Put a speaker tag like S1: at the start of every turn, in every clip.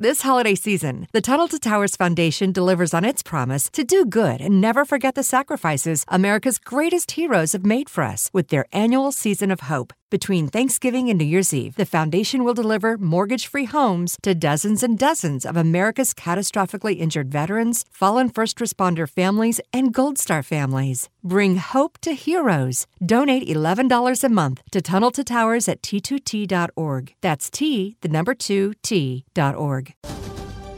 S1: This holiday season, the Tunnel to Towers Foundation delivers on its promise to do good and never forget the sacrifices America's greatest heroes have made for us with their annual season of hope. Between Thanksgiving and New Year's Eve, the foundation will deliver mortgage free homes to dozens and dozens of America's catastrophically injured veterans, fallen first responder families, and Gold Star families. Bring hope to heroes. Donate $11 a month to Tunnel to Towers at t2t.org. That's T, the number 2, T.org.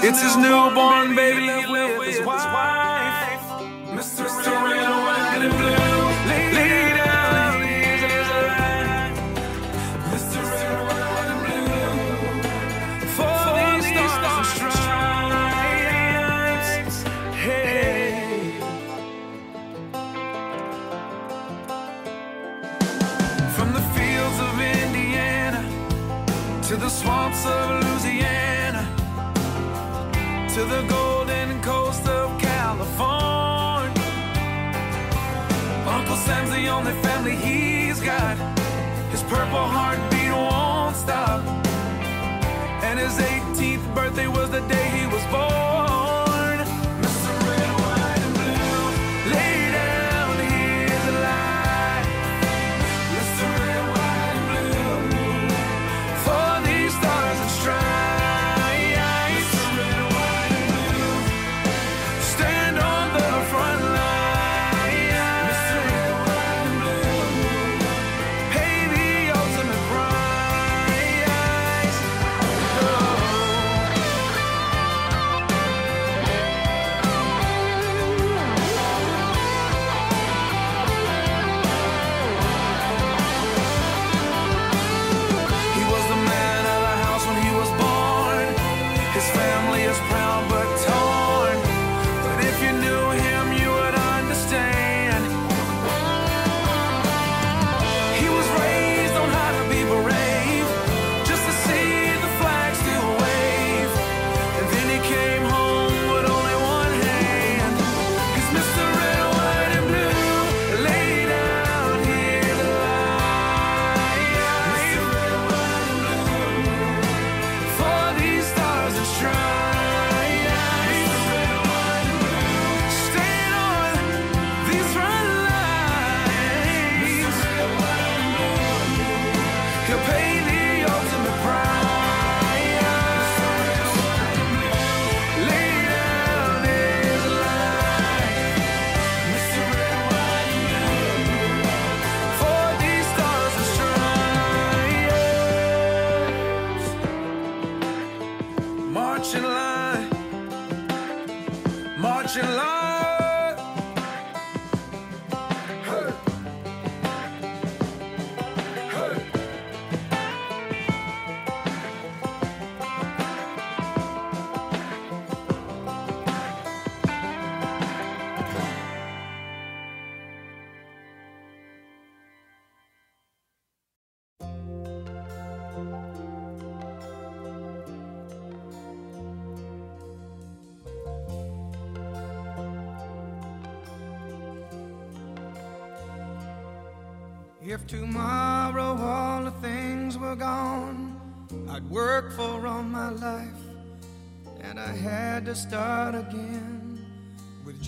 S2: It's his, newborn baby only family he's got. His purple heartbeat won't stop. And his 18th birthday was the day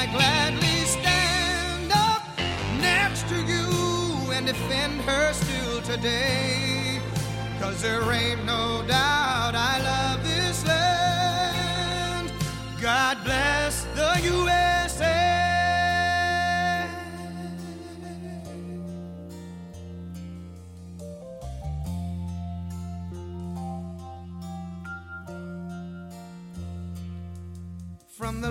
S3: I gladly stand up next to you and defend her still today. Cause there ain't no doubt I love this land. God bless the USA. From the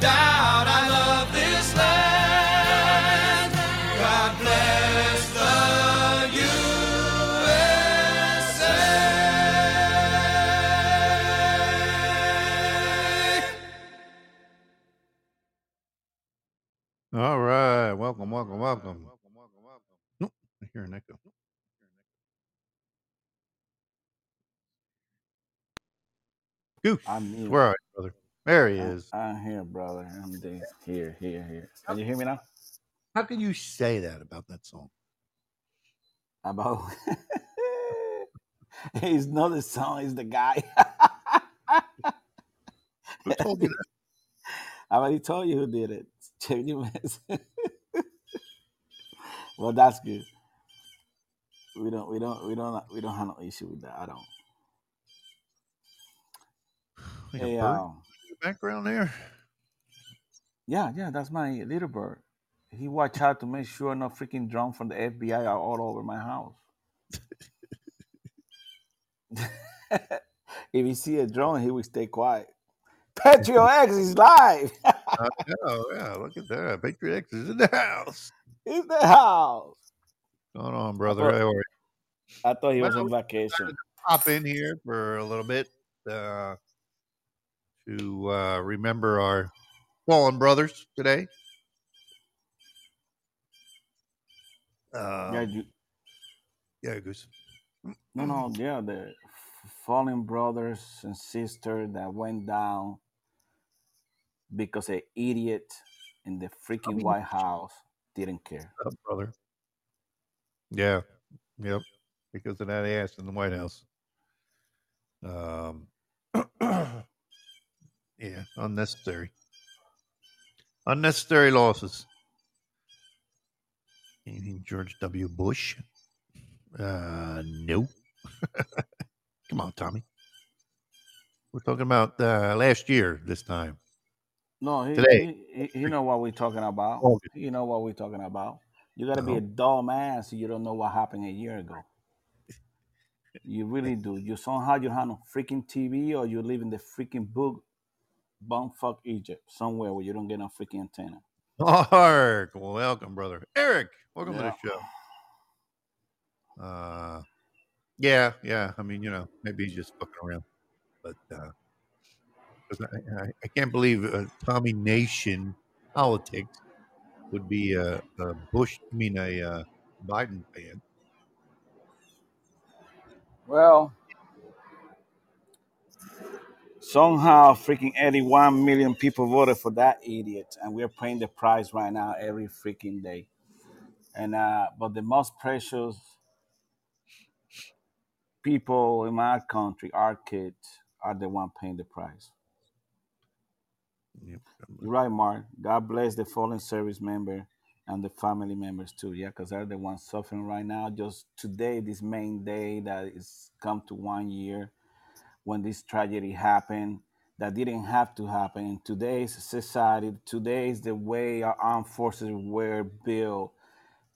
S3: doubt I love this land. God bless the USA.
S4: All right. Welcome, welcome, welcome. Nope, I hear an echo. Goose,
S5: I'm
S4: where are you, brother? There he is.
S5: I'm here, brother. I'm. Here, here, here. Can you hear me now?
S4: How can you say that about that song?
S5: About he's not the song, he's the guy.
S4: Who told you that?
S5: I already told you who did it. Chevy Mess. well, that's good. We don't, we don't, we don't, we don't have no issue with that. I don't.
S4: Like
S5: Hey, um,
S4: background there?
S5: yeah, yeah, that's my little bird. He watch out to make sure no freaking drone from the FBI are all over my house. if he see a drone, he will stay quiet. Patriot X is live.
S4: Uh, yeah, yeah, look at that. Patriot X is in the house.
S5: It's the house.
S4: Going on, brother?
S5: thought-
S4: are you?
S5: I thought he was
S4: Well,
S5: on vacation.
S4: Hop in here for a little bit uh, to uh, remember our fallen brothers today. Uh,
S5: Yeah, you,
S4: yeah, Goose.
S5: no, no, yeah, the fallen brothers and sisters that went down because an idiot in the freaking
S4: mean-
S5: White House didn't care.
S4: up, brother. Yeah, yep. Because of that ass in the White House. Um, yeah, unnecessary. Unnecessary losses. Anything George W. Bush? Uh, no. Come on, Tommy. We're talking about uh, last year this time.
S5: No, he,
S4: Today.
S5: he, he, he know what we're talking about. You know what we're talking about. You got to be a
S4: No.
S5: dumb ass you don't know what happened a year ago. You really do. You somehow you have a freaking TV or you live in the freaking book bumfuck Egypt somewhere where you don't get no freaking antenna.
S4: Mark, welcome, brother. Eric, welcome
S5: Yeah.
S4: to the show. Uh, yeah, yeah. I mean, you know, maybe he's just fucking around, but uh, I, I, I can't believe uh, Tommy Nation politics would be a, a Bush. I mean, a uh, Biden fan.
S5: Well, somehow freaking 81 million people voted for that idiot, and we're paying the price right now every freaking day. And uh, but the most precious people in my country, our kids, are the one paying the price.
S4: Yep.
S5: You're right, Mark. God bless the fallen service member and the family members too. Yeah, because they're the ones suffering right now. Just today, this main day that is come to one year when this tragedy happened that didn't have to happen. In today's society, today's the way our armed forces were built.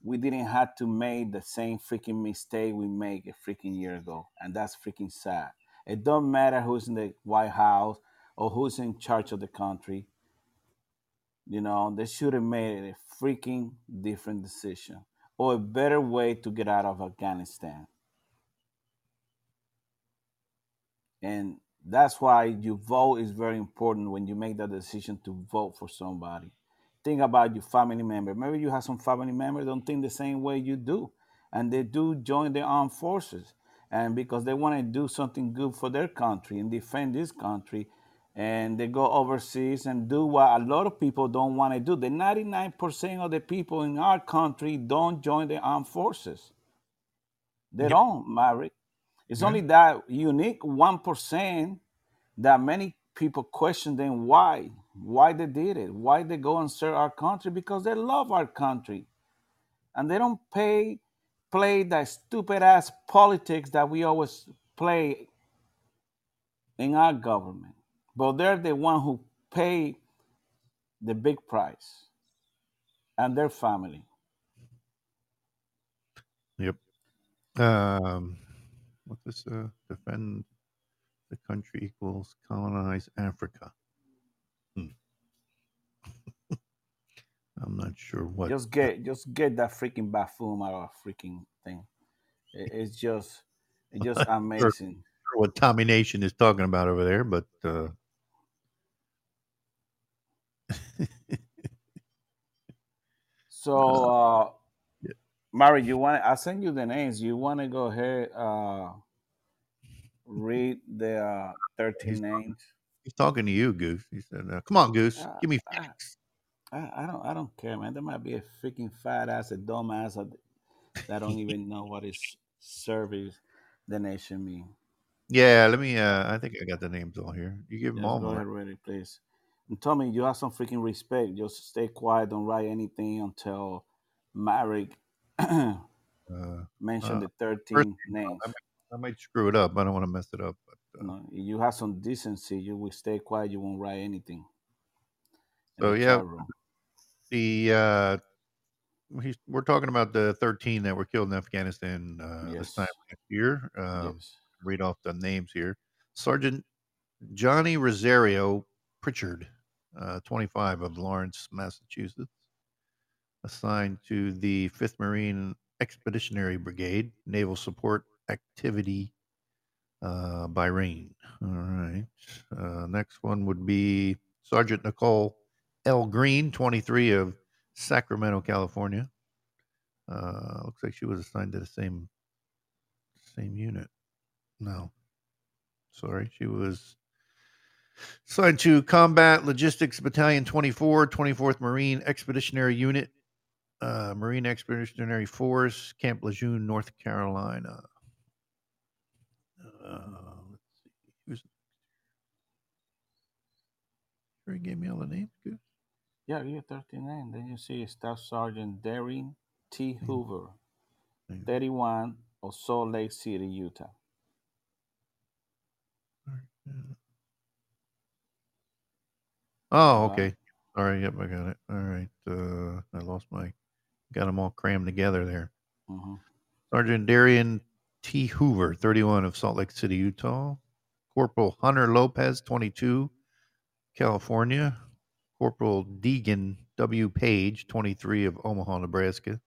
S5: We didn't have to make the same freaking mistake we made a freaking year ago, and that's freaking sad. It don't matter who's in the White House or who's in charge of the country. You know, they should have made a freaking different decision or a better way to get out of Afghanistan. And that's why you vote is very important when you make that decision to vote for somebody. Think about your family member. Maybe you have some family members don't think the same way you do, and they do join the armed forces, and because they want to do something good for their country and defend this country, and they go overseas and do what a lot of people don't want to do. The 99% of the people in our country don't join the armed forces. They
S4: Yep.
S5: don't, Maverick. It's
S4: Yeah.
S5: only that unique 1% that many people question them why. Why they did it. Why they go and serve our country. Because they love our country. And they don't pay play that stupid ass politics that we always play in our government. But they're the one who pay the big price. And their family.
S4: Yep. Um, what this uh, defend the country equals colonize Africa. Hmm. I'm not sure what.
S5: Just get just get that freaking buffoon out of freaking thing. It- It's just it's just amazing.
S4: sure what Tommy Nation is talking about over there, but uh,
S5: So uh Mary, you want I send you the names. You wanna go ahead uh read the uh, 13
S4: He's
S5: names?
S4: he's talking to you, Goose. He said, uh, "Come on, Goose,
S5: Uh,
S4: give me facts."
S5: I, I don't I don't care, man. There might be a freaking fat ass, a dumb ass that don't even know what is service the nation mean.
S4: Yeah, let me. Uh, I think I got the names all here. You give them all,
S5: go ahead, ready, please. And Tommy, you have some freaking respect. Just stay quiet. Don't write anything until Marek
S4: Uh,
S5: mentioned
S4: uh,
S5: the 13
S4: first,
S5: names.
S4: I might, I might screw it up. I don't want to mess it up. But, uh,
S5: No, you have some decency. You will stay quiet. You won't write anything in
S4: so yeah,
S5: room.
S4: the uh, he's, we're talking about the 13 that were killed in Afghanistan uh, this time
S5: Yes.
S4: last year. Um,
S5: Yes.
S4: read off the names here. Sergeant Johnny Rosario Pritchard, uh, 25 of Lawrence, Massachusetts, assigned to the 5th Marine Expeditionary Brigade, Naval Support Activity, uh, Bahrain. All right. Uh, next one would be Sergeant Nicole L. Green, 23 of Sacramento, California. Uh, looks like she was assigned to the same same unit. No, sorry, she was assigned to Combat Logistics Battalion 24, 24th Marine Expeditionary Unit, uh, Marine Expeditionary Force, Camp Lejeune, North Carolina. Uh, let's see, who's sure he gave me all the names. Good.
S5: Yeah, you're 39. Then you see Staff Sergeant Darin T. Hoover,
S4: Yeah.
S5: 31 of Salt Lake City, Utah.
S4: Oh, okay. All right. Yep, I got it. All right. Uh, I lost my, got them all crammed together there.
S5: hmm
S4: Sergeant Darin T. Hoover, 31 of Salt Lake City, Utah. Corporal Hunter Lopez, 22, California. Corporal Daegan W. Page, 23 of Omaha, Nebraska.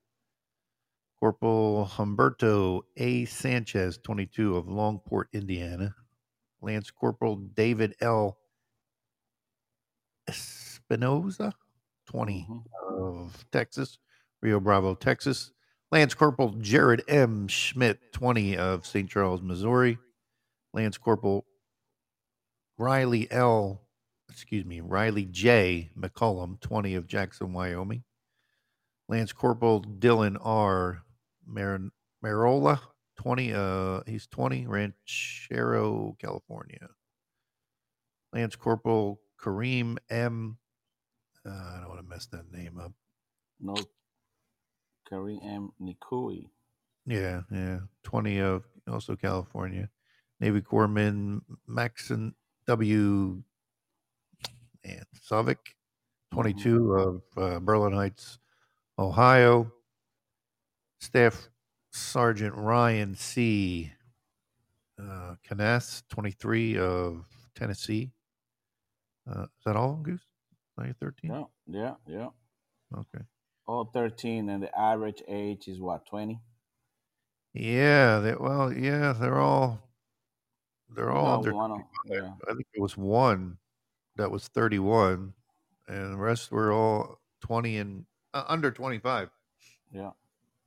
S4: Corporal Humberto A. Sanchez, 22 of Logansport, Indiana. Lance Corporal David L. Espinoza, 20 of Texas, Rio Bravo, Texas. Lance Corporal Jared M. Schmitz, 20 of St. Charles, Missouri. Lance Corporal Rylee L. Excuse me, Rylee J. McCollum, 20 of Jackson, Wyoming. Lance Corporal Dylan R. Mar- Merola, 20. Uh, he's 20, Ranchero, California. Lance Corporal Kareem M. Uh, I don't want to mess that name up.
S5: No, Kareem M. Nikoui.
S4: Yeah, yeah. 20 of also California. Navy Corpsman Maxton W. And Soviak, 22 of uh, Berlin Heights, Ohio. Staff Sergeant Ryan C. Uh, Canas, 23 of Tennessee. Uh, is that all, Goose? 13?
S5: Yeah, yeah, yeah.
S4: Okay.
S5: All 13, and the average age is what, 20?
S4: Yeah, they, well, yeah, they're all they're all
S5: Yeah,
S4: under
S5: one of- yeah.
S4: I think it was one that was 31 and the rest were all 20 and uh, under 25,
S5: Yeah.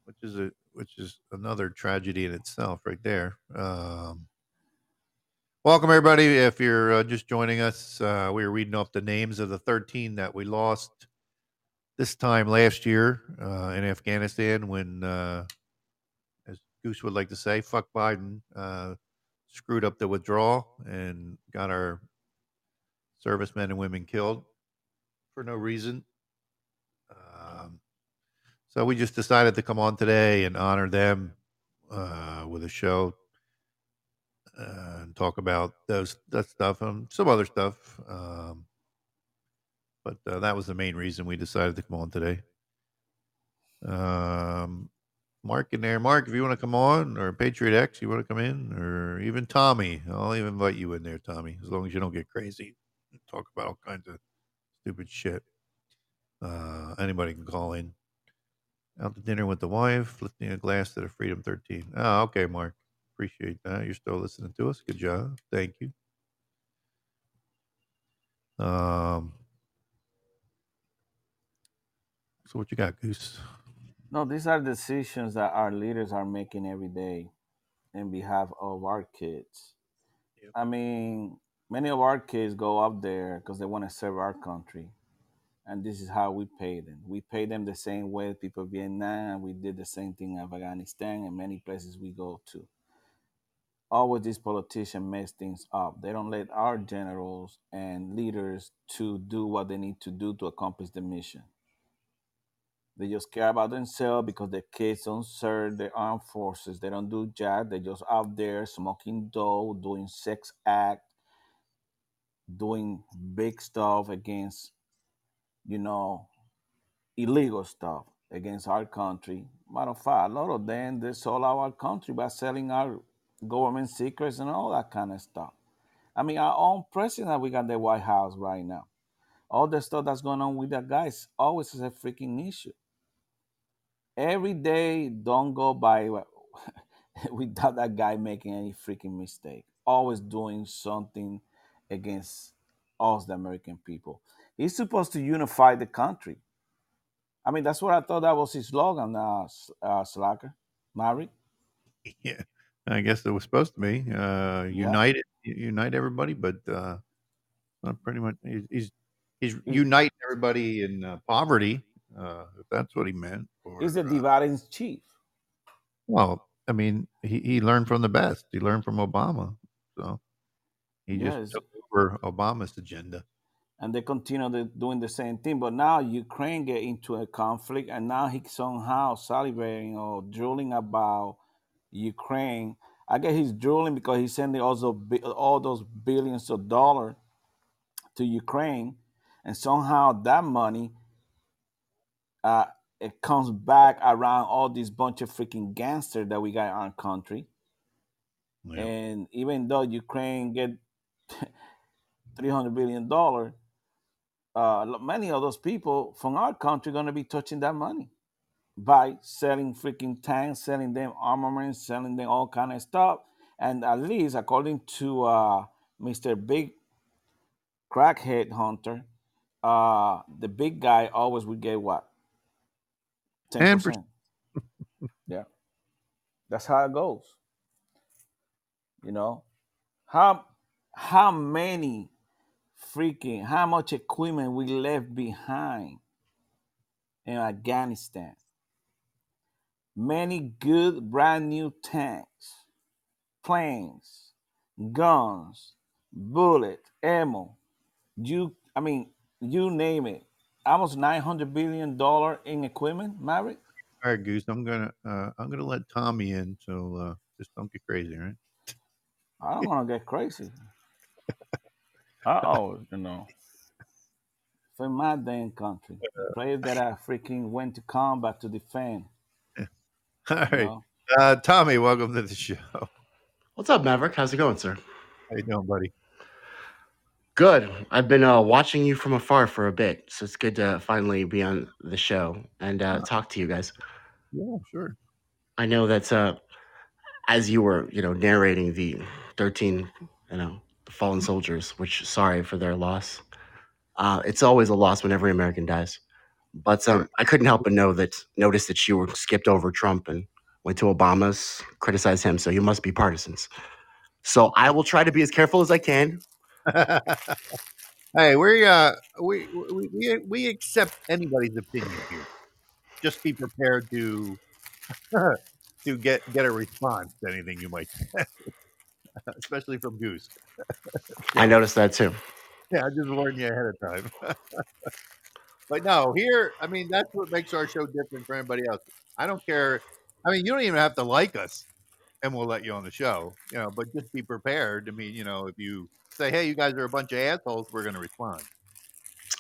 S4: which is a which is another tragedy in itself right there. Um Welcome everybody if you're uh, just joining us. Uh we are reading off the names of the 13 that we lost this time last year uh in Afghanistan when uh as Goose would like to say, fuck Biden, uh, screwed up the withdrawal and got our servicemen and women killed for no reason. Um, so we just decided to come on today and honor them uh, with a show uh, and talk about those that stuff and some other stuff. Um, but uh, that was the main reason we decided to come on today. Um, Mark in there. Mark, if you want to come on, or Patriot X, you want to come in, or even Tommy, I'll even invite you in there, Tommy, as long as you don't get crazy and talk about all kinds of stupid shit. Uh, anybody can call in. Out to dinner with the wife, lifting a glass to the Freedom 13. Oh, okay, Mark. Appreciate that. You're still listening to us. Good job. Thank you. Um, so what you got, Goose?
S5: No, these are decisions that our leaders are making every day in behalf of our kids.
S4: Yep.
S5: I mean, many of our kids go up there because they want to serve our country. And this is how we pay them. We pay them the same way people of Vietnam, and we did the same thing in Afghanistan and many places we go to. Always these politicians mess things up. They don't let our generals and leaders to do what they need to do to accomplish the mission. They just care about themselves because their kids don't serve the armed forces. They don't do jack. They're just out there smoking dope, doing sex act, doing big stuff against, you know, illegal stuff against our country. Matter of fact, a lot of them they sold our country by selling our government secrets and all that kind of stuff. I mean, our own president we got the White House right now. All the stuff that's going on with that guy is always is a freaking issue every day don't go by without that guy making any freaking mistake always doing something against us the american people he's supposed to unify the country i mean that's what i thought that was his slogan uh, S- uh slacker Mary.
S4: Yeah, I guess it was supposed to be uh, unite it, unite everybody, but uh, not pretty much. He's he's, he's uniting everybody in uh, poverty. Uh, if that's what he meant. Or,
S5: he's the
S4: uh,
S5: dividing chief
S4: well, I mean, he, he learned from the best. He learned from Obama, so he
S5: Yes.
S4: just took over Obama's agenda.
S5: and they continue the, doing the same thing. But now Ukraine get into a conflict, and now he's somehow salivating or drooling about Ukraine. I guess he's drooling because he's sending also all those billions of dollars to Ukraine, and somehow that money uh, it comes back around all these bunch of freaking gangsters that we got in our country
S4: Yeah.
S5: And even though Ukraine get three hundred billion dollar, uh, many of those people from our country going to be touching that money by selling freaking tanks, selling them armaments, selling them all kind of stuff. And at least according to uh, Mr. Big Crackhead Hunter, uh, the big guy always would get what?
S4: 10%.
S5: 10%. yeah. That's how it goes. You know? How how many freaking how much equipment we left behind in Afghanistan? Many good brand new tanks, planes, guns, bullet, ammo. You I mean, you name it. Almost nine hundred billion dollar in equipment, Maverick.
S4: All right, Goose. I'm gonna uh, I'm gonna let Tommy in, so uh, just don't get crazy, all right?
S5: I don't want to get crazy. I always, you know, for my damn country, players that I freaking went to combat to defend.
S4: All
S5: You know,
S4: uh, Tommy, welcome to the show.
S6: What's up, Maverick? How's it going, sir?
S4: How you doing, buddy?
S6: Good. I've been uh, watching you from afar for a bit, so it's good to finally be on the show and uh, talk to you guys.
S4: Yeah, sure.
S6: I know that uh, as you were, you know, narrating the 13, you know, fallen soldiers, which sorry for their loss. Uh, it's always a loss when every American dies. But um, I couldn't help but know that notice that you were skipped over Trump and went to Obama's, criticized him. So you must be partisans. So I will try to be as careful as I can.
S4: hey, we uh we, we we we accept anybody's opinion here. Just be prepared to to get get a response to anything you might say, especially from Goose.
S6: I noticed that too.
S4: Yeah, I just warned you ahead of time. but no, here, I mean, that's what makes our show different from anybody else. I don't care. I mean, you don't even have to like us, and we'll let you on the show. You know, but just be prepared. I mean, you know, if you say, "Hey, you guys are a bunch of assholes," we're going to respond.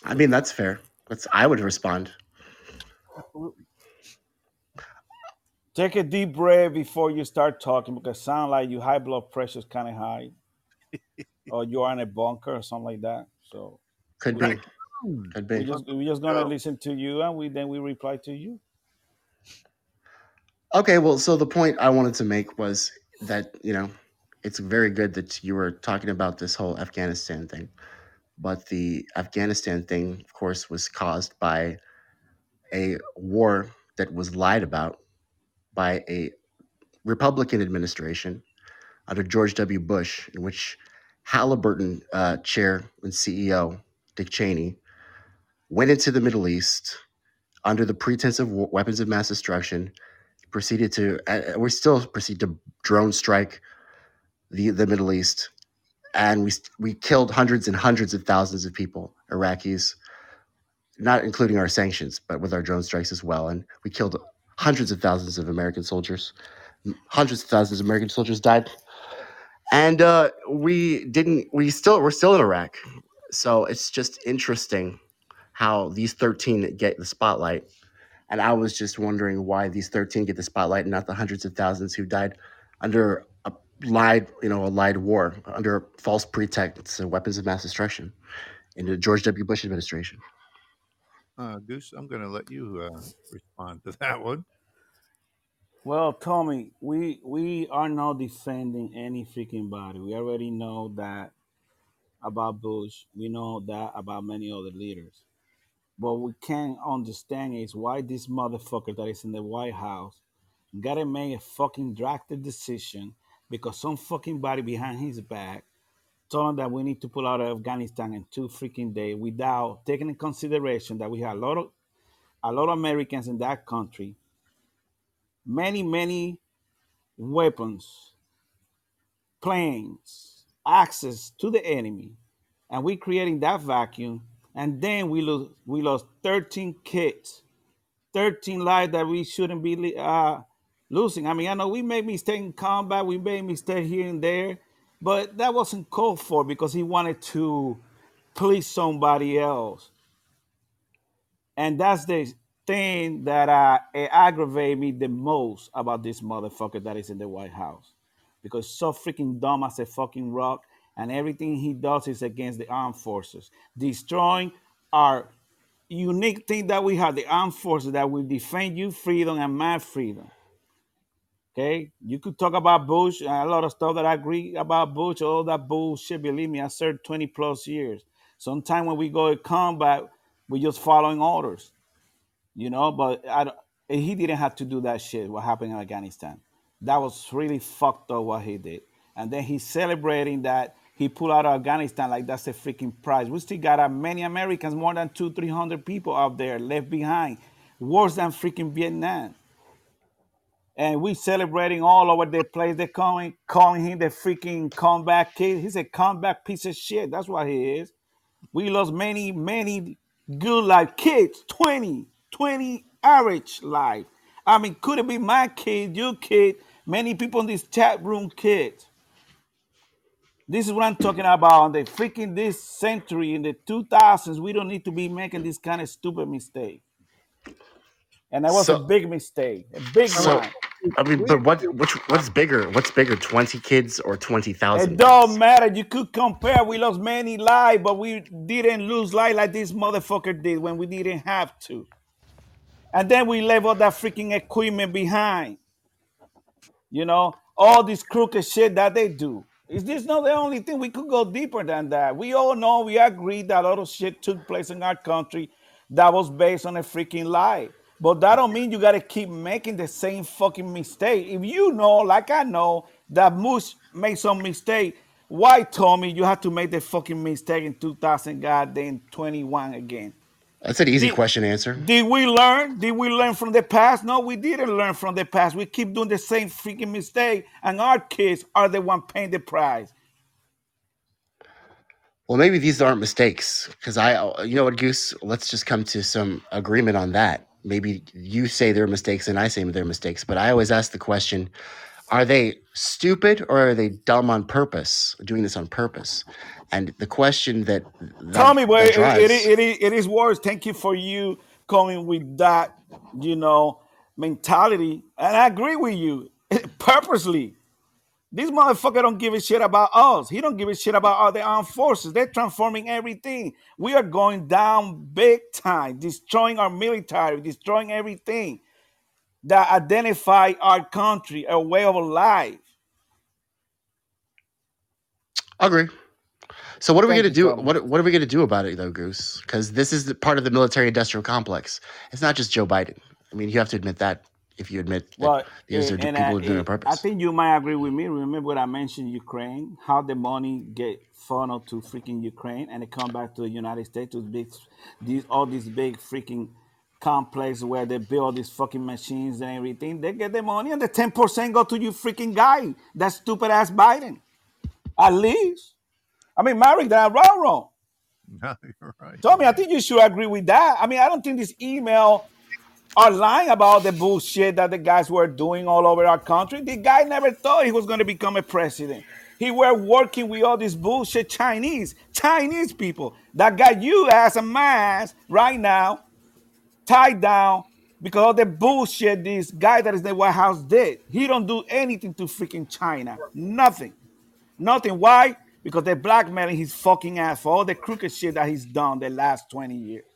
S6: I mean, that's fair. That's I would respond.
S4: Absolutely.
S5: take a deep breath before you start talking because it sound like your high blood pressure is kind of high, or you are in a bunker or something like that. So
S6: Could
S4: Right.
S6: be. Could
S5: we
S6: be.
S5: just we just gonna
S4: So-
S5: listen to you and we then we reply to you.
S6: Okay, well, so the point I wanted to make was that, you know, it's very good that you were talking about this whole Afghanistan thing. But the Afghanistan thing, of course, was caused by a war that was lied about by a Republican administration under George W. Bush, in which Halliburton uh, chair and CEO Dick Cheney went into the Middle East under the pretense of weapons of mass destruction proceeded to uh, we still proceed to drone strike the the Middle East, and we we killed hundreds and hundreds of thousands of people, Iraqis, not including our sanctions, but with our drone strikes as well, and we killed hundreds of thousands of American soldiers. Hundreds of thousands of American soldiers died, and uh, we didn't. We still we're still in Iraq, so it's just interesting how these thirteen get the spotlight and I was just wondering why these 13 get the spotlight and not the hundreds of thousands who died under a lied, you know, a lied war, under false pretexts and weapons of mass destruction in the George W. Bush administration.
S4: Uh, Goose, I'm going to let you uh, respond to that one.
S5: Well, Tommy, we we are not defending any freaking body. We already know that about Bush. We know that about many other leaders. What we can't understand is why this motherfucker that is in the White House gotta make a fucking drafted decision because some fucking body behind his back told him that we need to pull out of Afghanistan in two freaking days without taking in consideration that we have a lot of a lot of Americans in that country, many, many weapons, planes, access to the enemy, and we're creating that vacuum, and then we lose we lost 13 kids, 13 lives that we shouldn't be uh, losing. I mean, I know we made mistakes in combat, we made mistakes here and there, but that wasn't called for because he wanted to please somebody else. And that's the thing that uh, it aggravated me the most about this motherfucker that is in the White House. because so freaking dumb as a fucking rock, and everything he does is against the armed forces, destroying our unique thing that we have, the armed forces that will defend you freedom and my freedom. Okay, you could talk about Bush a lot of stuff that I agree about Bush, all that bullshit. Believe me, I served 20 plus years. Sometimes when we go to combat, we're just following orders, you know. But I don't, he didn't have to do that shit. What happened in Afghanistan? That was really fucked up what he did. And then he's celebrating that he pulled out of Afghanistan like that's a freaking prize. We still got uh, many Americans, more than two, three hundred people out there left behind, worse than freaking Vietnam and we celebrating all over the place. They're calling calling him the freaking comeback kid. He's a comeback piece of shit. That's what he is. We lost many, many good life kids, 20, 20 average life. I mean, could it be my kid, your kid, many people in this chat room kids? This is what I'm talking about. In the freaking this century, in the 2000s, we don't need to be making this kind of stupid mistake. And that was a
S6: So,
S5: big mistake, a big
S6: so
S5: one.
S6: I mean,
S5: We
S6: but what which what's bigger? What's bigger, twenty kids or twenty
S5: It
S6: thousand
S5: don't
S6: kids?
S5: matter. You could compare. We lost many lives, but we didn't lose life like this motherfucker did when we didn't have to. And then we left all that freaking equipment behind. You know, all this crooked shit that they do. Is this not the only thing? We could go deeper than that. We all know, we agree that a lot of shit took place in our country that was based on a freaking lie. But that don't mean you gotta keep making the same fucking mistake. If you know, like I know, that Moose made some mistake, why told me you have to make the fucking mistake in 2000 goddamn 21 again?
S6: That's an easy
S5: Did,
S6: question to answer.
S5: did we learn? Did we learn from the past? No, we didn't learn from the past. We keep doing the same freaking mistake, and our kids are the one paying the price.
S6: Well, maybe these aren't mistakes because I, you know what, Goose. Let's just come to some agreement on that. Maybe you say they're mistakes and I say they're mistakes, but I always ask the question: Are they stupid or are they dumb on purpose, doing this on purpose? And the question that that
S5: well,
S6: that
S5: it, it, it, it, it is worse. Thank you for you coming with that, you know, mentality. And I agree with you purposely. This motherfucker don't give a shit about us. He don't give a shit about other armed forces. They're transforming everything. We are going down big time, destroying our military, destroying everything that identify our country, our way of life.
S6: I agree. So what are we
S5: Thank
S6: gonna do?
S5: Tommy.
S6: What what are we gonna do about it though, Goose? Because this is the part of the military-industrial complex. It's not just Joe Biden. I mean, you have to admit that. If you admit that
S5: Well,
S6: these
S5: eh,
S6: are do-
S5: and
S6: people
S5: I,
S6: who are doing it on
S5: eh, I
S6: purpose.
S5: think you might agree with me. Remember what I mentioned Ukraine, how the money get funneled to freaking Ukraine and it come back to the United States to big, these all these big freaking complex where they build these fucking machines and everything. They get the money and the ten percent go to you freaking guy, that stupid ass Biden. At least, I mean, Marek, that wrong, wrong.
S4: No, you're right.
S5: Tommy, I think you should agree with that. I mean, I don't think this email are lying about the bullshit that the guys were doing all over our country. The guy never thought he was going to become a president. He were working with all these bullshit Chinese, Chinese people that got you as a man right now tied down because of the bullshit this guy that is in the White House did. He don't do anything to freaking China. Nothing. Nothing. Why? Because they're blackmailing his fucking ass for all the crooked shit that he's done the last 20 years.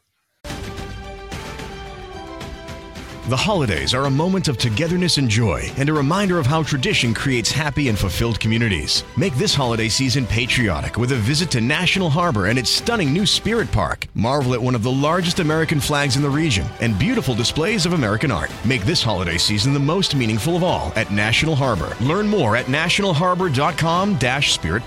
S7: The holidays are a moment of togetherness and joy, and a reminder of how tradition creates happy and fulfilled communities. Make this holiday season patriotic with a visit to National Harbor and its stunning new Spirit Park. Marvel at one of the largest American flags in the region and beautiful displays of American art. Make this holiday season the most meaningful of all at National Harbor. Learn more at nationalharbor.com-spirit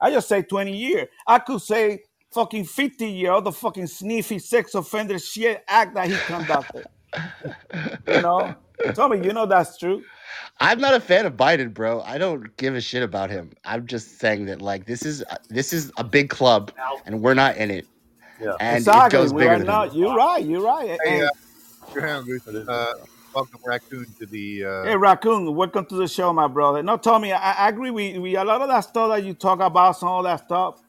S5: I just say 20 years. I could say fucking 50 year, all the fucking sniffy sex offender shit act that he conducted. You know, Tommy, you know that's true.
S6: I'm not a fan of Biden, bro. I don't give a shit about him. I'm just saying that like this is this is a big club and we're not in it.
S8: Yeah.
S6: And
S5: exactly.
S6: it goes
S5: we
S6: bigger
S5: are
S6: than
S5: not.
S6: him.
S5: You're right. You're right.
S4: Hey,
S5: And-
S4: uh, Johan, uh, welcome Raccoon to the. Uh,
S5: Hey, Raccoon, welcome to the show, my brother. No, Tommy, I, I agree. We, we a lot of that stuff that you talk about, some of that stuff,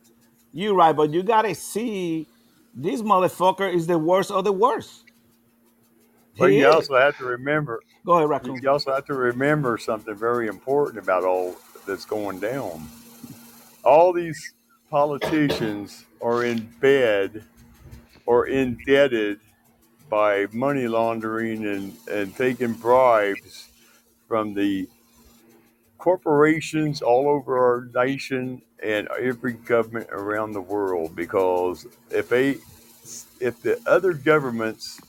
S5: you're right. But you gotta see, this motherfucker is the worst of the worst.
S8: But
S5: He
S8: you
S5: is.
S8: also have to remember.
S5: Go ahead, Raccoon.
S8: You also have to remember something very important about all that's going down. All these politicians are in bed or indebted by money laundering and, and taking bribes from the corporations all over our nation and every government around the world because if they if the other governments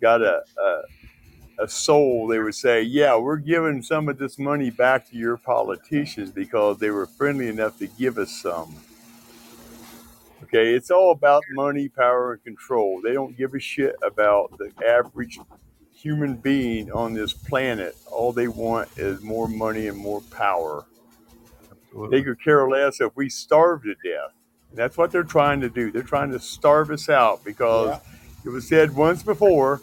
S8: got a, a a soul, they would say, Yeah, we're giving some of this money back to your politicians because they were friendly enough to give us some. Okay, it's all about money, power, and control. They don't give a shit about the average human being on this planet. All they want is more money and more power. They could care less if we starve to death. And that's what they're trying to do. They're trying to starve us out because it was said once before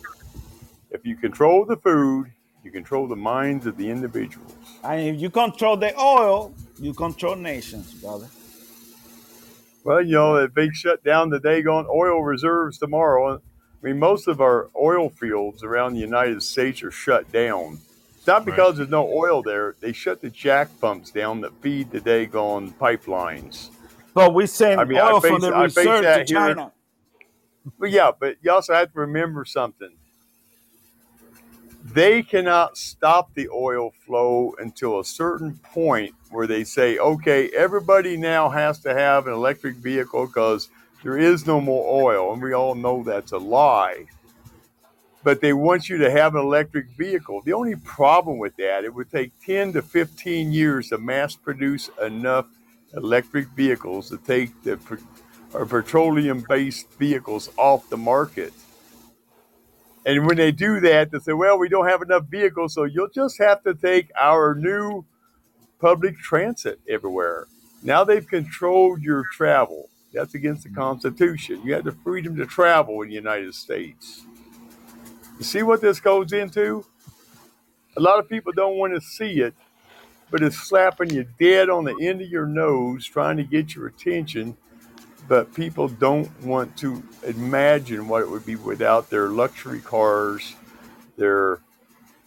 S8: if you control the food, you control the minds of the individuals.
S5: And if you control the oil, you control nations, brother.
S8: Well, you know, if they shut down the daggone oil reserves tomorrow, I mean, most of our oil fields around the United States are shut down. It's not because there's no oil there. They shut the jack pumps down that feed the daggone pipelines.
S5: But we send
S8: I mean, I
S5: oil
S8: base-
S5: from the
S8: I
S5: reserve to
S8: that here-
S5: China.
S8: But yeah, but you also have to remember something. They cannot stop the oil flow until a certain point where they say, okay, everybody now has to have an electric vehicle because there is no more oil. And we all know that's a lie. But they want you to have an electric vehicle. The only problem with that, it would take 10 to 15 years to mass produce enough electric vehicles to take the petroleum based vehicles off the market. And when they do that, they say, well, we don't have enough vehicles, so you'll just have to take our new public transit everywhere. Now they've controlled your travel. That's against the hmm. Constitution. You have the freedom to travel in the United States. You see what this goes into? A lot of people don't want to see it, but it's slapping you dead on the end of your nose, trying to get your attention but people don't want to imagine what it would be without their luxury cars their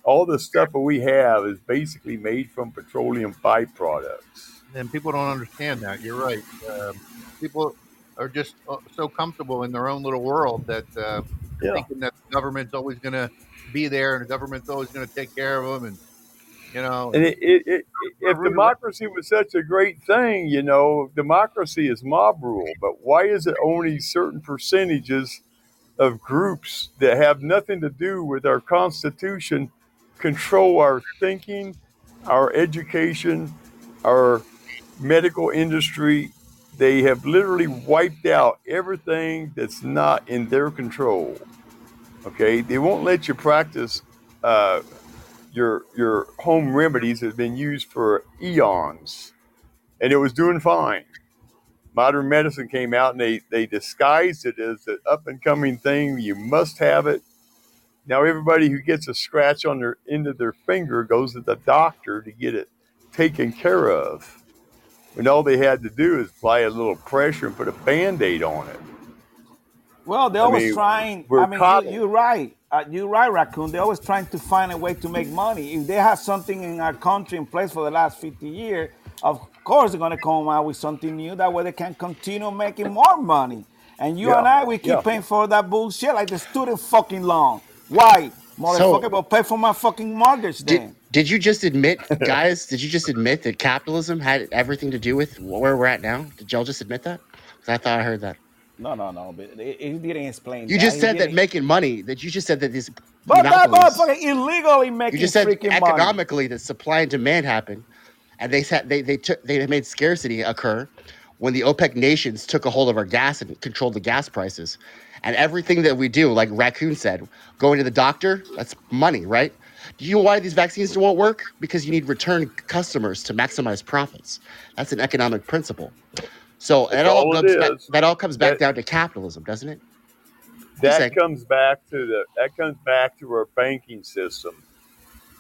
S8: all the stuff that we have is basically made from petroleum byproducts
S4: and people don't understand that. You're right. Um, people are just uh, so comfortable in their own little world that uh,
S8: Yeah.
S4: thinking that the government's always going to be there and the government's always going to take care of them, and you know.
S8: and it, it, it, if democracy was such a great thing you know democracy is mob rule but why is it only certain percentages of groups that have nothing to do with our constitution control our thinking our education our medical industry they have literally wiped out everything that's not in their control okay they won't let you practice uh, your your home remedies have been used for eons and it was doing fine. Modern medicine came out and they they disguised it as an up and coming thing. You must have it. Now everybody who gets a scratch on their end of their finger goes to the doctor to get it taken care of. When all they had to do is apply a little pressure and put a band-aid on it.
S5: Well, they're
S8: I
S5: always
S8: mean,
S5: trying. I mean, you, you're right. Uh, you're right, Raccoon. They're always trying to find a way to make money. If they have something in our country in place for the last 50 years, of course they're going to come out with something new. That way they can continue making more money. And you
S8: Yeah,
S5: and I, we keep
S8: yeah.
S5: paying for that bullshit like the student fucking loan. Why? Motherfucker, but pay for my fucking mortgage then.
S6: Did, did you just admit, guys? did you just admit that capitalism had everything to do with where we're at now? Did y'all just admit that? 'Cause I thought I heard that.
S5: No, no, no. But it, it didn't explain
S6: You
S5: that.
S6: just
S5: He
S6: said that
S5: didn't-
S6: making money. That you just said that these
S5: But that
S6: monopolies-
S5: motherfucker illegally making
S6: you just said
S5: freaking money.
S6: economically that supply and demand happened, and they said they they took they made scarcity occur when the OPEC nations took a hold of our gas and controlled the gas prices, And everything that we do, like Raccoon said, going to the doctor, that's money, right? Do you know why these vaccines won't work? Because you need return customers to maximize profits. That's an economic principle. So
S8: That's
S6: it all comes back, that all comes back
S8: That-
S6: down to capitalism, doesn't it?
S8: that
S6: Exactly.
S8: comes back to the that comes back to our banking system.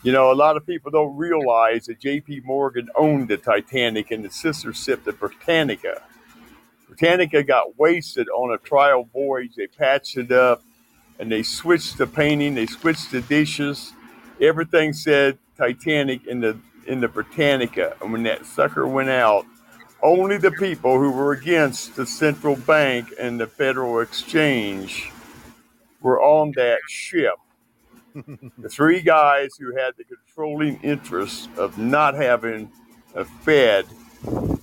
S8: You know, a lot of people don't realize that J.P. Morgan owned the Titanic and the sister ship, the Britannica. Britannica got wasted on a trial voyage. They patched it up, and they switched the painting. They switched the dishes. Everything said Titanic in the in the Britannica. And when that sucker went out, only the people who were against the central bank and the Federal Exchange were on that ship. the three guys who had the controlling interest of not having a Fed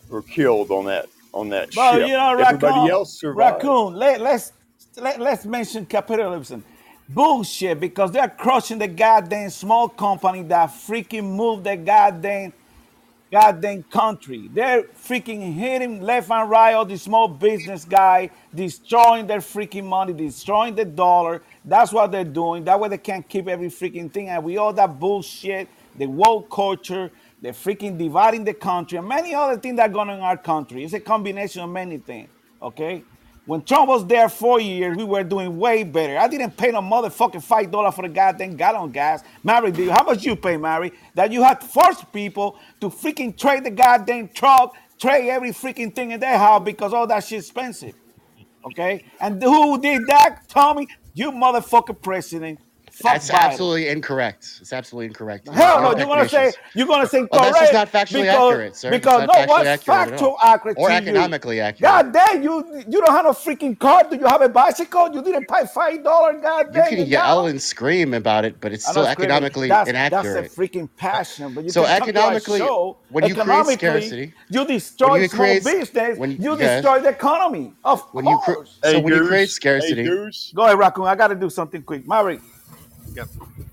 S8: were killed on that on that
S5: Well,
S8: ship.
S5: you know,
S8: Everybody
S5: raccoon,
S8: else survived.
S5: raccoon. Let, let's let, let's mention capitalism. Bullshit, because they're crushing the goddamn small company that freaking moved the goddamn goddamn country. They're freaking hitting left and right all the small business guy, destroying their freaking money, destroying the dollar. That's what they're doing. That way they can't keep every freaking thing. And we all that bullshit, the woke culture, the freaking dividing the country, and many other things that are going on in our country. It's a combination of many things. Okay? When Trump was there four years, we were doing way better. I didn't pay no motherfucking five dollar for the goddamn gallon gas. Mary, do you, how much you pay, Mary? That you had to force people to freaking trade the goddamn truck, trade every freaking thing in their house because all that shit's expensive. Okay? And who did that, Tommy? You motherfucking president. Fuck
S6: That's
S5: Biden.
S6: absolutely incorrect. It's absolutely incorrect.
S5: Hell
S6: You're
S5: no, you're gonna say you're gonna say
S6: Well,
S5: correct.
S6: that's just not factually
S5: because,
S6: accurate, sir.
S5: Because no,
S6: not factually
S5: what's
S6: accurate
S5: factual accurate
S6: Or
S5: to
S6: economically
S5: you?
S6: accurate.
S5: God damn, you you don't have no freaking car. Do you have a bicycle? You didn't pay five dollar. God damn.
S6: You can
S5: you
S6: yell and scream about it, but it's
S5: I
S6: still economically
S5: that's,
S6: inaccurate.
S5: That's a freaking passion. But you
S6: So
S5: can come to our
S6: economically,
S5: show,
S6: when you create scarcity,
S5: you destroy
S6: when you
S5: small
S6: create-
S5: business.
S6: when-
S5: you
S6: yes.
S5: destroy the economy. Of
S6: When you cre-
S5: course.
S6: so
S8: Hey,
S6: when you create scarcity,
S8: Hey,
S5: Go ahead, Raccoon. I got to do something quick. Mary,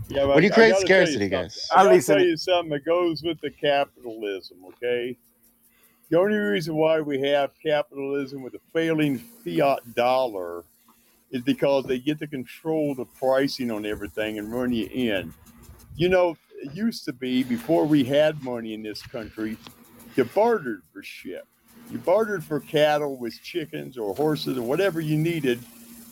S8: Yeah,
S6: When you create
S8: gotta you
S6: scarcity, guys.
S8: I
S5: I'm
S8: gotta tell you something that goes with the capitalism, okay? The only reason why we have capitalism with a failing fiat dollar is because they get to control the pricing on everything and run you in. You know, it used to be before we had money in this country, you bartered for shit. You bartered for cattle with chickens or horses or whatever you needed.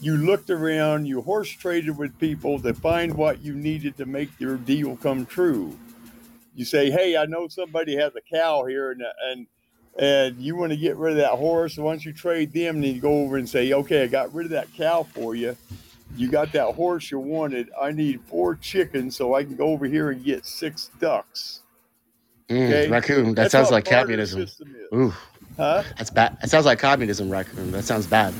S8: You looked around, you horse traded with people to find what you needed to make your deal come true. You say, "Hey, I know somebody has a cow here, and and and you want to get rid of that horse. Once you trade them, then you go over and say, "Okay, I got rid of that cow for you. You got that horse you wanted. I need four chickens so I can go over here and get six ducks."
S6: Mm,
S8: Okay?
S6: raccoon. That
S8: That's
S6: sounds like communism. Ooh,
S8: Huh?
S6: that's bad. That sounds like communism, raccoon. That sounds bad.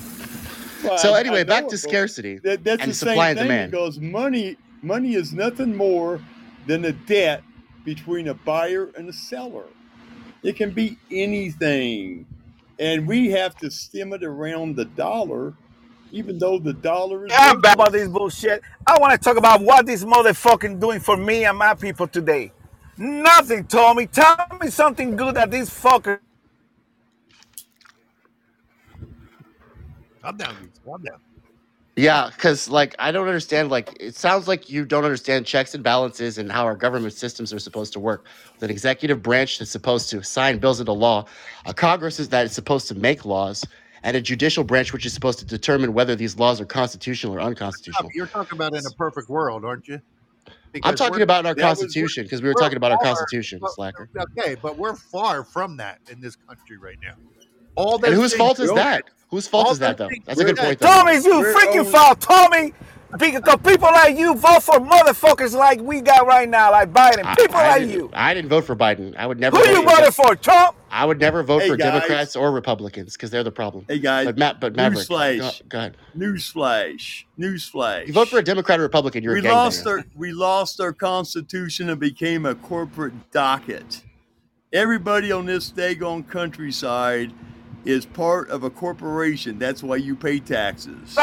S8: Well,
S6: So
S8: I- I
S6: anyway, back to scarcity
S8: That, that's
S6: and
S8: the
S6: supply
S8: same
S6: and
S8: thing
S6: demand.
S8: because money money is nothing more than a debt between a buyer and a seller. It can be anything, and we have to stem it around the dollar, even though the dollar is.
S5: I'm back about this bullshit. I want to talk about what this motherfucking doing for me and my people today. Nothing, Tommy. Tell me something good that this fucker.
S4: Calm down, Goose. Calm down.
S6: Yeah, because like I don't understand. Like it sounds like you don't understand checks and balances and how our government systems are supposed to work. With an executive branch that's supposed to sign bills into law, a Congress is that is supposed to make laws, and a judicial branch which is supposed to determine whether these laws are constitutional or unconstitutional.
S4: You're talking about in a perfect world, aren't you?
S6: I'm talking about our Constitution because we were talking about our Constitution,
S4: but-
S6: slacker.
S4: Okay, but we're far from that in this country right now. All
S6: And whose
S4: things-
S6: fault is that? Whose fault
S4: all
S6: is that
S4: those
S6: though? That's a good
S4: we're-
S6: point. Though.
S5: Tommy, you
S8: We're
S5: freaking
S8: only-
S5: foul, Tommy. Because people like you vote for motherfuckers like we got right now, like Biden. People
S6: I
S5: like you.
S6: I didn't vote for Biden. I would never.
S5: Who
S6: vote
S5: you
S6: for
S5: voted for, Trump?
S6: I would never vote
S8: Hey,
S6: for
S8: guys.
S6: Democrats or Republicans because they're the problem.
S8: Hey guys,
S6: But Matt, but Maverick,
S8: newsflash,
S6: go ahead.
S8: newsflash, newsflash.
S6: You vote for a Democrat or Republican, you're
S8: we
S6: a gangbanger.
S8: lost our we lost our constitution and became a corporate docket. Everybody on this daggone countryside is part of a corporation. That's why you pay taxes.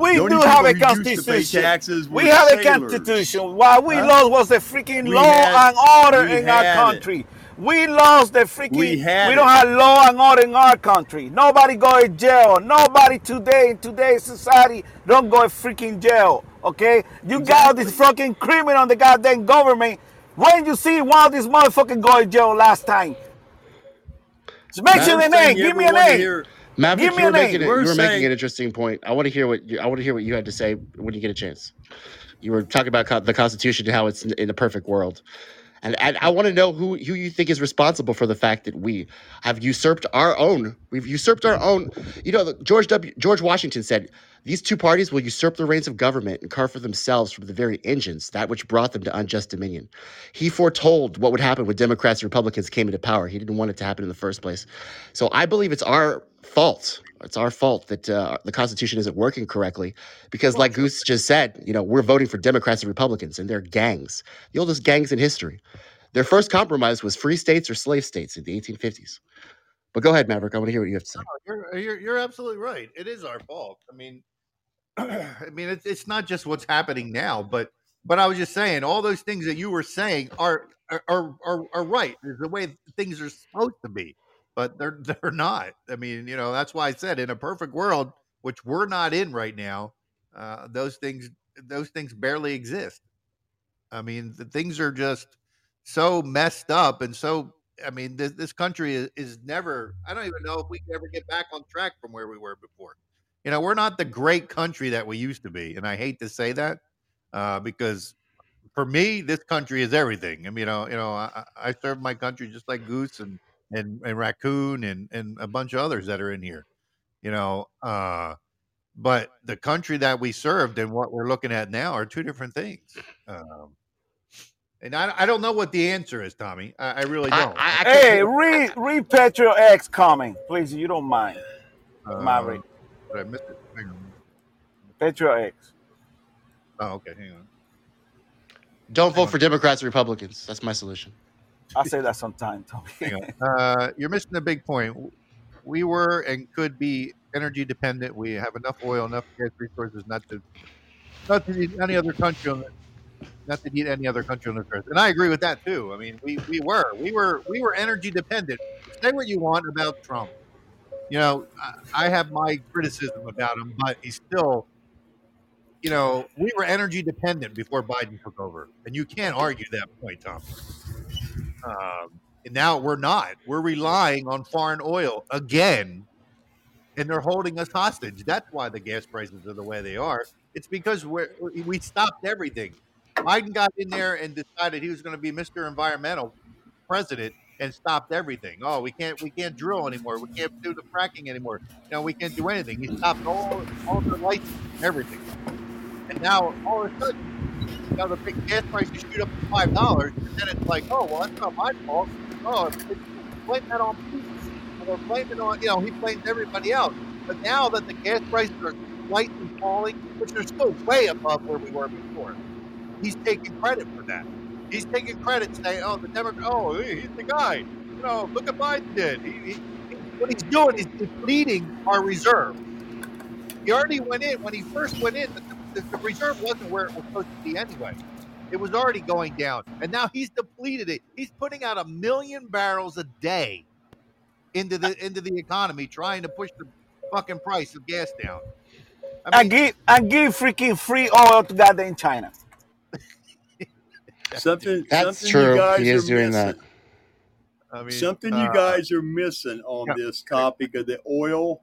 S5: We do have a
S8: people who used to pay
S5: constitution.
S8: taxes
S5: We have a constitution. What we
S8: Huh?
S5: lost was the freaking
S8: We
S5: law
S8: had-
S5: and order in our
S8: had it.
S5: country. We lost the freaking.
S8: We
S5: we don't
S8: it.
S5: have law and order in our country. Nobody go in jail. Nobody today in today's society don't go in freaking jail. Okay, you got this fucking criminal on the goddamn government. When you see one of these motherfucking go in jail last time? Just mention the name. Give me a name.
S8: here-
S6: Maverick,
S5: Give me
S6: you
S5: a
S6: were making,
S5: name.
S6: it, you were making an interesting point. I want to hear what you, I want to hear what you had to say when you get a chance. You were talking about co- the Constitution and how it's in, in a perfect world, and, and I want to know who who you think is responsible for the fact that we have usurped our own. We've usurped our own. You know, George W. George Washington said these two parties will usurp the reins of government and carve for themselves from the very engines that which brought them to unjust dominion. He foretold what would happen when Democrats and Republicans came into power. He didn't want it to happen in the first place. So I believe it's our fault. It's our fault that uh, the Constitution isn't working correctly because, like Goose just said, you know, we're voting for Democrats and Republicans, and they're gangs, the oldest gangs in history. Their first compromise was free states or slave states in the 1850s. But go ahead, Maverick. I want to hear what you have to say.
S4: You're, you're you're absolutely right. It is our fault. I mean, I mean, it's it's not just what's happening now, but but I was just saying all those things that you were saying are are are, are, right. Is the way things are supposed to be, but they're they're not. I mean, you know, that's why I said in a perfect world, which we're not in right now, uh, those things those things barely exist. I mean, the things are just so messed up and so. I mean, this, this country is, is never. I don't even know if we can ever get back on track from where we were before. You know, we're not the great country that we used to be, and I hate to say that uh, because for me, this country is everything. I mean, you know, you know, I, I I serve my country just like Goose and and, and Raccoon and and a bunch of others that are in here. You know, uh, but the country that we served and what we're looking at now are two different things. Um, and I, I don't know what the answer is, Tommy. I, I really don't.
S5: Hey, read read Patriot X comment, please. You don't mind, Maverick.
S4: Did I miss it? Hang on.
S5: Patriot X.
S4: Oh, okay. Hang on.
S6: Don't vote for Democrats or Republicans. That's my solution.
S5: I say that sometime, Tommy.
S4: Uh, you're missing a big point. We were and could be energy dependent. We have enough oil, enough gas resources not to not to need any other country on the, not to need any other country on this earth. And I agree with that too. I mean, we, we were we were we were energy dependent. Say what you want about Trump. You know, I, have my criticism about him, but he's still. You know, we were energy dependent before Biden took over, and you can't argue that point, Tom. Um, and now we're not. We're relying on foreign oil again, and they're holding us hostage. That's why the gas prices are the way they are. It's because we're, we stopped everything. Biden got in there and decided he was going to be Mr. Environmental president and stopped everything. Oh, we can't we can't drill anymore. We can't do the fracking anymore. You know, we can't do anything. He stopped all all the lights, everything. And now all of a sudden, you know, the big gas prices shoot up to five dollars, and then it's like, oh well, that's not my fault. Oh, it's, it's, blame that on or blame it on you know he blames everybody else. But now that the gas prices are slightly falling, which are still way above where we were before, he's taking credit for that. He's taking credit, saying, "Oh, the Democrat, oh, he- he's the guy." You know, look at Biden did. He, he, what he's doing is depleting our reserve. He already went in when he first went in. The, the, the reserve wasn't where it was supposed to be anyway. It was already going down, and now he's depleted it. He's putting out a million barrels a day into the into the economy, trying to push the fucking price of gas down.
S5: I give I give freaking free oil to goddamn China.
S8: Something,
S6: That's
S8: something
S6: true.
S8: You guys
S6: He is doing
S8: missing.
S6: that.
S4: I mean,
S8: Something
S4: uh,
S8: you guys are missing on this topic of the oil.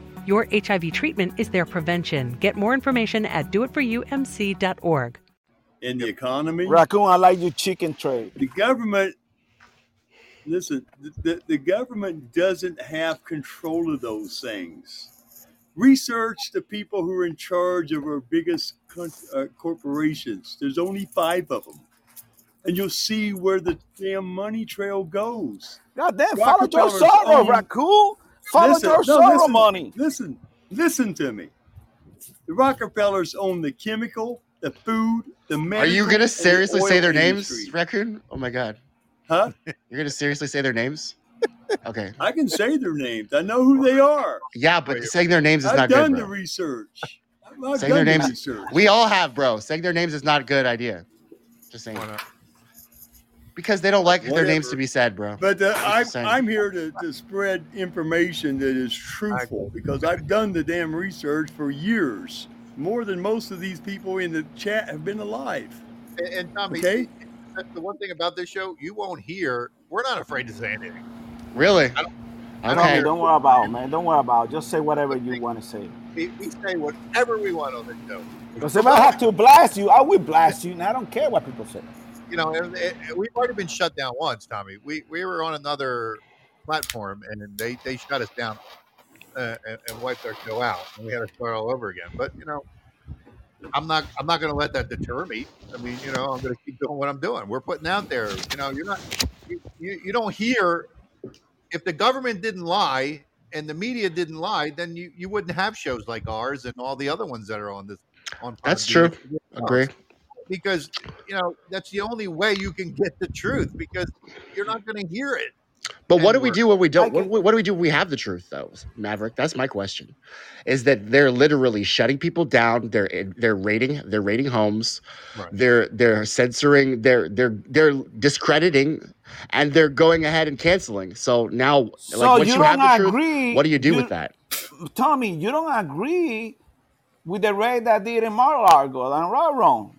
S9: Your HIV treatment is their prevention. Get more information at doitforyoumc.org.
S8: in the economy.
S5: Raccoon, I like your chicken trade.
S8: The government, listen, the, the, the government doesn't have control of those things. Research the people who are in charge of our biggest uh, corporations. There's only five of them. And you'll see where the damn money trail goes.
S5: God damn, follow George
S8: Rockefellers
S5: Soros,
S8: own-
S5: Raccoon. Follow
S8: Listen,
S5: George
S8: no,
S5: Soros
S8: listen,
S5: money.
S8: Listen, listen to me. The Rockefellers own the chemical, the food, the
S6: medicine.
S8: Are
S6: you gonna
S8: the
S6: seriously say their
S8: industry.
S6: names, Raccoon? Oh my god.
S8: Huh?
S6: You're gonna seriously say their names? Okay.
S8: I can say their names. I know who they are.
S6: Yeah, but saying their names is
S8: I've
S6: not good.
S8: I've
S6: done the
S8: research. I've
S6: Saying their
S8: done the research.
S6: We all have, bro. Saying their names is not a good idea. Just saying. Because they don't like their names to be said, bro.
S8: But uh, I'm. I'm here to, to spread information that is truthful because I've done the damn research for years, more than most of these people in the chat have been alive.
S4: And, and Tommy,
S8: Okay.
S4: that's the one thing about this show, you won't hear. We're not afraid to say anything.
S6: Really?
S4: I don't,
S5: Tommy, don't worry about it, man. Don't worry about it. Just say whatever you want to say.
S4: we, we say whatever we want on this show.
S5: Because if I have to blast you, I will blast you, and I don't care what people say.
S4: You know, and, and we've already been shut down once, Tommy. We we were on another platform, and they they shut us down uh, and, and wiped our show out, and we had to start all over again. But you know, I'm not I'm not going to let that deter me. I mean, you know, I'm going to keep doing what I'm doing. We're putting out there. You know, you're not you, you, you don't hear if the government didn't lie and the media didn't lie, then you, you wouldn't have shows like ours and all the other ones that are on this on.
S6: That's true. Agree.
S4: Because you know that's the only way you can get the truth because you're not going to hear it.
S6: But what do we do when we don't? What, what do we do when we have the truth, though, Maverick? That's my question. Is that they're literally shutting people down? They're they're rating they're rating homes. They're they're censoring. They're they're they're discrediting, and they're going ahead and canceling. So now,
S5: So
S6: like, once
S5: you
S6: you, have
S5: don't
S6: the truth,
S5: agree-
S6: what do you do
S5: you-
S6: with that?
S5: Tommy, you don't agree with the raid that did in Mar-a-Lago and Raron.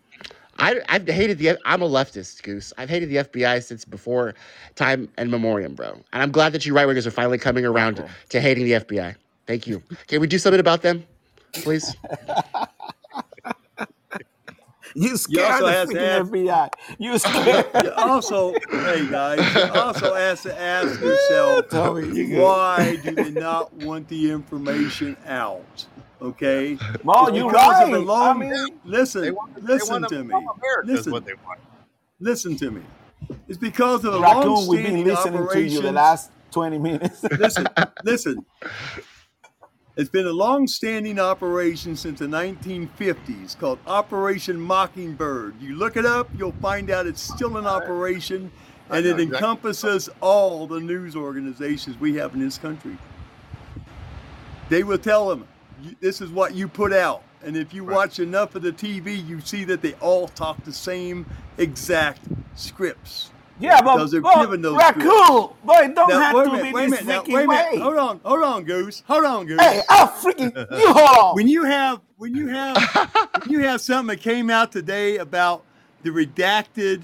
S6: I, I've hated the. I'm a leftist, Goose. I've hated the FBI since before time and memoriam, bro. And I'm glad that you right wingers are finally coming around to hating the FBI. Thank you. Can we do something about them, please?
S5: You
S8: You
S5: scared
S8: also
S5: the freaking
S8: ask-
S5: FBI. You scared.
S8: You also, hey guys, you also have to ask yourself
S5: Tommy, you
S8: why do they not want the information out? Okay,
S5: Well,
S8: It's
S5: you're
S8: because of the
S5: right.
S8: long-
S5: I mean,
S8: listen,
S4: They want, they
S8: listen
S4: want
S8: to
S4: to
S8: me.
S4: become America
S8: Listen,
S4: what they want.
S8: listen to me. It's because of the
S5: Raccoon, we've been listening to you
S8: operations.
S5: the last 20 minutes.
S8: listen, listen. It's been a long-standing operation since the 1950s called Operation Mockingbird. You look it up, you'll find out it's still in operation, and it encompasses all the news organizations we have in this country. They will tell them, "You- this is what you put out. And if you watch enough of the TV, you see that they all talk the same exact scripts.
S5: Yeah, but,
S8: because they're
S5: but
S8: given those
S5: Raccoon, but it don't
S8: Now,
S5: have to
S8: minute,
S5: be this
S8: minute, now, wait
S5: way.
S8: Hold on, hold on, Goose. Hold on, Goose.
S5: Hey, I'll freaking you hold on.
S8: When you have when you have when you have something that came out today about the redacted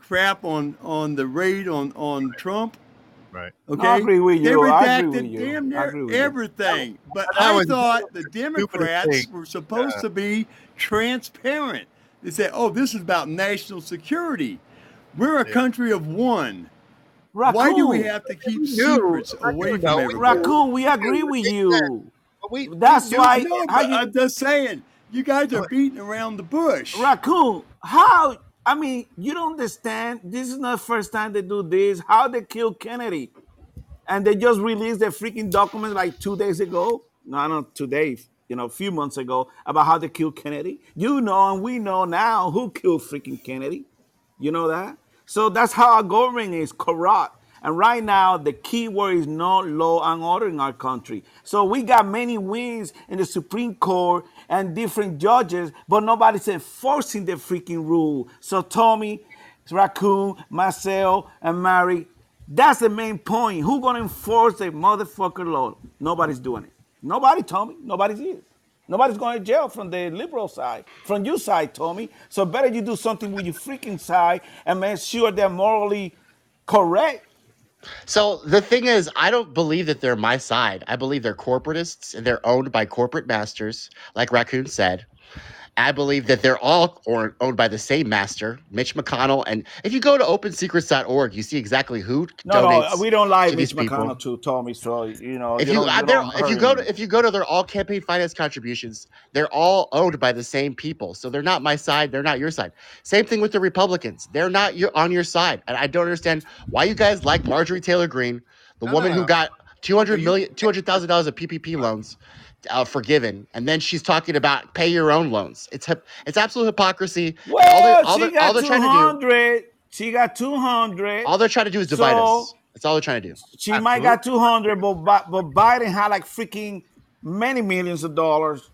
S8: crap on on the raid on on Trump.
S4: Right.
S8: Okay.
S5: I agree with
S8: They
S5: you. I
S8: redacted
S5: agree with you.
S8: damn
S5: I
S8: near
S5: agree with you.
S8: everything. But
S4: That
S8: I
S4: was
S8: thought the
S4: stupidest
S8: Democrats
S4: thing.
S8: were supposed
S4: Yeah.
S8: to be transparent. They said, "Oh, this is about national security. We're a country of one. Why do we
S5: Raccoon.
S8: have to keep
S4: knew.
S8: secrets
S4: I
S8: away
S4: knew
S8: from
S4: that. We
S8: everybody?"
S5: Raccoon, we agree with you.
S4: But we,
S5: That's
S4: we do-
S5: why
S8: No,
S5: how
S8: but
S5: you
S8: I'm just saying, you guys are beating around the bush.
S5: Raccoon, how I mean, you don't understand. This is not the first time they do this. How they killed Kennedy. And they just released the freaking document like two days ago. No, not today, you know, a few months ago about how they killed Kennedy. You know, and we know now who killed freaking Kennedy. You know that? So that's how our government is corrupt. And right now, the key word is no law and order in our country. So we got many wins in the Supreme Court and different judges, but nobody's enforcing the freaking rule. So Tommy, Raccoon, Marcel, and Mary, that's the main point. Who gonna enforce the motherfucker law? Nobody's doing it. Nobody, Tommy. Nobody's is. Nobody's going to jail from the liberal side, from your side, Tommy. So better you do something with your freaking side and make sure they're morally correct
S6: So the thing is, I don't believe that they're my side. I believe they're corporatists and they're owned by corporate masters, like Raccoon said. I believe that they're all or, owned by the same master, Mitch McConnell. And if you go to opensecrets.org, you see exactly who
S5: No,
S6: donates.
S5: no, we don't like Mitch
S6: people.
S5: McConnell too, Tommy. So you know,
S6: If
S5: you
S6: you,
S5: you
S6: if you go to if you go to their all campaign finance contributions, they're all owned by the same people. So they're not my side. They're not your side. Same thing with the Republicans. They're not your, on your side. And I don't understand why you guys like Marjorie Taylor Greene, the
S4: No,
S6: woman
S4: no,
S6: who got two hundred million, two hundred thousand dollars of PPP loans. Uh, forgiven, and then she's talking about pay your own loans. It's it's absolute hypocrisy. And all
S5: Well,
S6: they, all
S5: she
S6: they're,
S5: got
S6: all they're trying to
S5: hundred. She got two hundred.
S6: all they're trying to do is divide
S5: So-
S6: us. That's all they're trying to do.
S5: She might got two hundred, but but Biden had like freaking many millions of dollars.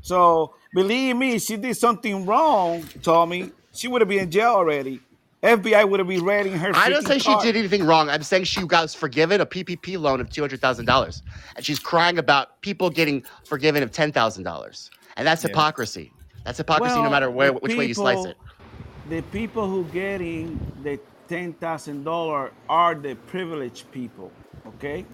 S5: So believe me, she did something wrong, Tommy. She would have been in jail already. FBI would have been raiding her.
S6: I don't
S5: freaking
S6: say she did anything wrong. I'm saying she got forgiven a PPP loan of two hundred thousand dollars, and she's crying about people getting forgiven of ten thousand dollars, and that's
S4: Yeah.
S6: hypocrisy. That's hypocrisy, no matter where,
S5: the
S6: which way you slice it.
S5: The people who getting the ten thousand dollar are the privileged people. Okay,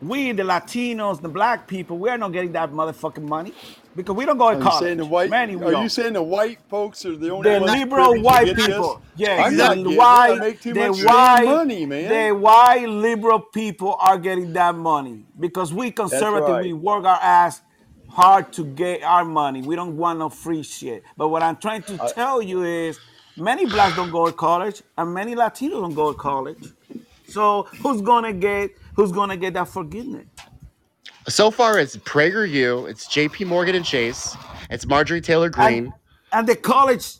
S5: we the Latinos, the black people, we are not getting that motherfucking money because we don't go to college.
S8: the white?
S5: Many we
S8: are
S5: don't.
S8: you saying the white folks are the only
S5: the
S8: ones
S5: liberal white
S8: this?
S5: people. Yes,
S8: I'm not
S5: the
S8: getting
S5: white,
S8: I make too much
S5: white,
S8: money, man.
S5: the white liberal people are getting that money because we conservative,
S8: right.
S5: we work our ass hard to get our money. We don't want no free shit. But what I'm trying to tell you is, many blacks don't go to college, and many Latinos don't go to college. So who's gonna get who's gonna get that forgiveness?
S6: So far, it's PragerU, it's J.P. Morgan and Chase, it's Marjorie Taylor Greene.
S5: And, and the college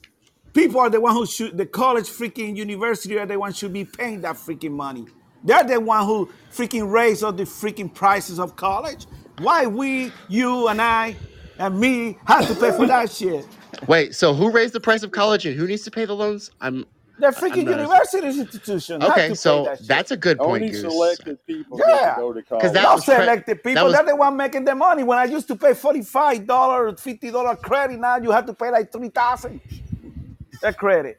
S5: people are the one who should the college freaking university are the one should be paying that freaking money. They're the one who freaking raise all the freaking prices of college. Why we, you and I, and me have to pay for that shit?
S6: Wait, so who raised the price of college and who needs to pay the loans? I'm
S5: The freaking
S6: not-
S5: university institution.
S6: okay. So
S5: that
S6: that's a good point,
S8: Only
S6: Goose.
S8: selected people get
S5: Yeah.
S8: to go to
S6: 'Cause
S8: college.
S6: that
S5: Not
S6: was pre-
S5: selected people.
S6: that was-
S5: They're the one making the money. When I used to pay forty-five dollar, fifty dollar credit, now you have to pay like three thousand. That credit.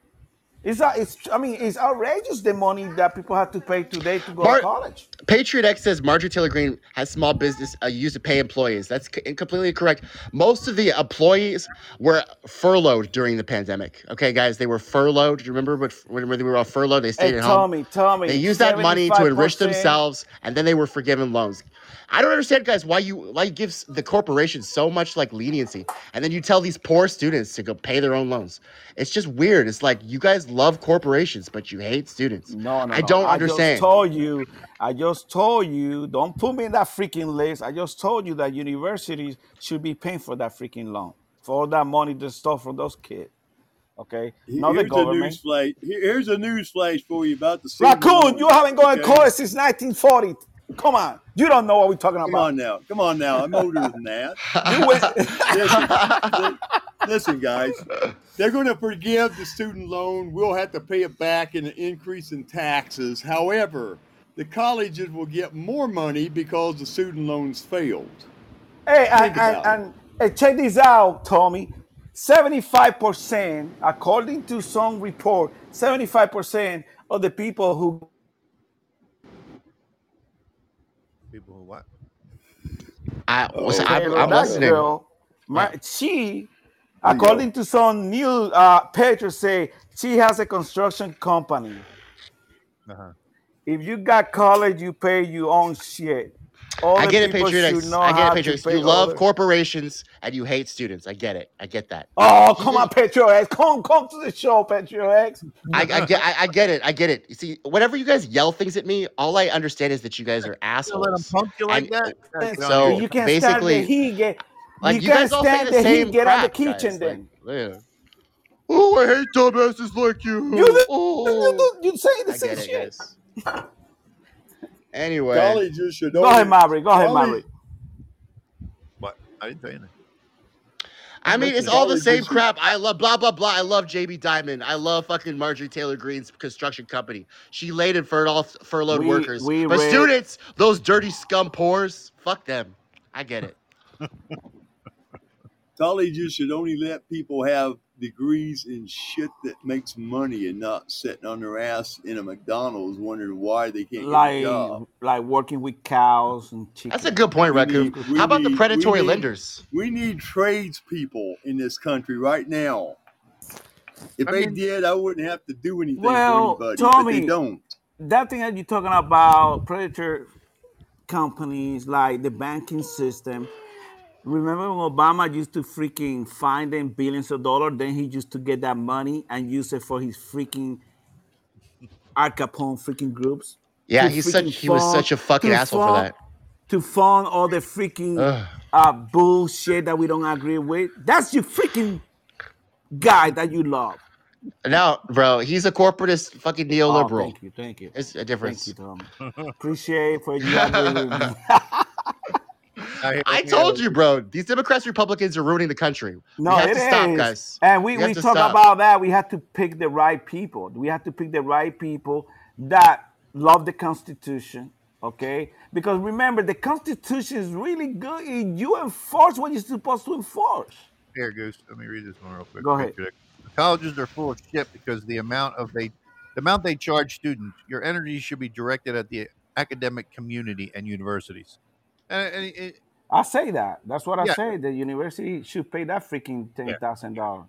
S5: It's, a- it's I mean it's outrageous the money that people have to pay today to go
S6: Mar-
S5: to college.
S6: Patriot X says Marjorie Taylor Greene has small business uh, used to pay employees. That's c- completely correct. Most of the employees were furloughed during the pandemic. Okay, guys, they were furloughed. Do you remember what, when when they were all furloughed? They stayed
S5: Hey
S6: at home.
S5: Tommy, Tommy.
S6: They used that money to enrich
S5: 75%
S6: themselves, and then they were forgiven loans. I don't understand, guys, why you why you give the corporation so much like leniency, and then you tell these poor students to go pay their own loans. It's just weird. It's like you guys love corporations, but you hate students.
S5: No, no,
S6: I don't
S5: I
S6: understand.
S5: I just told you. I just told you. Don't put me in that freaking list. I just told you that universities should be paying for that freaking loan for all that money they stole from those kids. Okay, not the
S8: Here's a
S5: government.
S8: news flash. Here's a news flash for you about the
S5: Raccoon,
S8: loan.
S5: you haven't gone to
S8: Okay?
S5: college since 1940. Come on, you don't know what we're talking about.
S8: Come on now. Come on now. I'm older than that. Listen, listen, guys. They're going to forgive the student loan. We'll have to pay it back in an increase in taxes. However, the colleges will get more money because the student loans failed.
S5: Hey, and,
S8: Think
S5: and, and, and check this out, Tommy. 75%, according to some report, 75% of the people who
S4: People who what?
S6: I,
S8: Oh,
S6: listen, I'm, I'm
S5: that
S6: listening.
S5: girl, my, she, according to some new uh, papers, say she has a construction company.
S4: Uh-huh.
S5: If you got college, you pay your own shit. All
S6: I get it,
S5: people
S6: Patriot
S5: should
S6: X. I get it,
S5: to
S6: Patriot X.
S5: pay
S6: You love
S5: the-
S6: corporations and you hate students. I get it. I get that.
S5: Oh, come on, Patriot X. Come, come to the show, Patriot X.
S6: I, I get I, I get it. I get it. You see, whenever you guys yell things at me, all I understand is that you guys are assholes.
S4: punk you like
S6: And-
S4: that?
S6: So
S5: you can't stand
S6: basically,
S5: the heat. Get,
S6: like
S5: you,
S6: you,
S5: can't
S6: guys all say
S5: stand
S6: the
S5: the
S6: same
S5: heat. Get out of the kitchen
S6: guys.
S5: then.
S6: Like, yeah. Oh, I hate dumbasses like you.
S5: You, you,
S6: oh.
S5: you, you say the
S6: I
S5: same shit.
S6: Guys. Anyway,
S8: Colleges should
S5: Go ahead,
S8: only-
S5: Maverick. Go ahead,
S8: only-
S5: Maverick.
S4: What? I didn't tell you anything.
S6: I mean, it's all the same crap. I love blah blah blah. I love Jamie Dimon. I love fucking Marjorie Taylor Greene's construction company. She laid in for all furloughed
S5: We-
S6: workers.
S5: we
S6: but
S5: read-
S6: students, those dirty scum pores, fuck them. I get it.
S8: colleges should only let people have degrees in shit that makes money and not sitting on their ass in a McDonald's wondering why they can't get a
S5: Like
S8: job.
S5: like working with cows and chickens.
S6: That's a good point,
S8: We
S6: Raccoon.
S8: need,
S6: How about the
S8: need, we
S6: predatory
S8: need,
S6: lenders?
S8: we need tradespeople in this country right now. If
S4: I
S8: they
S4: mean,
S8: did, I wouldn't have to do anything for
S5: Well,
S8: anybody, but they
S5: Tommy,
S8: don't.
S5: that thing that you're talking about, predator companies like the banking system. Remember when Obama used to freaking find them billions of dollars? Then he used to get that money and use it for his freaking Al Capone freaking groups.
S6: Yeah, he's such he was such a fucking asshole for that.
S5: to fund all the freaking
S6: Ugh.
S5: uh, bullshit that we don't agree with. That's your freaking guy that you love.
S6: No, bro, he's a corporatist fucking
S5: Oh,
S6: neoliberal.
S5: thank you, thank you,
S6: It's a difference.
S5: thank you, Tom. Appreciate for you agree with me.
S4: I,
S6: I told you, bro. These Democrats, Republicans are ruining the country.
S5: No,
S6: we have
S5: it
S6: to stop,
S5: is.
S6: guys.
S5: And we,
S6: We
S5: we talk
S6: stop.
S5: about that. We have to pick the right people. We have to pick the right people that love the Constitution. Okay? Because remember, the Constitution is really good. and You enforce what you're supposed to enforce.
S4: Here, Goose. Let me read this one real quick.
S5: Go ahead.
S4: sure that- Colleges are full of shit because the amount of they, the amount they charge students. Your energy should be directed at the academic community and universities. And, and it,
S5: I say that. That's what I
S4: Yeah.
S5: say. The university should pay that freaking ten thousand dollars.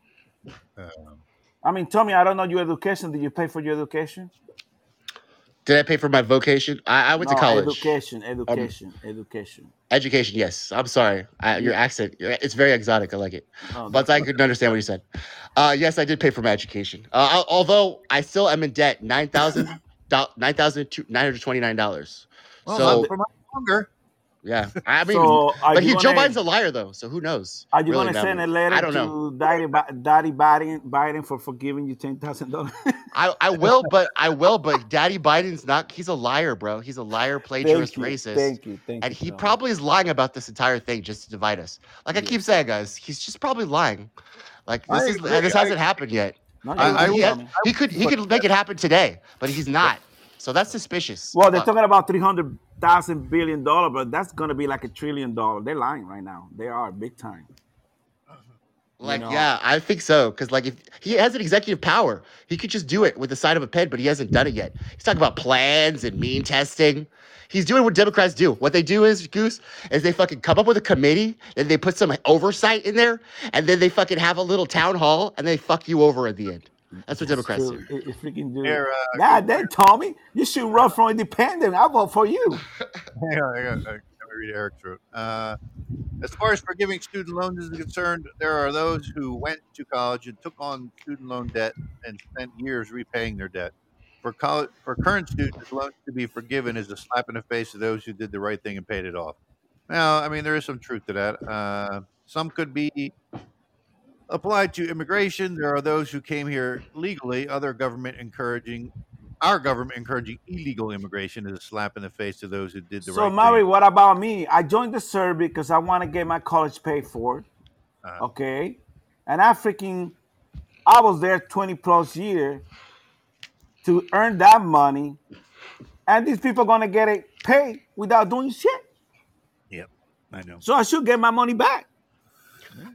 S4: um,
S5: I mean, Tommy, I don't know your education. Did you pay for your education?
S6: Did I pay for my vocation? I, I went to college.
S5: Education,
S6: Um,
S5: education, education.
S6: education, yes. I'm sorry. I, your accent, it's very exotic. I like it.
S5: Oh,
S6: but I couldn't understand what you said. Uh, yes, I did pay for my education. Uh, al- although I still am in debt, nine thousand, nine thousand nine hundred twenty nine dollars.
S4: well,
S6: so
S4: not for much longer.
S6: Yeah, I mean,
S5: So
S6: he, Joe Biden's a liar though, so who knows?
S5: Are you
S6: Really,
S5: gonna send a letter
S6: I don't
S5: to
S6: know.
S5: Daddy, Daddy Biden, Biden for forgiving you ten thousand dollars?
S6: I, I will, but I will, but Daddy Biden's not. He's a liar, bro. He's a liar, plagiarist,
S5: Thank you,
S6: racist.
S5: thank you, thank
S6: and
S5: you,
S6: he
S5: Tom.
S6: probably is lying about this entire thing just to divide us. Like I keep saying, guys, he's just probably lying. Like this
S4: I
S6: is
S4: agree,
S6: this
S4: I-
S6: hasn't happened yet.
S4: I-
S6: he, had- he could he could make it happen today, but he's not. So that's suspicious.
S5: Well, they're talking about three hundred thousand billion dollar, but that's gonna be like a trillion dollar. They're lying right now. They are big time.
S6: Like,
S5: know?
S6: yeah, I think so. Because like, if he has an executive power, he could just do it with the side of a pen, but he hasn't done it yet. He's talking about plans and mean testing. He's doing what Democrats do. What they do is, Goose, is they fucking come up with a committee, then they put some oversight in there, and then they fucking have a little town hall, and they fuck you over at the end. That's what Democrats
S5: So,
S6: do.
S5: it- it freaking do.
S4: Here, uh,
S5: God damn, Tommy, you should run for independent. I vote for you.
S4: Hang on, I got, I, let me read Eric's throat. Uh, as far as forgiving student loans is concerned, there are those who went to college and took on student loan debt and spent years repaying their debt. For college, for current students, loans to be forgiven is a slap in the face of those who did the right thing and paid it off. Now, I mean, there is some truth to that. Uh, some could be applied to immigration. There are those who came here legally. Other government encouraging, our government encouraging illegal immigration is a slap in the face to those who did the
S5: So,
S4: right So,
S5: Mari,
S4: thing.
S5: what about me? I joined the service because I want to get my college paid for.
S4: Uh-huh.
S5: Okay, and I freaking, I was there twenty plus year to earn that money, and these people are gonna get it paid without doing shit.
S4: Yep, I know.
S5: So I should get my money back.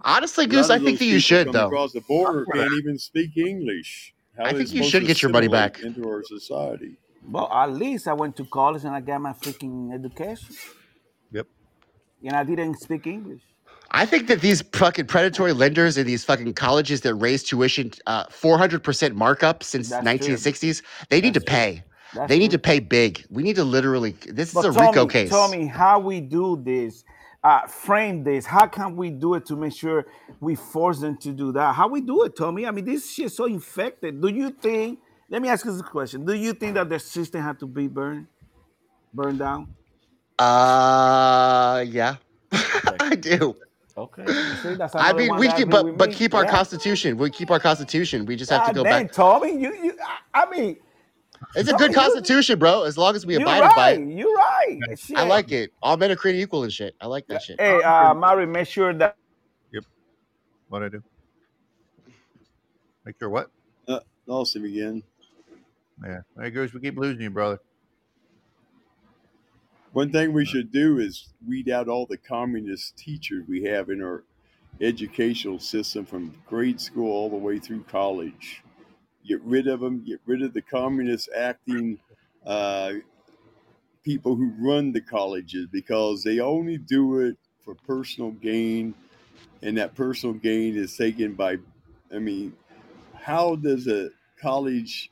S6: Honestly, Goose, I think that you should
S8: come
S6: though.
S8: across the border can't even speak English. How
S6: I think you should get your money back.
S8: into our society.
S5: Well, at least I went to college and I got my freaking education,
S4: Yep.
S5: and I didn't speak English.
S6: I think that these fucking predatory lenders and these fucking colleges that raise tuition uh, 400% markup since
S5: That's true.
S6: 1960s, they need to pay.
S5: That's
S6: they need to pay big. We need to literally. This
S5: But
S6: is a
S5: tell
S6: RICO
S5: me,
S6: case.
S5: Tell me how we do this, uh, frame this. How can we do it to make sure we force them to do that? How we do it, Tommy? I mean, this shit's so infected. Do you think? Let me ask you this question: Do you think that the system had to be burned, burned down?
S6: Uh, yeah, I do.
S5: Okay. See,
S6: I mean, we keep, but but keep our
S5: Yeah.
S6: constitution. We keep our constitution. We just have to go
S5: dang,
S6: back.
S5: Tommy, you, you, I, I mean,
S6: It's a
S5: Tommy,
S6: good
S5: you-
S6: constitution, bro. As long as we
S5: you're
S6: abide by it.
S5: You're right.
S6: I like it. All men are created equal and shit. I like that shit.
S5: Hey, uh, Mari, make sure that Yep.
S4: What I do? Make sure what?
S8: Uh, lost him again.
S4: Yeah. Hey, Goose, we keep losing you, brother.
S8: One thing we should do is weed out all the communist teachers we have in our educational system from grade school all the way through college. Get rid of them. Get rid of the communist acting uh, people who run the colleges because they only do it for personal gain, and that personal gain is taken by. I mean, how does a college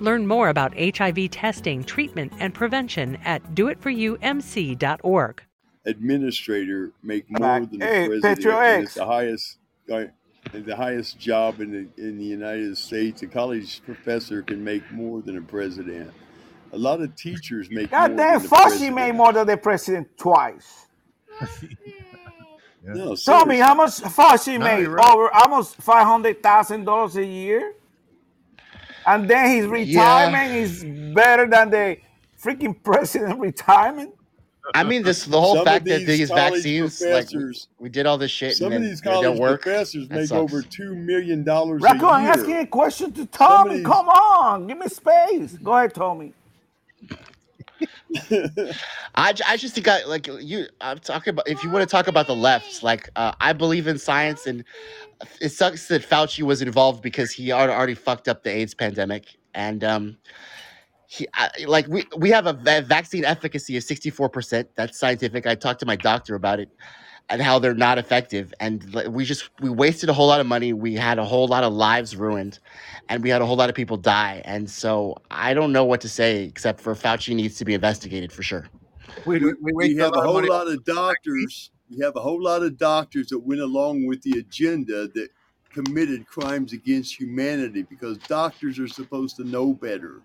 S9: Learn more about HIV testing, treatment, and prevention at doitforumc.org.
S8: administrator make more
S5: Back.
S8: than
S5: Hey,
S8: the president?
S5: Petro
S8: and it's the highest, uh, the highest job in the in the United States. A college professor can make more than a president. A lot of teachers make more
S5: God damn,
S8: than the
S5: Fauci
S8: president.
S5: made more than the president twice.
S8: No,
S5: Tell me how much Fauci
S8: No,
S5: made?
S8: right.
S5: Over almost five hundred thousand dollars a year, and then his retirement is better than the freaking president retirement.
S6: I mean, this the whole
S8: Some of
S6: fact that
S8: these
S6: these vaccines, like
S8: professors-
S6: we did all this shit,
S8: Some
S6: and
S8: of these
S6: they don't work.
S8: professors
S6: That
S8: make
S6: sucks.
S8: over two million dollars a
S5: Raccoon, I'm asking a question to Tommy.
S8: these-
S5: Come on, give me space. Go ahead, Tommy.
S6: I, I just think I like you. I'm talking about if you want to talk about the left, like uh, I believe in science, and it sucks that Fauci was involved because he already, already fucked up the AIDS pandemic, and um, he I, like we we have a vaccine efficacy of 64 percent. That's scientific. I talked to my doctor about it and how they're not effective, and we just we wasted a whole lot of money. We had a whole lot of lives ruined, and we had a whole lot of people die. And so I don't know what to say except for Fauci needs to be investigated for sure.
S10: We, we, we
S8: we have a whole
S10: money
S8: lot of doctors. We have a whole lot of doctors that went along with the agenda that committed crimes against humanity because doctors are supposed to know better.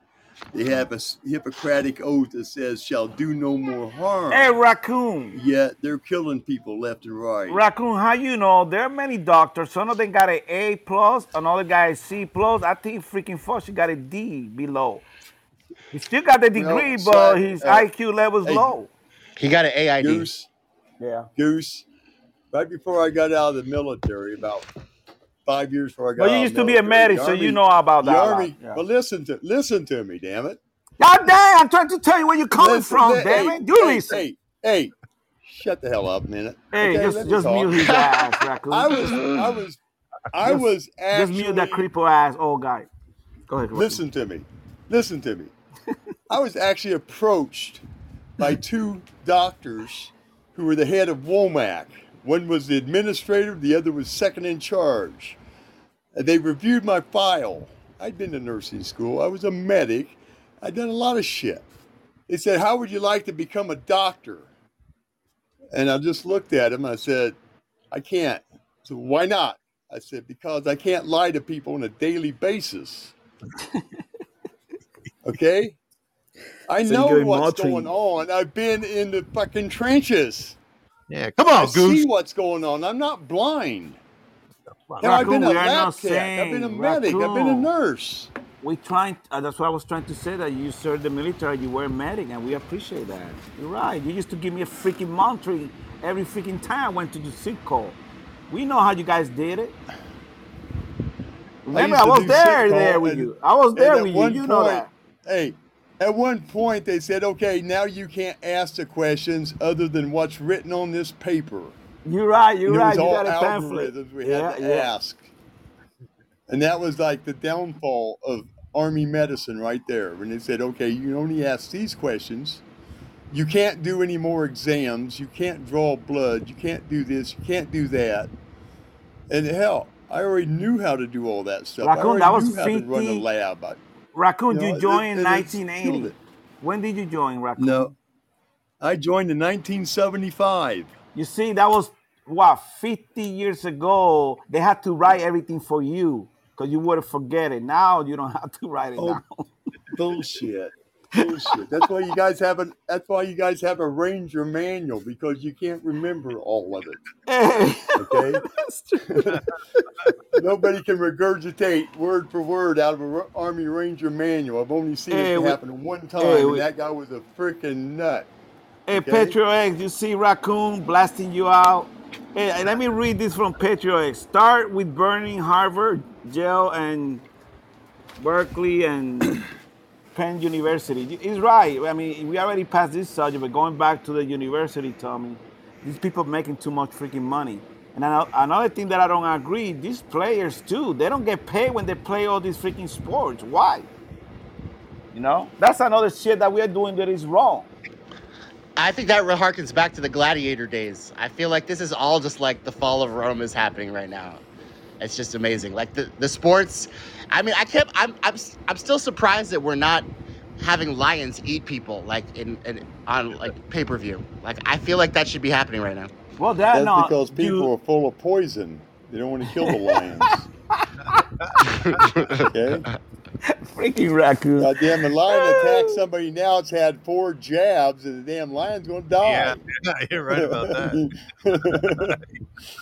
S8: They have a Hippocratic oath that says, "Shall do no more harm."
S5: Hey, Raccoon.
S8: Yet they're killing people left and right.
S5: Raccoon, how you know? There are many doctors. Some of them got an A plus, another guy a C plus. I think freaking Fauci got a D below. He still got the degree,
S8: so,
S5: but his
S8: uh,
S5: IQ level's
S8: hey,
S5: low.
S6: He got an AID.
S8: Goose,
S5: Yeah.
S8: Goose. Right before I got out of the military, about five years before I got
S5: But you used to be a medic, so you know about that.
S8: Army.
S5: Yeah.
S8: But listen to listen to me, damn it.
S5: God damn, I'm trying to tell you where you're coming
S8: Listen,
S5: from,
S8: hey,
S5: damn it. You
S8: hey,
S5: listen.
S8: Hey, hey, shut the hell up minute.
S5: Hey,
S8: okay?
S5: just
S8: me
S5: just mute his ass, Raccoon.
S8: I was, I was, I
S5: Just-
S8: was
S5: Just mute that
S8: actually.
S5: creeper ass old guy. Go ahead.
S8: Listen to me. Listen to me. I was actually approached by two doctors who were the head of Womack. One was the administrator, the other was second in charge. They reviewed my file. I'd been to nursing school. I was a medic. I'd done a lot of shit. They said, How would you like to become a doctor? And I just looked at him. I said, I can't. So why not? I said, Because I can't lie to people on a daily basis. Okay? I
S5: So
S8: know what's
S5: Motrin.
S8: going on. I've been in the fucking trenches.
S4: Yeah, come on,
S8: I
S4: on,
S8: see what's going on. I'm not blind. Now, I've been a lab tech. I've been a medic. I've been a nurse.
S5: We trying. Uh, that's what I was trying to say. That you served the military, you were a medic, and we appreciate that. You're right. You used to give me a freaking monitoring every freaking time I went to the sick call. We know how you guys did it. Remember,
S8: used
S5: I, was there, there with
S8: and-
S5: you. I was there with you. You know that.
S8: Hey, at one point they said, okay, now you can't ask the questions other than what's written on this paper.
S5: You're right. You're
S8: And it
S5: right.
S8: was
S5: You
S8: all
S5: got a pamphlet.
S8: algorithms we
S5: Yeah,
S8: had to
S5: yeah.
S8: ask. And that was like the downfall of Army medicine right there. When they said, okay, you only ask these questions. You can't do any more exams. You can't draw blood. You can't do this. You can't do that. And hell, I already knew how to do all that stuff. I
S5: Raccoon,
S8: already
S5: that was
S8: knew how to run a
S5: 50
S8: lab. I,
S5: Raccoon,
S8: You
S5: you
S8: know, it-
S5: joined in
S8: it
S5: 1980. When did you join, Raccoon?
S8: No, I joined in 1975.
S5: You see, that was what 50 years ago. They had to write everything for you because you would forget it. Now you don't have to write it
S8: Oh,
S5: down.
S8: bullshit. Bullshit. That's why you guys have a. That's why you guys have a Ranger manual because you can't remember all of it. Okay. Nobody can regurgitate word for word out of an Army Ranger manual. I've only seen
S5: Hey,
S8: it
S5: we-
S8: happen one time,
S5: hey,
S8: and
S5: we-
S8: that guy was a freaking nut.
S5: Hey,
S8: Okay.
S5: Patriot X, you see Raccoon blasting you out. Hey, let me read this from Patriot X. Start with burning Harvard, Yale, and Berkeley and Penn University. He's right. I mean, we already passed this subject, but going back to the university, Tommy, these people making too much freaking money. And another thing that I don't agree, these players too, they don't get paid when they play all these freaking sports. Why? You know, that's another shit that we are doing that is wrong.
S6: I think that harkens back to the gladiator days. I feel like this is all just like the fall of Rome is happening right now. It's just amazing. Like the, the sports. I mean, I kept. I'm. I'm. I'm still surprised that we're not having lions eat people like in, in on like pay per view. Like I feel like that should be happening right now.
S5: Well, that
S8: That's
S5: no,
S8: because people
S5: you-
S8: are full of poison. They don't want to kill the lions. okay.
S5: freaking raccoon.
S8: Goddamn, the lion attacks somebody now. It's had four jabs, and the damn lion's going to die.
S4: Yeah, you're right about that.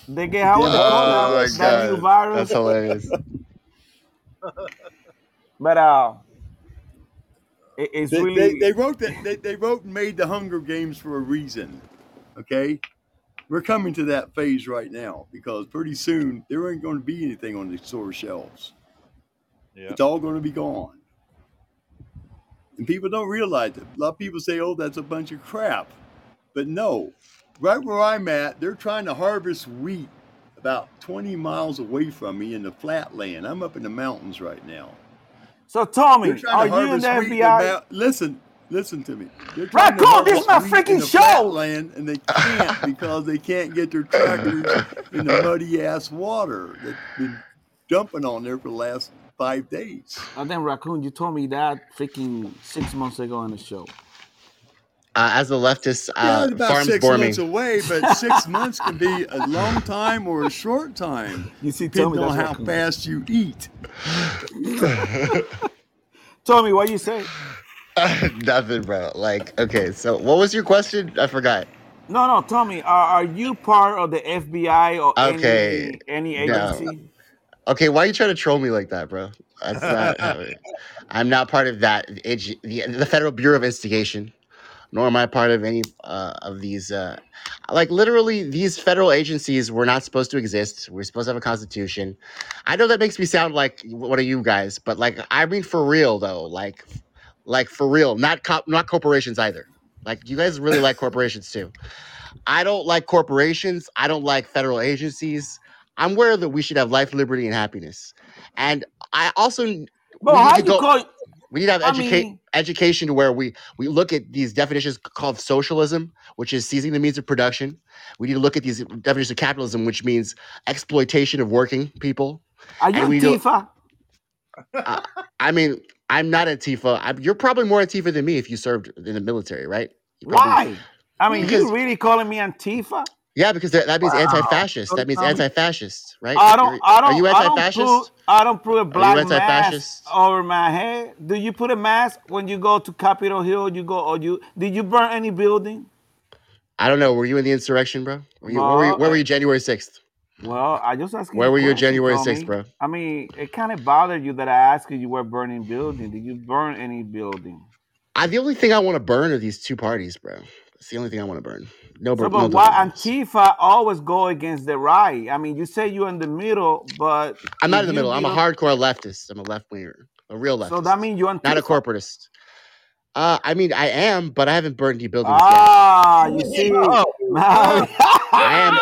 S5: They get how would they
S6: Oh
S5: call
S6: my
S5: that, that new virus?
S6: That's hilarious.
S5: But uh, it, it's
S8: They,
S5: really
S8: they, they wrote that they, they wrote and made the Hunger Games for a reason. Okay, we're coming to that phase right now because pretty soon there ain't going to be anything on the store shelves.
S4: Yeah.
S8: It's all going to be gone. And people don't realize it. A lot of people say, "Oh, that's a bunch of crap," but no. Right where I'm at, they're trying to harvest wheat about 20 miles away from me in the flatland. I'm up in the mountains right now.
S5: so. Tommy,
S8: They're trying
S5: are
S8: to
S5: you in the
S8: harvest wheat
S5: FBI?
S8: mount- Listen, listen to me. They're trying
S5: Raccoon, this is my freaking show.
S8: flatland, and they can't because they can't get their tractors in the muddy ass water that's been dumping on there for the last five days.
S5: And then raccoon, you told me that freaking six months ago on the show.
S6: Uh, as a leftist,
S8: Yeah,
S6: uh,
S8: it's about
S6: farms
S8: six
S6: bore me.
S8: months away, but six months can be a long time or a short time.
S5: You see, tell me
S8: depending on how
S5: raccoon.
S8: fast you eat.
S5: Tommy, what you say?
S6: Nothing, bro. Like, okay, so what was your question? I forgot.
S5: No, no, Tommy, are, are you part of the FBI or
S6: Okay,
S5: any any
S6: no.
S5: agency?
S6: Okay, why are you trying to troll me like that, bro? That's not. I'm not part of that. The, the Federal Bureau of Investigation, nor am I part of any uh, of these. Uh, like literally, these federal agencies were not supposed to exist. We're supposed to have a constitution. I know that makes me sound like one of you guys, but like I mean for real though, like, like for real, not cop, not corporations either. Like you guys really like corporations too. I don't like corporations. I don't like federal agencies. I'm aware that we should have life, liberty, and happiness. And I also we
S5: how
S6: need to
S5: you
S6: go.
S5: call?
S6: We need to have
S5: I
S6: educate
S5: mean-
S6: education to where we we look at these definitions called socialism, which is seizing the means of production. We need to look at these definitions of capitalism, which means exploitation of working people.
S5: Are you
S6: And we don't-
S5: Antifa?
S6: Uh, I mean, I'm not Antifa. I'm, you're probably more Antifa than me if you served in the military, right?
S5: Why? I mean,
S6: Because-
S5: you really calling me Antifa?
S6: Yeah, because that, that means
S5: Wow.
S6: anti-fascist. That means
S5: Um,
S6: anti-fascist, right?
S5: I don't. I don't.
S6: Are you
S5: I don't
S6: anti-fascist?
S5: I don't put a black mask over my head. Do you put a mask when you go to Capitol Hill? You go or you? Did you burn any building?
S6: I don't know. Were you in the insurrection, bro? Were you, where, were you, where were you January 6th?
S5: Well, I just asking.
S6: Where were you January
S5: Tommy.
S6: 6th, bro?
S5: I mean, it kind of bothered you that I asked you. You were burning building. Did you burn any building?
S6: I, the only thing I want to burn are these two parties, bro. It's the only thing I want to burn. No,
S5: So,
S6: bur-
S5: but
S6: no
S5: why
S6: buildings.
S5: Antifa always go against the right? I mean, you say you're in the middle, but
S6: I'm not
S5: if
S6: in the
S5: you
S6: middle. I'm a
S5: give-
S6: hardcore leftist. I'm a left winger, a real leftist.
S5: So that means you're Antifa.
S6: not a corporatist. Uh, I mean, I am, but I haven't burned any buildings
S5: Ah, you see,
S6: yet. I am,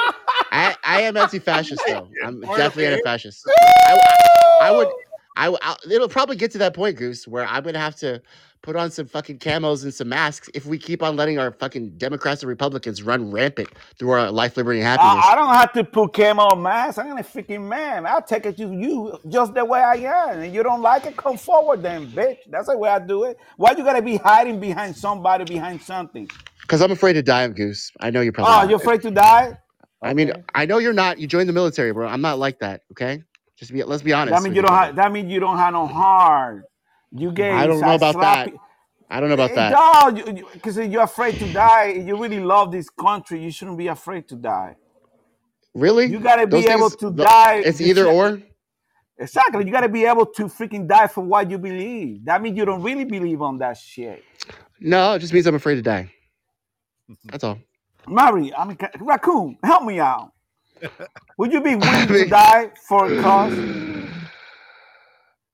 S6: I, I am anti-fascist though. I'm definitely anti-fascist. I, I would, I, I it'll probably get to that point, Goose, where I'm gonna have to put on some fucking camos and some masks if we keep on letting our fucking Democrats and Republicans run rampant through our life, liberty, and happiness.
S5: I, I don't have to put camo mask. I'm a freaking man. I'll take it to you just the way I am. And you don't like it, come forward then, bitch. That's the way I do it. Why you gotta be hiding behind somebody, behind something?
S6: Because I'm afraid to die, Goose. I know you're probably.
S5: Oh,
S6: not.
S5: you're afraid to die?
S6: I mean, I know you're not. You joined the military, bro. I'm not like that. Okay, just be. Let's be honest.
S5: That means
S6: with
S5: you
S6: each
S5: don't
S6: other.
S5: have. That means you don't have no heart. You gay.
S6: I don't know about eh, that. I don't know about that.
S5: No, because you're afraid to die. You really love this country. You shouldn't be afraid to die.
S6: Really?
S5: You gotta be
S6: Those
S5: able
S6: things-
S5: to
S6: the-
S5: die.
S6: It's either or.
S5: Exactly. You gotta be able to freaking die for what you believe. That means you don't really believe on that shit.
S6: No, it just means I'm afraid to die. That's all.
S5: Mary, I mean, raccoon, help me out. Would you be willing to die for a cause?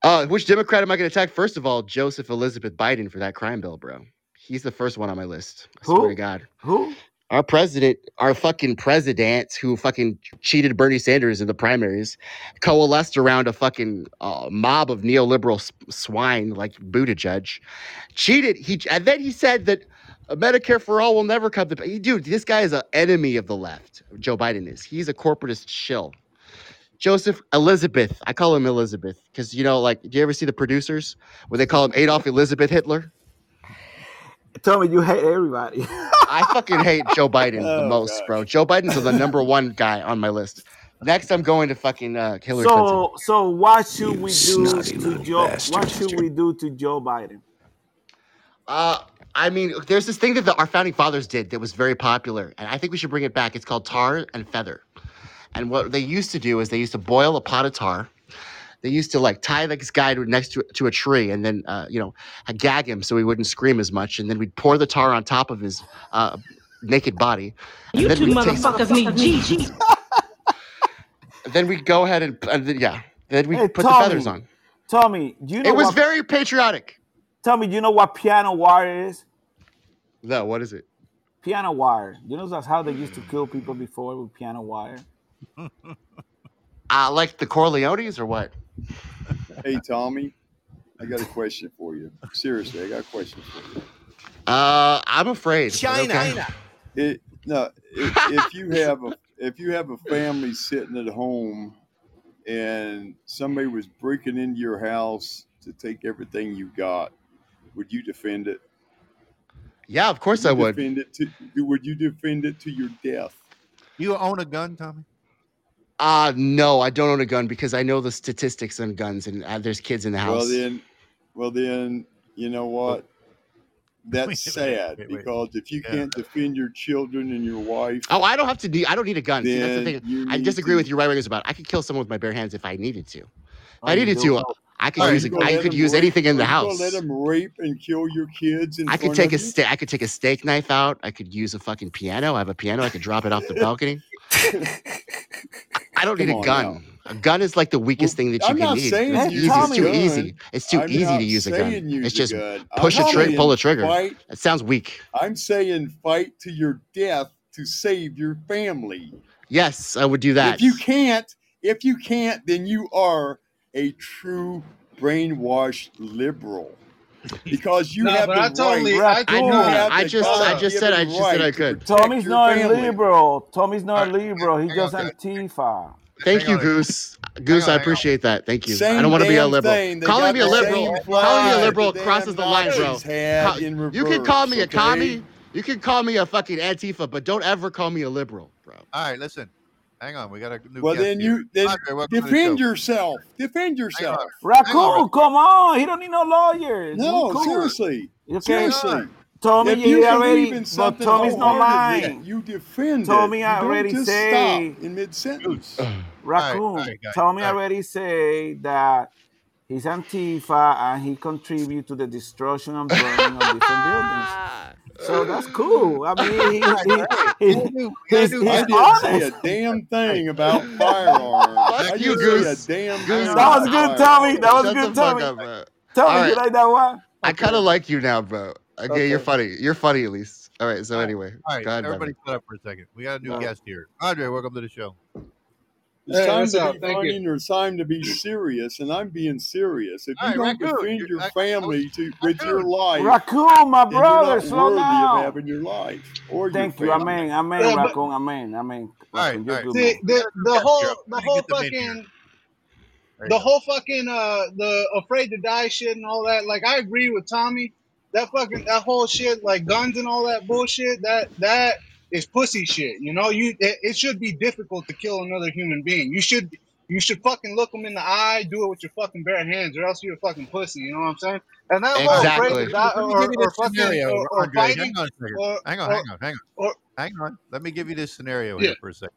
S6: Uh, which Democrat am I going to attack? First of all, Joseph Elizabeth Biden for that crime bill, bro. He's the first one on my list. I swear
S5: Who?
S6: to God.
S5: Who?
S6: Our president, our fucking president who fucking cheated Bernie Sanders in the primaries, coalesced around a fucking uh, mob of neoliberal swine like Buttigieg, cheated. He and then he said that uh, Medicare for all will never come to. Dude, this guy is an enemy of the left. Joe Biden is. He's a corporatist shill. Joseph Elizabeth. I call him Elizabeth because you know, like, do you ever see the producers where they call him Adolf Elizabeth Hitler?
S5: Tell me you hate everybody.
S6: I fucking hate Joe Biden the
S5: Oh,
S6: most, bro. Joe Biden's the number one guy on my list. Next, I'm going to fucking uh, Hillary Clinton.
S5: so, so what should we do to Joe?
S6: bastard.
S5: What should we do to Joe Biden?
S6: Uh, I mean, there's this thing that the, our founding fathers did that was very popular, and I think we should bring it back. It's called tar and feather. And what they used to do is they used to boil a pot of tar. They used to like tie this guy to, next to, to a tree and then, uh, you know, gag him so he wouldn't scream as much. And then we'd pour the tar on top of his uh, naked body.
S10: You two
S6: we'd take-
S10: motherfuckers need Jesus.
S6: Then we'd go ahead and, and then, yeah, then we
S5: Hey,
S6: put the feathers on.
S5: Tommy, do you know
S6: It was
S5: what,
S6: very patriotic.
S5: Tell me, do you know what piano wire is?
S6: No, what is it?
S5: Piano wire. You know that's how they used to kill people before with piano wire.
S6: Uh, like the Corleones or what?
S8: Hey, Tommy, I got a question for you. Seriously, I got a question for you.
S6: Uh, I'm afraid.
S8: China.
S6: okay.
S8: It, no, if, if you have a if you have a family sitting at home and somebody was breaking into your house to take everything you got, would you defend it?
S6: Yeah, of course
S8: you
S6: I would.
S8: Defend it to would you defend it to your death?
S4: You own a gun, Tommy?
S6: Uh no, I don't own a gun because I know the statistics on guns and uh, there's kids in the house.
S8: Well then, well then, you know what? That's sad because if you can't defend your children and your wife,
S6: oh, I don't have to need. I don't need a gun. See, that's the
S8: Then
S6: thing. I disagree
S8: to-
S6: with you right wingers about. It. I could kill someone with my bare hands if I needed to. If
S8: Oh,
S6: I needed to, uh, I could use. A, I could use
S8: rape-
S6: anything in the
S8: are you gonna
S6: house.
S8: Let them rape and kill your kids.
S6: I could take a steak. I could take a steak knife out. I could use a fucking piano. I have a piano. I could drop it off the balcony. I don't need a gun. A gun is like the weakest thing that you
S8: I'm
S6: can need. It's
S8: use
S6: easy. It's too
S8: gun.
S6: easy. It's too
S8: I'm
S6: easy to use a gun.
S8: use
S6: It's just
S8: gun.
S6: push
S8: I'm
S6: a trigger, pull a trigger.
S8: fight.
S6: It sounds weak.
S8: I'm saying fight to your death to save your family.
S6: Yes, I would do that.
S8: If you can't, if you can't, then you are a true brainwashed liberal. Because you
S11: No,
S8: have
S11: but
S8: the
S11: I totally-
S8: right.
S11: I
S8: you
S11: know.
S8: have
S6: I
S8: the
S6: just- I just said- I
S8: God-given
S6: just said I could.
S5: Tommy's
S8: your
S5: not a
S8: family.
S5: liberal. Tommy's not a liberal. He just Antifa.
S6: Thank you, Goose. Goose, I appreciate that. Thank you. I don't want to be a liberal. Calling me a liberal, calling me a liberal crosses the line, bro.
S8: Nazis had
S6: you can call me a commie. You can call me a fucking Antifa, but don't ever call me a liberal, bro.
S4: All right, listen. Hang on. We got a new
S8: Well, then
S4: here.
S8: you then
S4: Andre, welcome to the
S8: defend yourself. Defend yourself.
S5: Raccoon, come on. He don't need no lawyers.
S8: No,
S5: cool.
S8: seriously.
S5: Okay.
S8: Seriously.
S5: Tommy,
S8: if
S5: you,
S8: you
S5: already, but Tommy's not
S8: wholeheartedly,
S5: mine.
S8: You defend
S5: Tommy
S8: it. You
S5: already
S8: don't just
S5: say-
S8: stop in mid sentence.
S5: Raccoon,
S4: all right, guys,
S5: Tommy
S4: all right.
S5: already say that he's Antifa and he contribute to the destruction and burning of different buildings. So that's cool. I mean, he, he, he, he, he's, he's
S8: I didn't
S5: honest.
S8: say a damn thing about firearms.
S6: Fuck you,
S8: say
S6: Goose.
S8: a damn
S6: Goose,
S5: That was good. Tommy. That was
S6: Shut
S5: good,
S6: the fuck
S5: Tommy.
S6: up, bro.
S5: Tommy,
S6: All
S5: you like that one?
S6: I kind of like you now, bro. Okay,
S5: Okay.
S6: you're funny. You're funny at least. All right. So anyway,
S4: All right,
S6: go ahead,
S4: everybody
S6: brother.
S4: shut up for a second. We got a new
S5: No.
S4: guest here. Andre, welcome to the show.
S8: It's
S10: Hey,
S8: time to
S10: up?
S8: be
S10: Thank
S8: funny
S10: you.
S8: or it's time to be serious, and I'm being serious. If
S10: All
S8: you
S10: right,
S8: don't
S10: Raccoon,
S8: defend your
S10: I- I-
S8: family to with your life,
S5: Raccoon, my
S8: then you're
S5: brother,
S8: not
S5: slow
S8: worthy
S5: down.
S8: of having your life or
S5: Thank
S8: your
S5: you.
S8: family.
S5: Amen. Amen,
S10: Yeah, but-
S5: Raccoon. Amen. Amen.
S10: All right,
S5: Raccoon, you're
S10: all right. See, the the whole the whole
S4: get them in here.
S10: fucking
S4: There
S10: the whole fucking uh the afraid to die shit and all that. Like I agree with Tommy. That fucking that whole shit, like guns and all that bullshit. That that is pussy shit. You know, you it, it should be difficult to kill another human being. You should you should fucking look them in the eye, do it with your fucking bare hands, or else you're a fucking pussy. You know what I'm saying? And that whole
S4: Exactly.
S10: to die
S4: Let me
S10: or,
S4: give you
S10: or
S4: this
S10: fucking or, or
S4: Andre.
S10: fighting
S4: Hang on a second.
S10: or
S4: hang on,
S10: or,
S4: hang on, hang on.
S10: or
S4: Hang on. Let me give you this scenario
S10: Yeah.
S4: here for a second.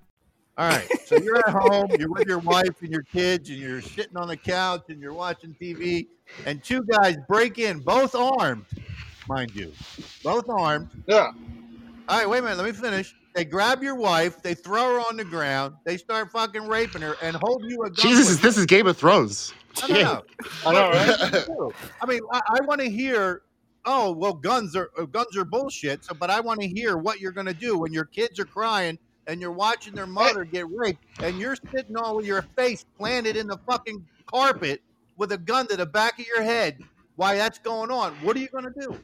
S4: All right. So you're at home, you're with your wife and your kids, and you're sitting on the couch and you're watching TV, and two guys break in, both armed, mind you, both armed.
S10: Yeah.
S4: All right, wait a minute. Let me finish. They grab your wife, they throw her on the ground, they start fucking raping her, and hold you a gun.
S6: Jesus,
S4: with
S6: this is Game of Thrones.
S4: No, no, no.
S10: I know, right?
S4: what do you do? I mean, I, I want to hear. Oh well, guns are uh, guns are bullshit. So, but I want to hear what you're going to do when your kids are crying and you're watching their mother get raped, and you're sitting all with your face planted in the fucking carpet with a gun to the back of your head. Why that's going on? What are you going to do?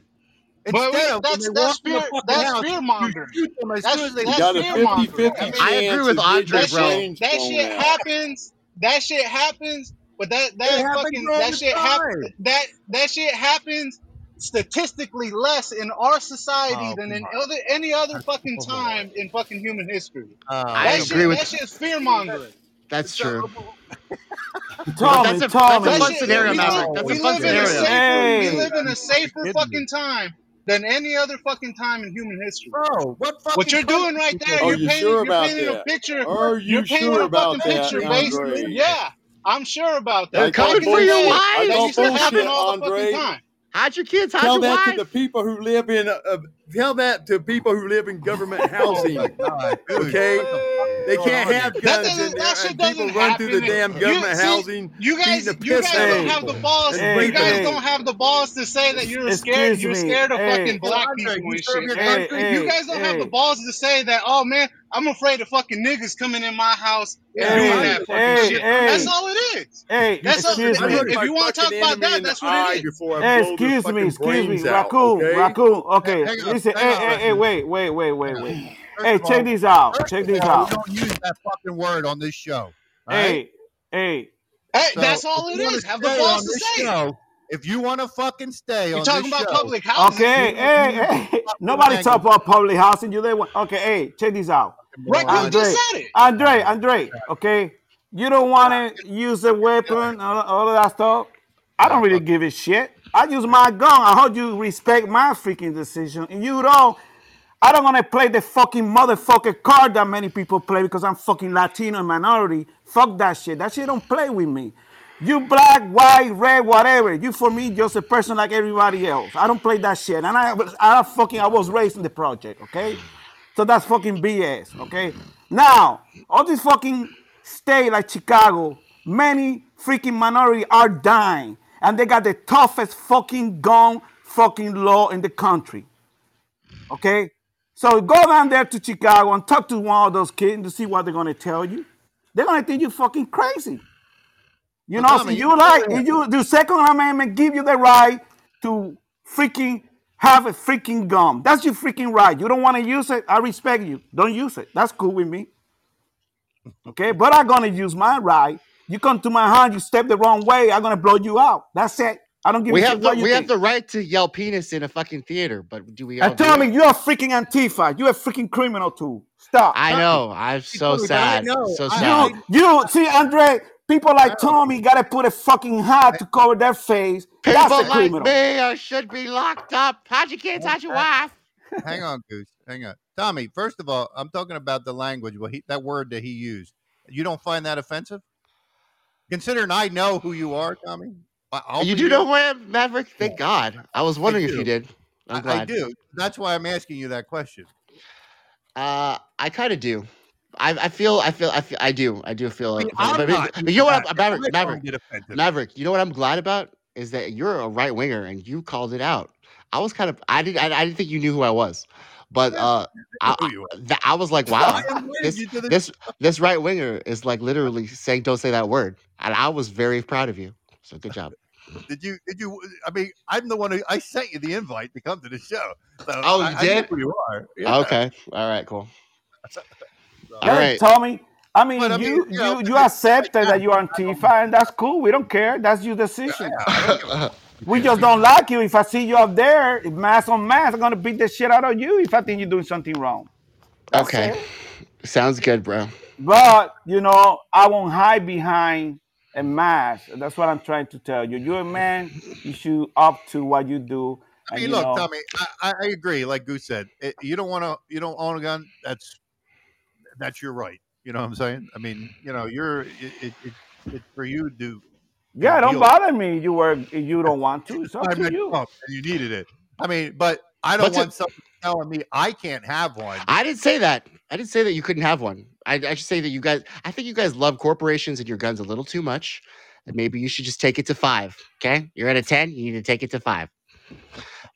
S10: But
S4: Instead of when
S10: that's that's
S4: walk in the
S10: fear that's fear mongering.
S4: shoot
S10: That's,
S4: soon as they
S10: that's
S8: got a
S10: fear mongering.
S8: 50-50
S10: I
S6: agree with Andre,
S10: that
S6: bro.
S10: shit that
S8: blown
S10: shit
S8: out.
S10: happens. That shit happens. But that that
S4: happens
S10: fucking that shit happens. That that shit happens statistically less in our society
S4: Oh,
S10: than in other any other
S4: That's
S10: fucking
S4: bull.
S10: time in fucking human history.
S4: Uh,
S6: I
S10: That
S6: agree
S10: shit
S6: with-
S10: that shit is fear mongering.
S6: That's true.
S5: Tommy,
S6: that's a-
S5: Tommy.
S6: that's a
S10: That
S6: fun scenario,
S10: we
S6: Maverick.
S10: live,
S6: That's a fun
S10: in a
S6: scenario.
S10: safer
S5: Hey.
S10: we live in a safer fucking
S4: me.
S10: time than any other fucking time in human history.
S4: Bro, what fucking
S10: What you're doing right there,
S8: Are
S10: you're
S8: you
S10: painting,
S8: sure
S10: you're
S8: about
S10: painting a
S8: that?
S10: picture.
S8: Are you
S10: You're painting
S8: sure
S10: a
S8: about
S10: fucking
S8: that,
S10: picture based.
S8: Andre?
S10: Yeah, I'm sure about that.
S6: They're coming for your
S10: Bullshit.
S6: wife.
S8: I
S10: That used to happen all the fucking time.
S6: Hide your kids. Hide
S8: Tell
S6: your
S8: that
S6: wife.
S8: to the people who live in. Uh, tell that to people who live in government oh housing.
S4: God,
S8: Okay,
S4: what the fuck
S8: they can't have
S4: here?
S10: That
S8: guns in there, and people run through the
S10: happen.
S8: damn
S10: You
S8: government
S10: see,
S8: housing,
S10: you guys,
S8: the
S10: you guys don't have the balls.
S5: Hey,
S10: You guys
S5: hey.
S10: don't have the balls to say that you're
S5: Excuse
S10: scared. You're scared of
S5: Hey.
S10: fucking black people
S4: you
S10: and
S4: serve
S10: shit.
S4: your
S5: Hey,
S4: country?
S5: hey,
S10: You guys don't have the balls to say that. Oh man, I'm afraid of fucking niggas coming in my house and
S4: Yeah,
S10: doing that fucking
S5: hey,
S10: shit.
S5: hey.
S10: That's all it is.
S5: Hey,
S10: That's all.
S5: excuse
S10: I
S5: me.
S10: if you want to talk about that, that's what it is.
S8: before I
S5: Hey, excuse me, excuse me,
S8: brains out.
S5: raccoon,
S8: Okay.
S5: raccoon. Okay,
S4: Hang on,
S5: listen.
S4: hang
S5: Hey, hey, hey, wait, wait, wait, wait, wait.
S4: First
S5: Hey,
S4: of
S5: check
S4: all-
S5: this out. Check
S4: of
S5: this
S4: all,
S5: out.
S4: we don't use that fucking word on this show. all right?
S5: Hey, hey.
S10: Hey,
S4: So,
S10: that's all
S4: if
S10: it
S4: you wanna.
S10: Have the
S4: stay
S10: balls to say
S4: show, if you want to fucking stay
S10: You're
S4: on
S10: talking
S4: this
S10: about
S4: show,
S10: public housing.
S5: Okay, hey, hey. Nobody
S4: Fucking
S5: talk about public housing. You live. Okay, hey, check these out.
S10: Raccoon
S5: Andre,
S10: just said it.
S5: Andre, Andre. Okay, you don't want to use a weapon, all, all of that stuff. I don't really give a shit. I use my gun. I hope you respect my freaking decision. You don't. I don't want to play the fucking motherfucker card that many people play because I'm fucking Latino and minority. Fuck that shit. That shit don't play with me. You black, white, red, whatever. You for me just a person like everybody else. I don't play that shit. And I, was- I fucking, I was raised in the project. Okay, so that's fucking BS. Okay. Now all these fucking state like Chicago, many freaking minority are dying, and they got the toughest fucking gun fucking law in the country. Okay? So go down there to Chicago and talk to one of those kids to see what they're gonna tell you. They're gonna think you're fucking crazy. You know, so
S4: you
S5: you like you the Second Amendment give you the right to freaking have a freaking gun. That's your freaking right. You don't want to use it, I respect you. Don't use it. That's cool with me. Okay, but I'm gonna use my right. You come to my house, you step the wrong way, I'm gonna blow you out. That's it. I don't give
S6: We
S5: a
S6: have
S5: shit
S6: the
S5: you
S6: we have
S5: think.
S6: the right to yell penis in a fucking theater, but do we all
S5: And
S6: do
S5: tell me you're a freaking Antifa. You're a freaking criminal too. Stop.
S6: I know. I'm so
S4: Tommy, but I
S6: sad.
S4: know.
S6: So sad.
S5: You, you see, Andre, people like Tommy gotta put a fucking hat to cover their face. That's
S6: People
S5: a
S6: like
S5: criminal.
S6: me uh, should be locked up. How'd you can't touch your wife?
S4: Hang on, Goose. Hang on. Tommy, first of all, I'm talking about the language, what he, that word that he used. You don't find that offensive? Considering I know who you are, Tommy. I- I'll
S6: You do know who I am, Maverick? Thank God. I was wondering if you did. I'm glad.
S4: I do. That's why I'm asking you that question.
S6: Uh, I kind of do. I, I feel. I feel. I feel. I do. I do feel.
S4: I mean. I'm
S6: but,
S4: not
S6: but you know what? I'm. Maverick. Maverick.
S4: find it offensive.
S6: Maverick. You know what I'm glad about is that you're a right winger and you called it out. I was kind of. I didn't. I, I didn't think you knew who I was, but uh, I,
S4: who you are.
S6: th- I was like, wow, this
S4: you to the-
S6: this this right winger is like literally saying, "Don't say that word," and I was very proud of you. So good job.
S4: Did you? Did you? I mean, I'm the one who I sent you the invite to come to the show. So
S6: Oh,
S4: I,
S6: you
S4: I know
S6: did?
S4: who you are. Yeah.
S6: Okay. All right. Cool. All
S5: Hey. Tommy. I mean,
S4: But I mean,
S5: you
S4: you know,
S5: you you accepted that you are Antifa, and that's cool. We don't care. That's your decision. We just don't like you. If I see you up there, mask on mask, I'm gonna beat the shit out of you if I think you're doing something wrong. That's
S6: okay.
S5: it.
S6: Sounds good, bro.
S5: But you know, I won't hide behind a mask. That's what I'm trying to tell you. You're a man. You should up to what you do.
S4: I mean,
S5: you
S4: look,
S5: know,
S4: Tommy. I, I I agree. Like Goose said, it, you don't want to. You don't own a gun. That's that's your right. You know what I'm saying? I mean, you know, you're it. it, it it's for you to do.
S5: Yeah, don't
S4: deal-
S5: bother me. You were you don't want to. It's up
S4: I
S5: to you.
S4: You needed it. I mean, but I don't
S6: But to-
S4: want someone telling me I can't have one.
S6: I didn't say that. I didn't say that you couldn't have one. I, I should say that you guys. I think you guys love corporations and your guns a little too much. And maybe you should just take it to five. Okay, you're at a ten. You need to take it to five.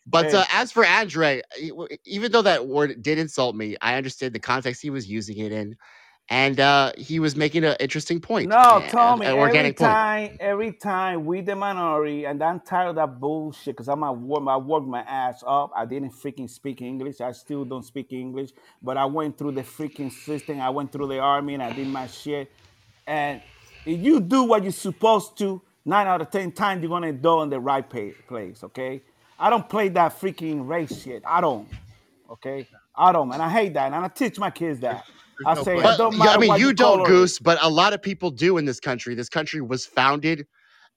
S6: But uh, as for Andre, w- even though that word did insult me, I understood the context he was using it in, and uh, he was making an interesting point.
S5: No, Tommy.
S6: an
S5: Every
S6: organic point.
S5: time, every time we the minority, and I'm tired of that bullshit. Cause I'm at work, I worked my ass up. I didn't freaking speak English. I still don't speak English. But I went through the freaking system. I went through the army, and I did my shit. And if you do what you're supposed to, nine out of ten times you're gonna up in the right pa- place. Okay. I don't play that freaking race shit. I don't. Okay. I don't, and I hate that, and I teach my kids that. I
S4: no
S5: say, it.
S6: But
S5: don't
S6: yeah,
S5: matter
S6: I mean,
S5: what
S6: you don't,
S5: color it
S6: Goose, but a lot of people do in this country. This country was founded,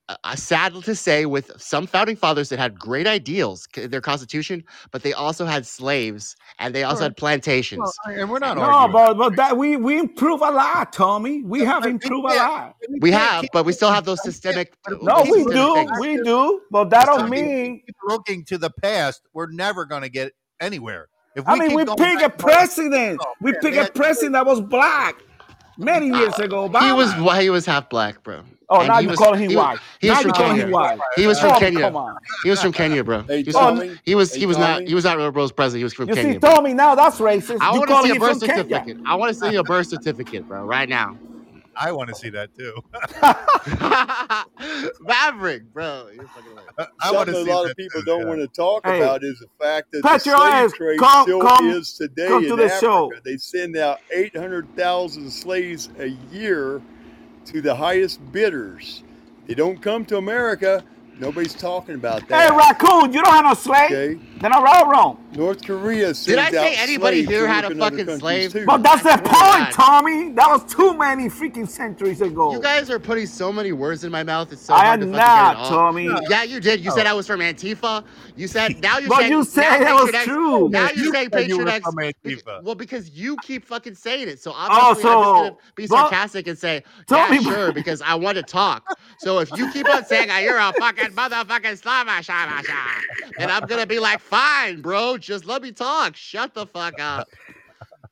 S6: uh, uh, sad to say, with some founding fathers that had great ideals, c- their constitution, but they also had slaves and they also had plantations.
S4: Well, and we're not
S5: No,
S4: arguing.
S5: but but that we we improve a lot, Tommy. We have
S4: but we
S5: improved a lot.
S6: we have, but we still have those systemic.
S5: No,
S6: those
S5: we
S6: systemic
S5: do,
S6: things.
S5: we do, but that don't
S4: Tommy, if we
S5: mean.
S4: looking to the past, we're never going to get anywhere. If
S5: I mean, we
S4: going
S5: pick a president.
S4: Oh,
S5: We
S4: man,
S5: pick a president that was black many years ago.
S6: He was why he was half black, bro.
S5: Oh,
S6: And
S5: now you
S6: was-
S5: calling him
S6: he was-
S5: white.
S6: He was
S5: Now
S6: from
S5: you calling
S6: Kenya.
S5: him white.
S6: He was from
S5: Oh,
S6: Kenya.
S5: Come on.
S6: He was from Kenya, bro.
S8: Hey,
S6: He was,
S8: Tommy.
S6: from, he was
S8: Hey,
S6: he was not he was not Rose President. He was from
S5: You
S6: Kenya.
S5: see,
S6: bro.
S5: Tommy, now that's racist.
S6: I want to see a birth
S5: from Kenya.
S6: certificate. I want to see a birth certificate, bro, right now.
S4: I want to see that too.
S6: Maverick, bro. You're fucking hilarious.
S4: I, I want to
S8: Something
S4: see
S8: a lot
S4: that
S8: of people
S4: too,
S8: don't
S4: yeah.
S8: want to talk
S5: Hey,
S8: about is the fact that
S5: pat
S8: the
S5: your
S8: slave
S5: ass.
S8: trade
S5: Come-
S8: still
S5: come-
S8: is today
S5: come
S8: in
S5: to the
S8: Africa.
S5: show.
S8: They send out 800,000 slaves a year to the highest bidders. They don't come to America. Nobody's talking about that. Hey.
S5: Raccoon, you don't have no slave.
S8: Okay.
S5: Then I'm right wrong.
S8: North Korea
S6: Did I say anybody here had a fucking slave?
S8: too.
S5: But that's the
S6: I swear to
S5: point, Tommy. That was too many freaking centuries ago.
S6: You guys are putting so many words in my mouth. It's so
S5: I
S6: hard
S5: am
S6: to fucking get it all.
S5: Tommy.
S6: Yeah, you did. You said oh. I was from Antifa. You said now you're
S5: But
S6: saying
S5: you said that was
S6: X-
S5: true.
S6: Now
S4: You
S6: you're saying
S4: you
S6: Patriot
S4: were
S6: X. Well, because you keep fucking saying it. So obviously I'm just gonna be
S5: but-
S6: sarcastic and say,
S5: Tommy,
S6: yeah, sure, because I want to talk. So if you keep on saying "Ah, you're a fucking motherfucking slava, shava, shava," then I'm gonna be like, fine, bro, just let me talk. Shut the fuck up.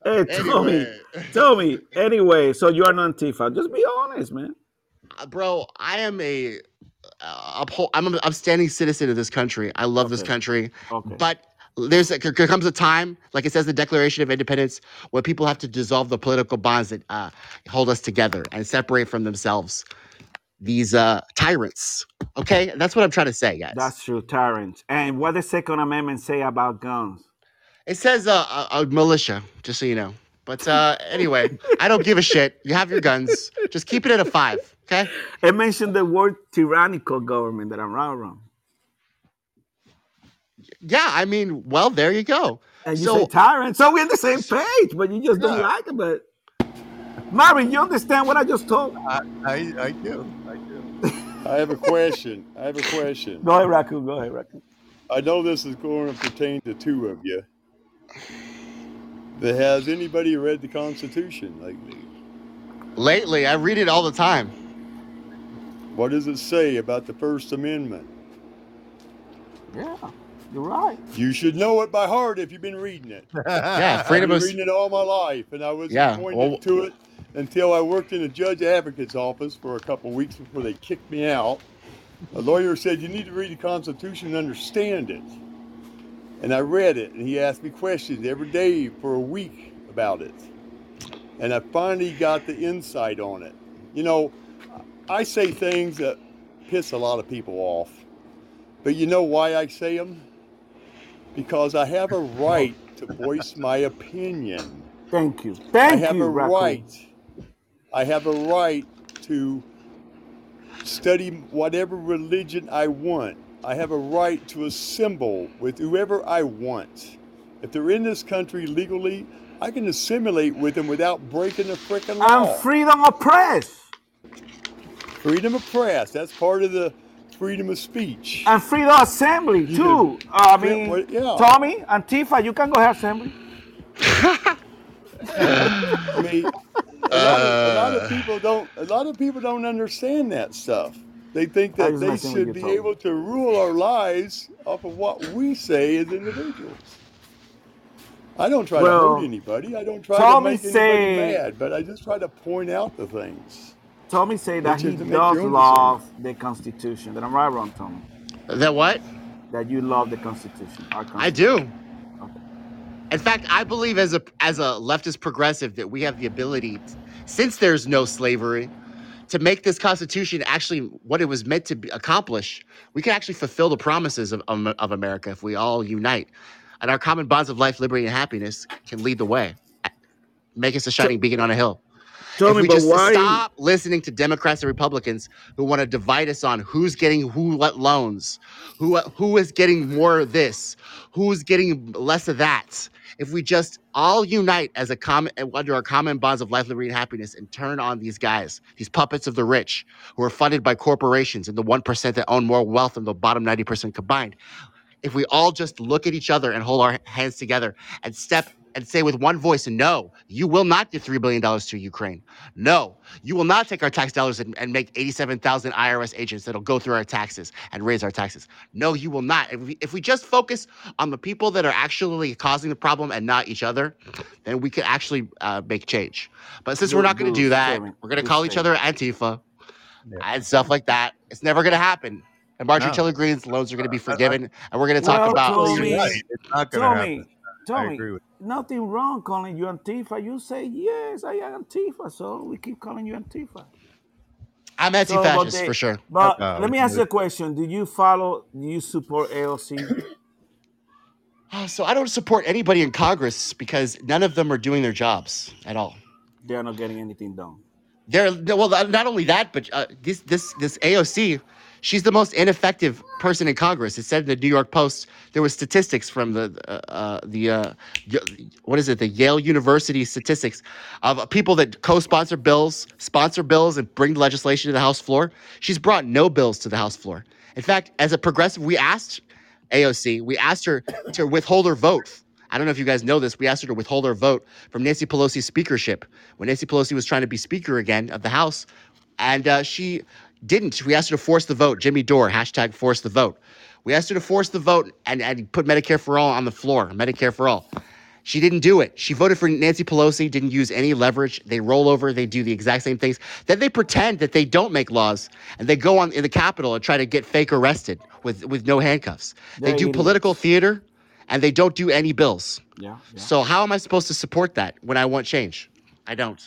S5: Hey, Tommy.
S6: Anyway.
S5: Tommy. Anyway, so you are not Antifa. Just be honest, man.
S6: Uh, bro, I am a uphold, I'm an upstanding citizen of this country. I love this
S5: Okay.
S6: country,
S5: Okay.
S6: but there's a, there comes a time, like it says, the Declaration of Independence, where people have to dissolve the political bonds that uh, hold us together and separate from themselves these uh, tyrants. Okay, that's what I'm trying to say, guys.
S5: That's true, tyrants. And what the Second Amendment say about guns?
S6: it says uh, a, a militia, just so you know. But uh, anyway, I don't give a shit. You have your guns. Just keep it at a five, okay?
S5: It mentioned the word tyrannical government that I'm right around.
S6: Yeah, I mean, well, there you go.
S5: And you
S6: So-
S5: say tyrant. So we're on the same page, but you just don't like it. But Marvin, you understand what I just told?
S4: I, I, I do. I do.
S8: I have a question. I have a question.
S5: Go ahead, Raccoon. Go ahead, Raccoon.
S8: I know this is going to pertain to two of you. But has anybody read the Constitution lately?
S6: Lately, I read it all the time.
S8: What does it say about the First Amendment?
S5: Yeah, you're right.
S8: You should know it by heart if you've been reading it.
S6: Yeah, freedom
S8: I've
S6: of
S8: been reading it all my life, and I was
S6: Yeah,
S8: appointed
S6: well-
S8: to it until I worked in a judge advocate's office for a couple of weeks before they kicked me out. A lawyer said you need to read the Constitution and understand it, and I read it, and he asked me questions every day for a week about it, and I finally got the insight on it. You know, I say things that piss a lot of people off, but you know why I say them? Because I have a right to voice my opinion.
S5: Thank you. Thank
S8: I have
S5: you,
S8: a
S5: Raccoon.
S8: right. I have a right to study whatever religion I want. I have a right to assemble with whoever I want. If they're in this country legally, I can assimilate with them without breaking the frickin' law.
S5: I'm freedom of press.
S8: Freedom of press, that's part of the freedom of speech.
S5: And freedom of assembly, too. Uh, I mean,
S8: well, yeah.
S5: Tommy, Antifa, you can go have assembly.
S8: I mean, a lot, of, a lot of people don't. A lot of people don't understand that stuff. They think that they should be
S5: Tommy.
S8: able to rule our lives off of what we say as individuals. I don't try
S5: Well,
S8: to hurt anybody. I don't try
S5: Tommy
S8: to make
S5: say-
S8: anybody mad, but I just try to point out the things.
S5: Tommy say that he does
S8: your own
S5: love the Constitution. That I'm right or wrong, Tommy?
S6: That what?
S5: That you love the Constitution. Our
S6: I
S5: Constitution.
S6: do. In fact, I believe as a as a leftist progressive that we have the ability, since there's no slavery, to make this Constitution actually what it was meant to be, accomplish. We can actually fulfill the promises of, of, of America if we all unite, and our common bonds of life, liberty, and happiness can lead the way, make us a shining beacon on a hill.
S5: Tell
S6: if
S5: me,
S6: we
S5: but
S6: just
S5: why-
S6: stop listening to Democrats and Republicans who want to divide us on who's getting who what loans, who who is getting more of this, who's getting less of that. If we just all unite as a common under our common bonds of life, liberty, and happiness, and turn on these guys, these puppets of the rich, who are funded by corporations and the one percent that own more wealth than the bottom ninety percent combined, if we all just look at each other and hold our hands together and step and say with one voice, no, you will not give $3 billion to Ukraine. No, you will not take our tax dollars and, and make 87,000 IRS agents that'll go through our taxes and raise our taxes. No, you will not. If we, if we just focus on the people that are actually causing the problem and not each other, then we could actually uh, make change. But since we're not going to do that,
S5: statement.
S6: we're going to call each other Antifa and stuff like that. It's never going to happen. And Marjorie
S4: No.
S6: Taylor Greene's loans are going to be forgiven, and we're going to talk
S5: Well,
S6: about.
S5: Tommy,
S4: You're right. It's not going to
S5: Tommy.
S4: I agree with
S5: nothing wrong calling you Antifa. You say yes, I am Antifa, so we keep calling you Antifa.
S6: I'm
S5: So, but
S6: anti-fascist
S5: they-
S6: for sure.
S5: But
S4: Uh,
S5: let me ask you a question: Do you follow? Do you support AOC?
S6: Uh, So I don't support anybody in Congress because none of them are doing their jobs at all.
S5: They're not getting anything done.
S6: They're well, not not only that, but uh, this this this AOC, she's the most ineffective person in Congress. It said in the New York Post there was statistics from the uh, uh, the uh, what is it the Yale University statistics of people that co-sponsor bills, sponsor bills, and bring legislation to the House floor. She's brought no bills to the House floor. In fact, as a progressive, we asked AOC, we asked her to withhold her vote. I don't know if you guys know this. We asked her to withhold her vote from Nancy Pelosi's speakership when Nancy Pelosi was trying to be Speaker again of the House, and uh, she didn't. We asked her to force the vote. Jimmy Dore hashtag force the vote. We asked her to force the vote and, and put Medicare for all on the floor. Medicare for all. She didn't do it. She voted for Nancy Pelosi, didn't use any leverage. They roll over, they do the exact same things. Then they pretend that they don't make laws and they go on in the Capitol and try to get fake arrested with, with no handcuffs. They
S5: They're
S6: do
S5: idiots.
S6: political theater and they don't do any bills.
S5: Yeah, yeah.
S6: So how am I supposed to support that when I want change? I don't.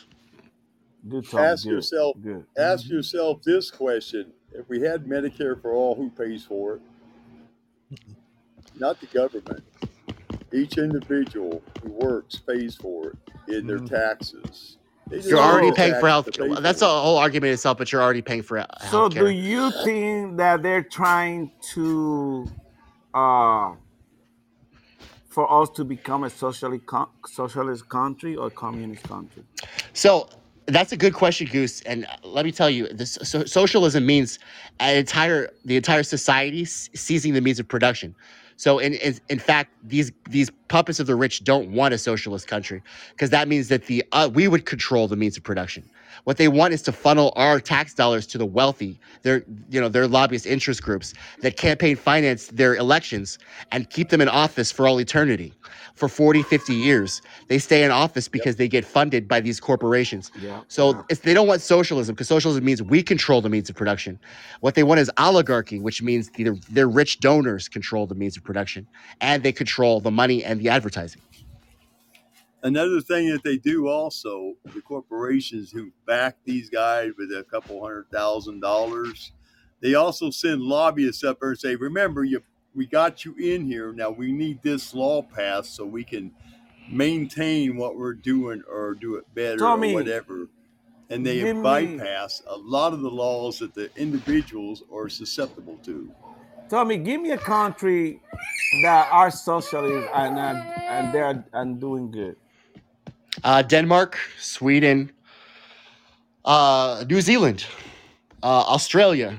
S5: Good talk.
S8: ask
S5: good,
S8: yourself
S5: Good.
S8: ask yourself this question if we had medicare for all who pays for it not the government each individual who works pays for it in their taxes.
S6: You're already paying for
S8: the
S6: health.
S8: people.
S6: That's a whole argument itself, but you're already paying for health
S5: So, do you think that they're trying to, uh, for us to become a socially co- socialist country or communist country?
S6: So that's a good question, Goose. And let me tell you, this so, socialism means an entire the entire society seizing the means of production. So in, in in fact, these these puppets of the rich don't want a socialist country because that means that the uh, we would control the means of production. What they want is to funnel our tax dollars to the wealthy, their you know their lobbyist interest groups that campaign finance their elections and keep them in office for all eternity. For 40, 50 years, they stay in office because they get funded by these corporations.
S5: Yeah.
S6: So it's, they don't want socialism because socialism means we control the means of production. What they want is oligarchy, which means their, their rich donors control the means of production and they control the money and the advertising.
S8: Another thing that they do also, the corporations who back these guys with a couple hundred thousand dollars, they also send lobbyists up there and say, "Remember, you we got you in here. Now we need this law passed so we can maintain what we're doing or do it better
S5: Tommy,
S8: or whatever." And they
S5: give me-
S8: bypass a lot of the laws that the individuals are susceptible to.
S5: Tell me, give me a country that are socialist and and, and they're and doing good.
S6: Uh, Denmark, Sweden, uh, New Zealand, uh, Australia.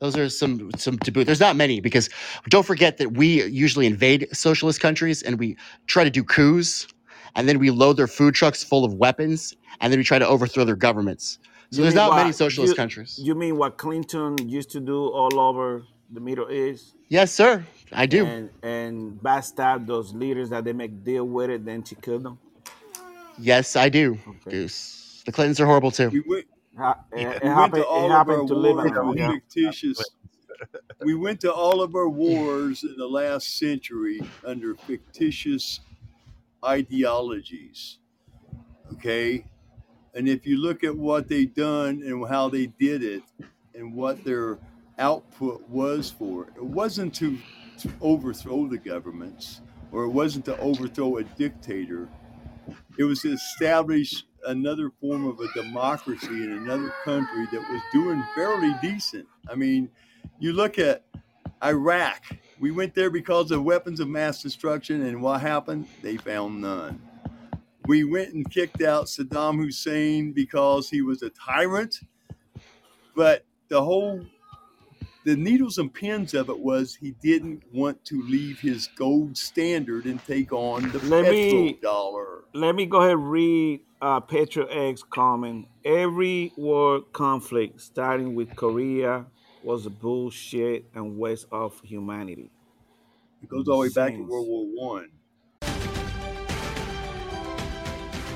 S6: Those are some some to boot. There's not many because don't forget that we usually invade socialist countries and we try to do coups, and then we load their food trucks full of weapons, and then we try to overthrow their governments. So
S5: You
S6: there's
S5: mean
S6: not many socialist
S5: you-
S6: countries.
S5: You mean what Clinton used to do all over the Middle East?
S6: Yes, sir. I do.
S5: And and backstab those leaders that they make deal with it, then to kill them.
S6: Yes, I do. Goose. The Clintons are horrible too.
S8: We went,
S5: Ha- It, it
S8: we went
S5: happened.
S8: to all of our
S5: to
S8: wars with
S5: Yeah.
S8: fictitious. We went to all of our wars in the last century under fictitious ideologies. Okay, and if you look at what they done and how they did it, and what their output was for, it wasn't to, to overthrow the governments, or it wasn't to overthrow a dictator. It was to establish another form of a democracy in another country that was doing fairly decent. I mean, you look at Iraq. We went there because of weapons of mass destruction, and what happened? They found none. We went and kicked out Saddam Hussein because he was a tyrant, but the whole the needles and pins of it was he didn't want to leave his gold standard and take on the
S5: Let me-
S8: petrodollar.
S5: Let me go ahead and read uh, Petro X comment. Every war conflict, starting with Korea, was bullshit and waste of humanity.
S8: It goes all the way back to World War One.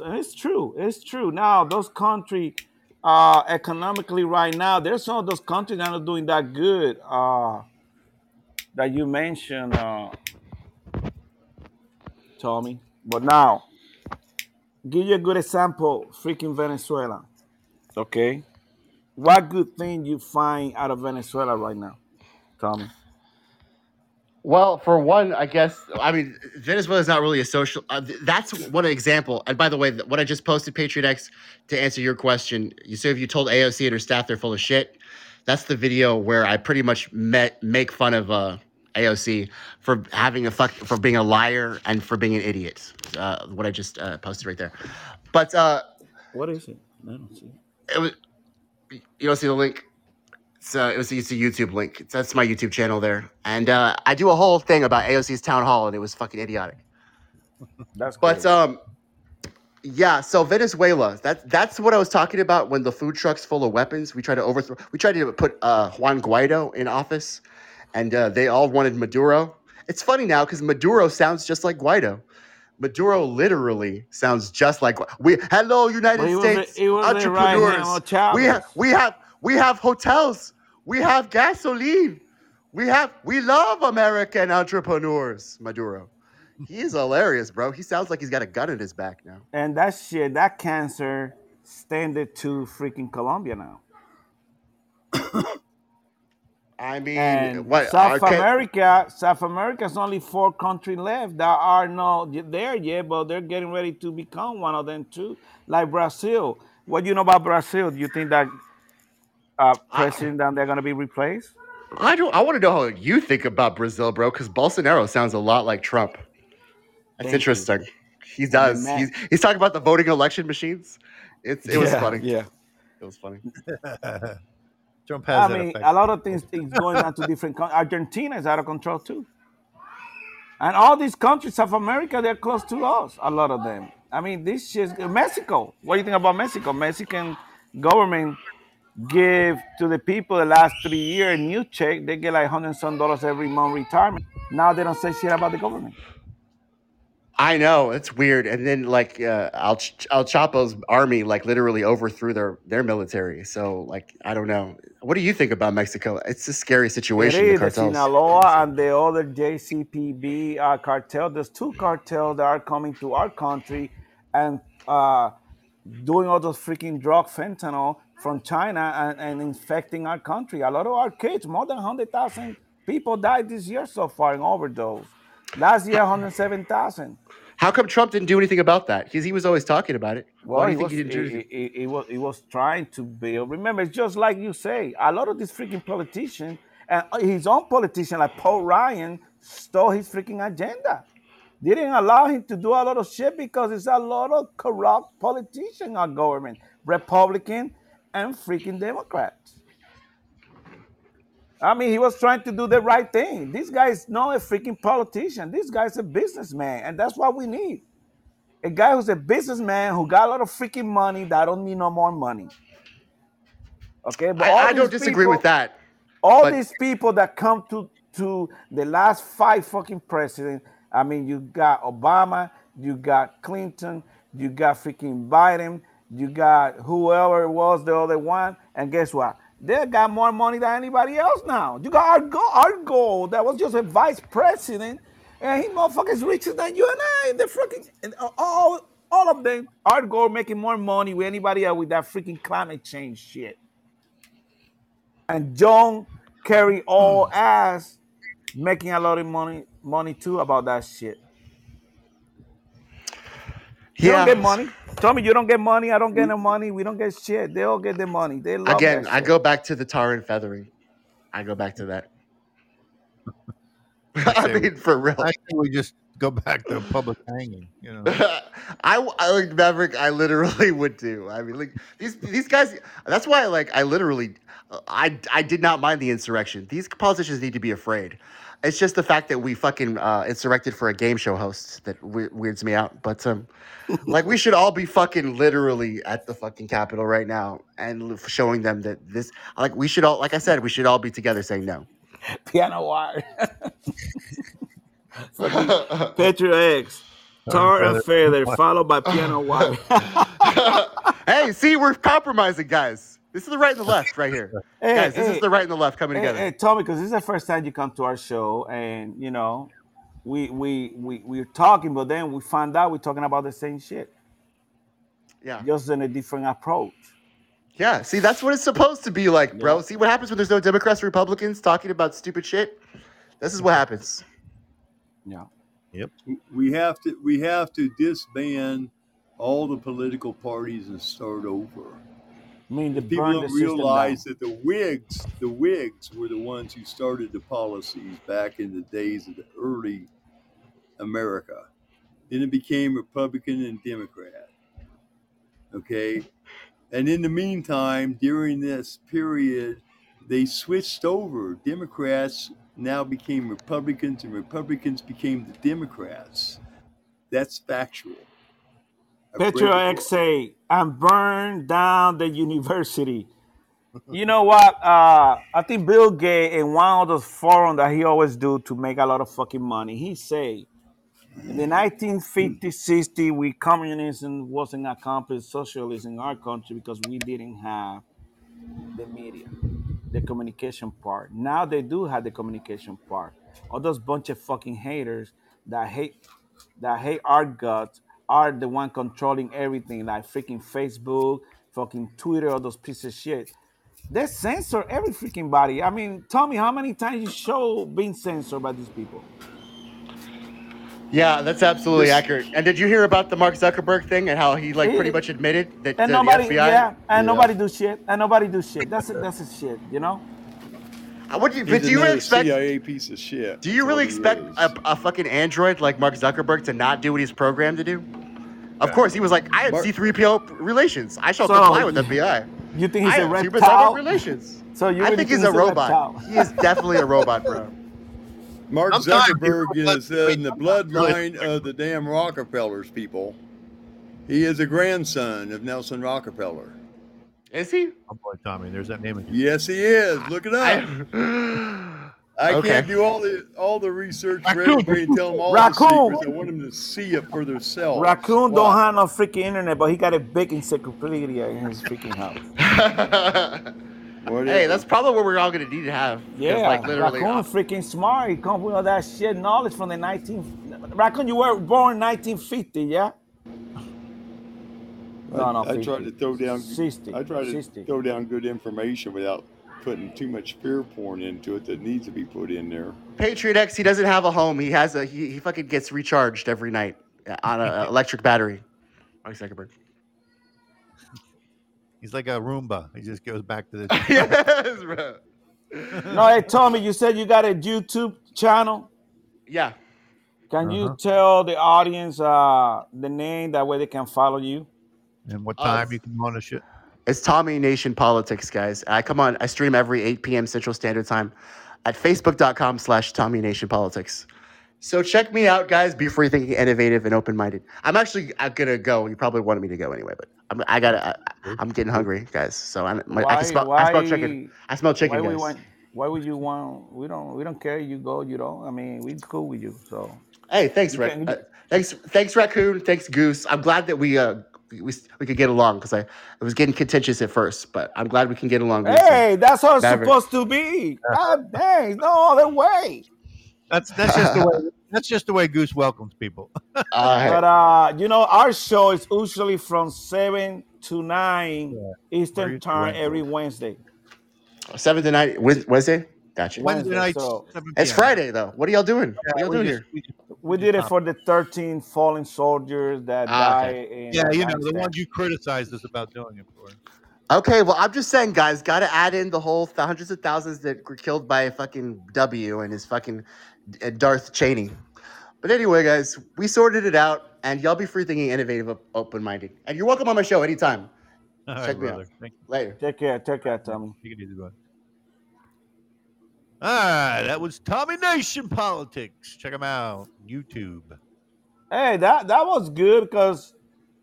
S5: So it's true. It's true. Now those countries, uh, economically right now, there's some of those countries that are doing that good. Uh, that you mentioned, uh, Tommy. But now, give you a good example. Freaking Venezuela. Okay, what good thing you find out of Venezuela right now, Tommy?
S6: Well, for one, I guess I mean Venezuela is not really a social. Uh, th- that's one example. And by the way, th- what I just posted, Patriot X, to answer your question, you say if you told AOC and her staff they're full of shit, that's the video where I pretty much met make fun of uh, AOC for having a fuck for being a liar and for being an idiot. Uh, what I just uh, posted right there. But uh,
S5: What is it? I don't see.
S6: It was. You don't see the link. It's, uh, it was it's a YouTube link. It's, that's my YouTube channel there, and uh, I do a whole thing about AOC's town hall, and it was fucking idiotic.
S5: That's
S6: But
S5: crazy.
S6: um, yeah. So Venezuela. That that's what I was talking about when the food trucks full of weapons. We tried to overthrow. We tried to put uh, Juan Guaido in office, and uh, they all wanted Maduro. It's funny now because Maduro sounds just like Guaido. Maduro literally sounds just like we. Hello, United
S5: But he was a-
S6: States
S5: he was a right hand
S6: entrepreneurs. We have we have we have hotels. We have gasoline. We have we love American entrepreneurs. Maduro. He's hilarious, bro. He sounds like he's got a gun in his back now.
S5: And that shit, that cancer, extended to freaking Colombia now.
S6: I mean,
S5: And
S6: what?
S5: South America, South America's only four countries left that are not there yet, but they're getting ready to become one of them too. Like Brazil. What do you know about Brazil? Do you think that uh, president that they're gonna be replaced?
S6: I don't. I want to know how you think about Brazil, bro. Because Bolsonaro sounds a lot like Trump. That's
S5: Thank you.
S6: interesting. He does.
S5: man-
S6: He's he's talking about the voting election machines. It's it was funny.
S5: yeah.
S6: It was funny.
S4: Trump
S5: I
S4: has that
S5: mean,
S4: effect.
S5: a lot of things is going on to different countries. Argentina is out of control too. And all these countries of America, they're close to us, a lot of them. I mean, this is Mexico. What do you think about Mexico? Mexican government give to the people the last three years a new check. They get like hundred some dollars every month retirement. Now they don't say shit about the government.
S6: I know it's weird. And then like uh, Al Ch- El Chapo's army like literally overthrew their their military. So like I don't know. What do you think about Mexico? It's a scary
S5: It
S6: situation. The
S5: is the
S6: cartels.
S5: Sinaloa and the other JCPB uh, cartel. There's two cartels that are coming to our country and uh, doing all those freaking drug fentanyl from China and, and infecting our country. A lot of our kids, more than 100,000 people died this year so far in overdose. Last year, 107,000.
S6: How come Trump didn't do anything about that? Because he was always talking about it.
S5: Well,
S6: Why do
S5: he
S6: think
S5: was,
S6: he didn't do
S5: he, he- he was, he was trying to build. Remember, it's just like you say, a lot of these freaking politicians, and uh, his own politician, like Paul Ryan, stole his freaking agenda. They didn't allow him to do a lot of shit because it's a lot of corrupt politicians in our government, Republican and freaking Democrats. I mean, he was trying to do the right thing. This guy is not a freaking politician. This guy's a businessman, and that's what we need. A guy who's a businessman who got a lot of freaking money that don't need no more money. Okay, but
S6: I, I don't disagree with that.
S5: all
S6: but-
S5: these people that come to to the last five fucking presidents. I mean, you got Obama, you got Clinton, you got freaking Biden, you got whoever it was the other one, and guess what? They got more money than anybody else now. You got our go Al Gore that was just a vice president, and he motherfuckers richer than you and I. The freaking and all all of them, Gore making more money with anybody else with that freaking climate change shit and John Kerry all ass making a lot of money money too about that shit. You
S6: Yeah.
S5: don't get money. Tell me you don't get money. I don't get no money. We don't get shit. They all get the money. They love it.
S6: Again,
S5: that
S6: I
S5: shit.
S6: go back to the tar and feathering. I go back to that. I
S4: say-
S6: mean, for real.
S4: I think we just go back to public hanging. You know,
S6: I, I like Maverick. I literally would do. I mean, like these these guys. That's why, like, I literally, I I did not mind the insurrection. These politicians need to be afraid. It's just the fact that we fucking uh, insurrected for a game show host that we- weirds me out. But um, like, we should all be fucking literally at the fucking Capitol right now and l- showing them that this, like, we should all, like I said, we should all be together saying no.
S5: Piano wire. Fucking Patriot X. Tar and feather, followed by piano wire.
S6: hey, see, we're compromising, guys. This is the right and the left right here.
S5: Hey,
S6: guys, this
S5: hey,
S6: is the right and the left coming
S5: Hey,
S6: together.
S5: hey, Tommy, because this is the first time you come to our show, and you know, we we we we're talking, but then we find out we're talking about the same shit,
S6: Yeah.
S5: just in a different approach.
S6: Yeah, see, that's what it's supposed to be like, bro. See what happens when there's no Democrats or Republicans talking about stupid shit? This is what happens.
S5: Yeah.
S4: Yep.
S8: We have to we have to disband all the political parties and start over.
S5: I mean, the
S8: People don't realize that the Whigs, the Whigs were the ones who started the policies back in the days of the early America. Then it became Republican and Democrat. Okay. And in the meantime, during this period, they switched over. Democrats now became Republicans, and Republicans became the Democrats. That's factual. I've read
S5: Petro
S8: the
S5: X say, and burn down the university. You know what? Uh, I think Bill Gates in one of those forums that he always do to make a lot of fucking money, he say, in the 1950, 60, we communism wasn't accomplished socialism in our country because we didn't have the media, the communication part. Now they do have the communication part. All those bunch of fucking haters that hate that hate our guts are the one controlling everything, like freaking Facebook, fucking Twitter, all those pieces of shit. They censor every freaking body. I mean, tell me how many times you show being censored by these people.
S6: Yeah, that's absolutely
S5: This-
S6: accurate. And did you hear about the Mark Zuckerberg thing and how he like pretty much admitted that
S5: And
S6: to
S5: nobody,
S6: the FBI?
S5: yeah, and nobody do shit, and nobody do shit. That's it. That's a shit, you know.
S6: Uh, What do you,
S8: He's
S6: but do you really
S8: another
S6: expect?
S8: CIA piece of shit.
S6: Do you
S8: That's
S6: really
S8: what he
S6: expect
S8: is.
S6: a, a fucking android like Mark Zuckerberg to not do what he's programmed to do? Of course, he was like, I have
S8: Mark-
S6: C3PO relations. I shall
S5: So,
S6: comply with FBI.
S5: You think he's
S6: I
S5: a
S6: have
S5: reptile?
S6: supersonic relations.
S5: So you
S6: I
S5: really
S6: think he's a robot.
S5: reptile?
S6: He is definitely a robot, bro.
S8: Mark
S4: I'm tired
S8: Zuckerberg
S4: people
S8: is uh, in the bloodline of the damn Rockefellers people. He is a grandson of Nelson Rockefeller.
S6: Is he?
S4: Oh boy, Tommy, there's that name again.
S8: Yes, he is. Look it up. I,
S6: Okay.
S8: can't do all the all the research for
S5: Raccoon.
S8: everybody and tell them all
S5: Raccoon.
S8: the secrets. I want them to see it for themselves.
S5: Raccoon
S8: Why?
S5: don't have no freaking internet, but he got a big encyclopedia in his freaking house.
S6: hey, that's probably what we're all gonna need to have.
S5: Yeah,
S6: like literally.
S5: Raccoon uh, freaking smart. He come with all that shit knowledge from the 19. Raccoon, you were born in 1950, yeah? No, no,
S8: I, I tried to throw down.
S5: 60.
S8: I tried to
S5: 60.
S8: throw down good information without putting too much fear porn into it that needs to be put in there.
S6: Patriot X, he doesn't have a home. He has a he, he fucking gets recharged every night on an electric battery. Mark Zuckerberg.
S4: He's like a Roomba. He just goes back to the.
S6: yes, bro.
S5: No, hey, Tommy, you said you got a YouTube channel.
S6: Yeah.
S5: Can you
S4: Uh-huh.
S5: tell the audience uh, the name that way they can follow you?
S4: And what
S6: Uh,
S4: time you can on the shit?
S6: It's Tommy Nation Politics, guys. I come on. I stream every 8 p.m. Central Standard Time at facebook.com slash Tommy Nation Politics. So check me out, guys. Be free thinking, innovative, and open minded. I'm actually uh, gonna go. You probably wanted me to go anyway, but I'm, I gotta. I, I'm getting hungry, guys. So I'm. My, I, can smell, I smell chicken. I smell chicken,
S5: why
S6: guys.
S5: want, why would you want? We don't. We don't care. You go. You don't. I mean, we cool with you. So
S6: Hey, thanks, Rac- uh, thanks, thanks, raccoon. Thanks, goose. I'm glad that we uh we, we could get along because I it was getting contentious at first, but I'm glad we can get along. Goose.
S5: hey, that's how it's
S6: Maverick.
S5: supposed to be. God dang, no other way.
S4: That's that's just the way. That's just the way Goose welcomes people.
S5: But uh, you know, our show is usually from seven to nine Eastern time every Wednesday.
S6: Seven to nine Wednesday. Gotcha.
S4: Wednesday nights,
S5: so
S6: It's Friday though. What are y'all doing? what are y'all
S4: we
S6: doing
S4: just-
S6: here?
S4: we
S5: did it for the 13 fallen soldiers that
S6: Ah,
S5: died
S6: okay.
S5: in
S4: Yeah, you know the ones you criticized us about doing it for.
S6: Okay, well, I'm just saying, guys, got to add in the whole th- hundreds of thousands that were killed by a fucking W and his fucking uh, Darth Cheney. But anyway, guys, we sorted it out, and y'all be free thinking, innovative, open minded. And you're welcome on my show anytime.
S4: All
S6: Check
S4: right,
S6: me
S4: brother.
S6: out.
S4: Thank you.
S6: Later.
S5: Take care, take care, Tommy.
S4: Take it easy, bud. All right, that was Tommy Nation Politics. Check him out. YouTube.
S5: Hey, that that was good because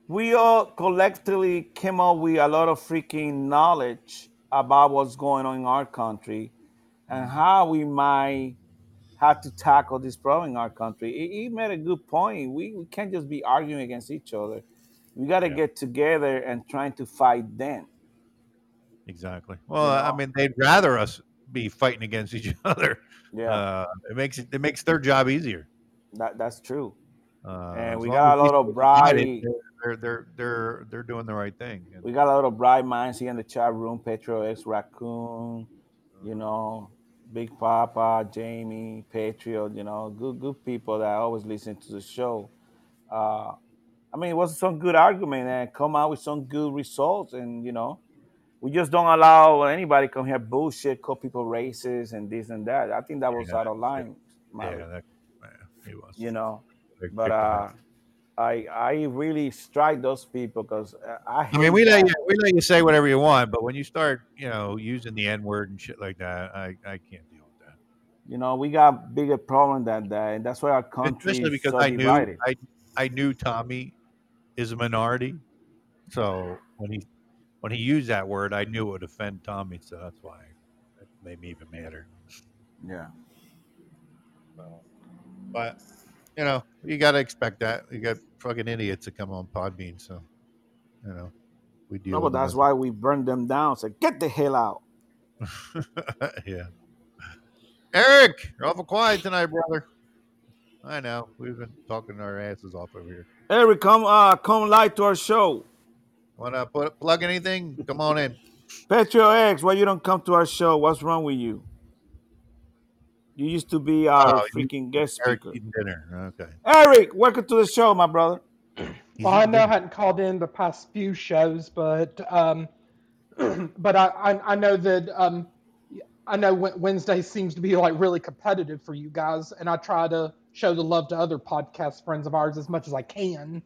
S5: we all collectively came up with a lot of freaking knowledge about what's going on in our country and mm-hmm. how we might have to tackle this problem in our country. He, he made a good point. We, we can't just be arguing against each other. We got to get together and trying to fight them.
S4: Exactly. Well, I mean, they'd rather us be fighting against each other.
S5: Yeah.
S4: Uh, it makes it, it makes their job easier.
S5: That that's true.
S4: Uh,
S5: And we got a
S4: little
S5: lot of
S4: people decide
S5: bright-
S4: it, They're they're they're they're doing the right thing.
S5: We got a little of bright minds here in the chat room. Petro X Raccoon, you know, Big Papa, Jamie, Patriot, you know, good good people that always listen to the show. Uh, I mean, it was some good argument and come out with some good results. And you know, we just don't allow anybody come here bullshit, call people racist and this and that. I think that was
S4: Yeah,
S5: out of line.
S4: yeah,
S5: Maverick,
S4: that, yeah, he was.
S5: you know, but uh. I I really strike those people because I.
S4: I mean, we let you we let you say whatever you want, but when you start, you know, using the N word and shit like that, I I can't deal with that.
S5: You know, we got bigger problem than that, and that's why our country
S4: Especially
S5: is
S4: because
S5: so
S4: I knew
S5: divided.
S4: I I knew Tommy is a minority, so when he when he used that word, I knew it would offend Tommy, so that's why it made me even madder.
S5: Yeah.
S4: So, but you know, you got to expect that. You got fucking idiots that come on Podbean, so you know, we deal
S5: No, but
S4: with them
S5: that's why we burned them down. So get the hell out.
S4: yeah. Eric, you're awful quiet tonight, brother. I know. We've been talking our asses off over here.
S5: Eric, come uh come live to our show.
S4: Wanna put plug anything? Come on in.
S5: Petro X, why you don't come to our show? What's wrong with you? You used to be our
S4: Oh, you-
S5: freaking guest
S4: Eric
S5: speaker.
S4: eating dinner. Okay.
S5: Eric, welcome to the show, my brother.
S11: Well, I know I hadn't called in the past few shows, but um, but I, I I know that um, I know Wednesday seems to be like really competitive for you guys, and I try to show the love to other podcast friends of ours as much as I can.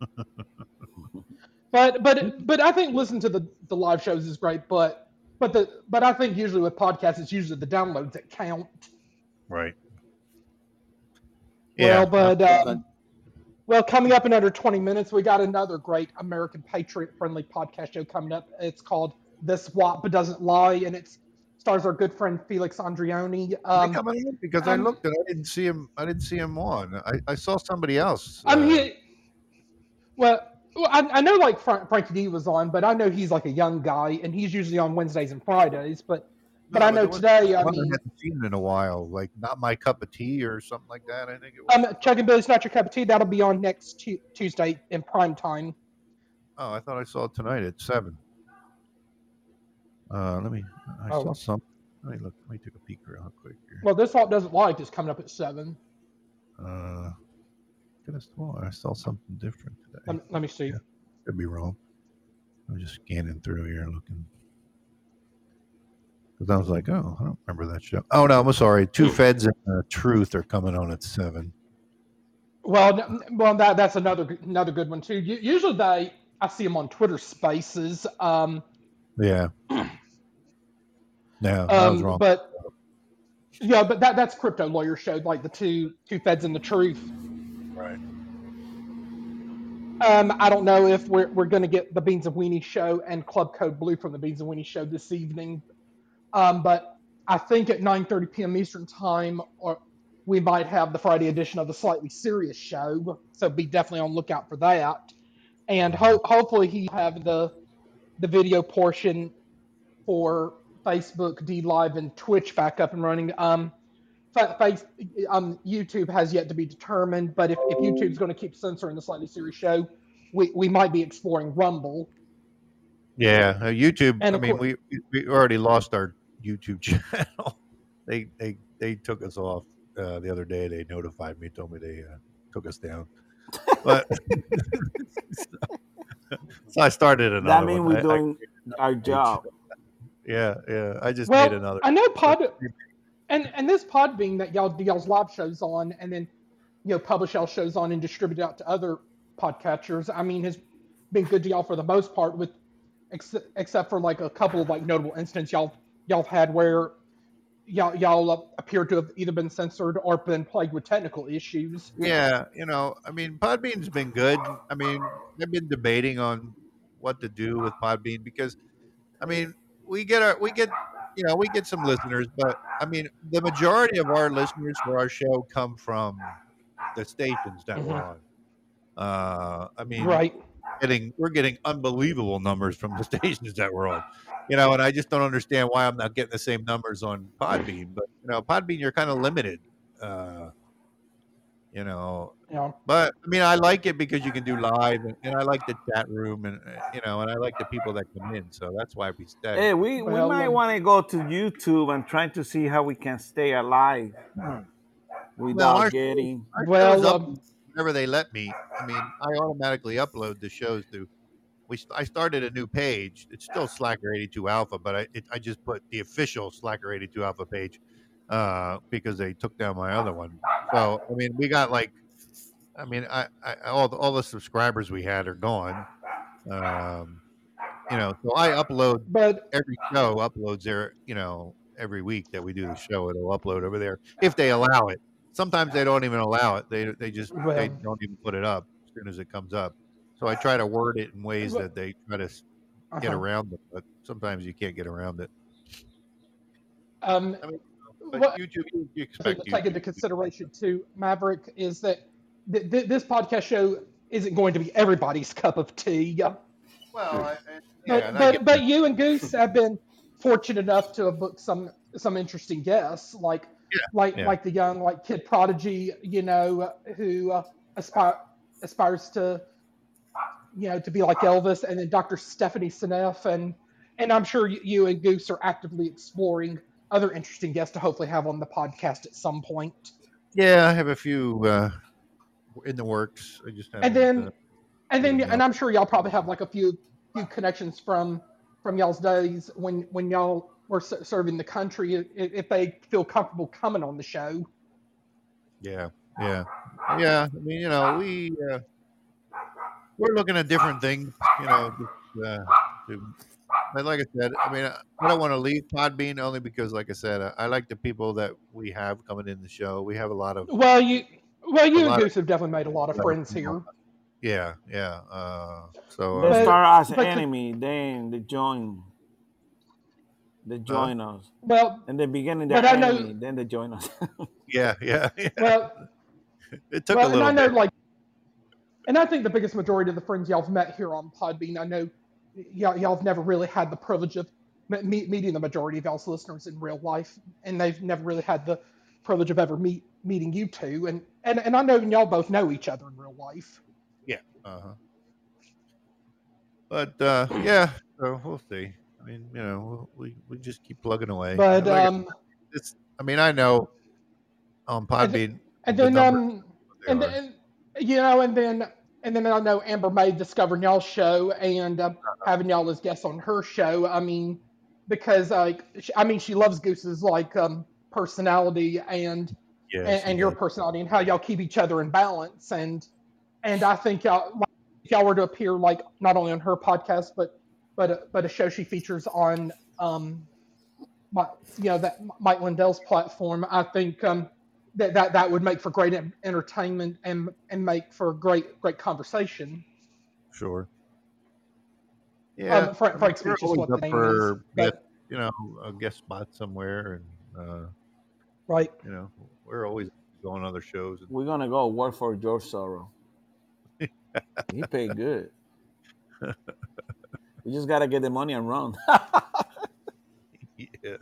S11: but but but I think listening to the the live shows is great, but but the but I think usually with podcasts it's usually the downloads that count.
S4: Right.
S11: Well, but um, well, coming up in under 20 minutes, we got another great American patriot-friendly podcast show coming up. It's called "This WAP Doesn't Lie," and it stars our good friend Felix Andrioni. Um,
S4: coming in because I
S11: um,
S4: looked and I didn't see him. I didn't see him on. I, I saw somebody else.
S11: I
S4: uh,
S11: here. well, well, I, I know like Frank, Frankie D was on, but I know he's like a young guy, and he's usually on Wednesdays and Fridays. But but
S4: no,
S11: I know today, I mean,
S4: hadn't seen him in a while. Like not my cup of tea or something like that. I think it was.
S11: um, Chuck and Billy's not your cup of tea. That'll be on next Tu- Tuesday in prime time.
S4: Oh, I thought I saw it tonight at seven. Uh, let me. I
S11: Oh.
S4: saw some. Let me look. Let me take a peek real quick here.
S11: Well, this Hawk doesn't like is coming up at seven.
S4: Uh, could have sworn I saw something different today.
S11: Let, let me see.
S4: Could be wrong. I'm just scanning through here looking. Because I was like, oh, I don't remember that show. Oh, no, I'm sorry. Two Feds and uh, Truth are coming on at seven.
S11: Well, well, that that's another another good one too. Usually they, I see them on Twitter Spaces. Um,
S4: Yeah. No, I was
S11: um,
S4: wrong.
S11: but yeah, but that that's crypto lawyer show, like the two two feds and the truth.
S4: Right.
S11: Um, I don't know if we're we're going to get the Beans and Weenie show and Club Code Blue from the Beans and Weenie show this evening. Um, but I think at 9:30 p.m. Eastern time, or we might have the Friday edition of the Slightly Serious show. So be definitely on lookout for that. And ho- hopefully he have the the video portion for Facebook, DLive, and Twitch back up and running. Um, face, um, YouTube has yet to be determined, but if, if YouTube's going to keep censoring the Slightly Serious show, we, we might be exploring Rumble.
S4: Yeah, uh, YouTube.
S11: And
S4: I mean,
S11: cour-
S4: we we already lost our YouTube channel. they they they took us off uh, the other day. They notified me, told me they uh, took us down. But so I started another.
S5: That means we're
S4: I- I-
S5: doing our job.
S4: yeah, yeah. I just
S11: well,
S4: made another.
S11: I know Pod, and and this Podbean that y'all do y'all's live shows on, and then you know publish y'all shows on and distribute out to other podcatchers. I mean, has been good to y'all for the most part, with except except for like a couple of like notable instances y'all y'all had where y'all y'all appear to have either been censored or been plagued with technical issues.
S4: Yeah, you know, I mean, Podbean's been good. I mean, they've been debating on what to do with Podbean because, I mean, we get our we get you know we get some listeners, but I mean, the majority of our listeners for our show come from the stations that we're on. Uh, I mean,
S11: Right.
S4: Getting we're getting unbelievable numbers from the stations that we're on. You know, and I just don't understand why I'm not getting the same numbers on Podbean. But you know, Podbean, you're kind of limited. Uh, you know,
S11: Yeah.
S4: but I mean, I like it because you can do live, and, and I like the chat room, and uh, you know, and I like the people that come in. So that's why we stay.
S5: Hey, we, we
S11: Well,
S5: might
S11: um,
S5: want to go to YouTube and trying to see how we can stay alive
S4: Well,
S5: without
S4: our-
S5: getting.
S4: our
S11: Well, um,
S4: whenever they let me. I mean, I automatically upload the shows to. We I started a new page. It's still Slacker 82 Alpha, but I it, I just put the official Slacker 82 Alpha page uh, because they took down my other one. So I mean, we got like I mean, I, I all the, all the subscribers we had are gone. Um, you know, so I upload,
S11: but
S4: every show uploads there. You know, every week that we do the show, it'll upload over there if they allow it. Sometimes they don't even allow it. They they just they don't even put it up as soon as it comes up. So I try to word it in ways that they try to get
S11: Uh-huh.
S4: around it, but sometimes you can't get around it.
S11: Um,
S4: But
S11: what-
S4: you, you expect
S11: to take into consideration too, Maverick, is that th- th- this podcast show isn't going to be everybody's cup of tea.
S4: Well, I,
S11: but
S4: I
S11: but,
S4: get-
S11: but you and Goose have been fortunate enough to have booked some some interesting guests, like like
S4: yeah.
S11: like the young like kid prodigy, you know, who uh, aspire aspires to you know to be like Elvis, and then Dr. Stephanie Seneff, and and I'm sure you, you and Goose are actively exploring other interesting guests to hopefully have on the podcast at some point.
S4: Yeah, I have a few uh, in the works. I just
S11: and then
S4: uh,
S11: and then and I'm sure y'all probably have like a few few connections from from y'all's days when when y'all were ser- serving the country if, if they feel comfortable coming on the show.
S4: Yeah, yeah, yeah. I mean, you know, we uh, we're looking at different things. You know, just, uh, to, but like I said, I mean, I don't want to leave Podbean only because, like I said, I, I like the people that we have coming in the show. We have a lot of
S11: Well, you well you and
S4: lot of-
S11: Goose have definitely made a lot of friends here.
S4: yeah, yeah. Uh, so
S5: They
S4: uh,
S5: start as
S11: but-
S5: enemy, then they join. They join us.
S11: Well,
S5: In the beginning, they're
S11: but I know-
S5: enemy, then they join us.
S4: yeah, yeah, yeah.
S11: Well,
S4: It took
S11: well,
S4: a little
S11: and I know
S4: bit.
S11: like, and I think the biggest majority of the friends y'all have met here on Podbean, I know y'all, y'all have never really had the privilege of me- me- meeting the majority of y'all's listeners in real life, and they've never really had the privilege of ever meet meeting you two, and and and I know y'all both know each other in real life.
S4: Yeah. Uh huh. But uh, yeah, so we'll see. I mean, you know, we we just keep plugging away.
S11: But
S4: Like I-
S11: um,
S4: it's. I mean, I know on Podbean.
S11: and
S4: the
S11: then
S4: numbers-
S11: um, and then you know, and then and then I know Amber May discovering y'all's show and
S4: Uh-huh.
S11: having y'all as guests on her show. I mean, because like I mean, she loves Goose's like um personality and
S4: Yeah,
S11: and, and your personality and how y'all keep each other in balance and and I think y'all like, if y'all were to appear like not only on her podcast but but a, but a show she features on um my, you know that Mike Lindell's platform I think um that that, that would make for great entertainment and and make for great great conversation
S4: Sure. Yeah,
S11: Um, Frank-
S4: I mean,
S11: FrankSpeech is what the name
S4: for
S11: is, but-
S4: you know a guest spot somewhere, and uh,
S11: right
S4: you know we're always going on other shows.
S5: We're gonna go work for George Soros. he paid good. We just gotta get the money and run.
S4: yeah.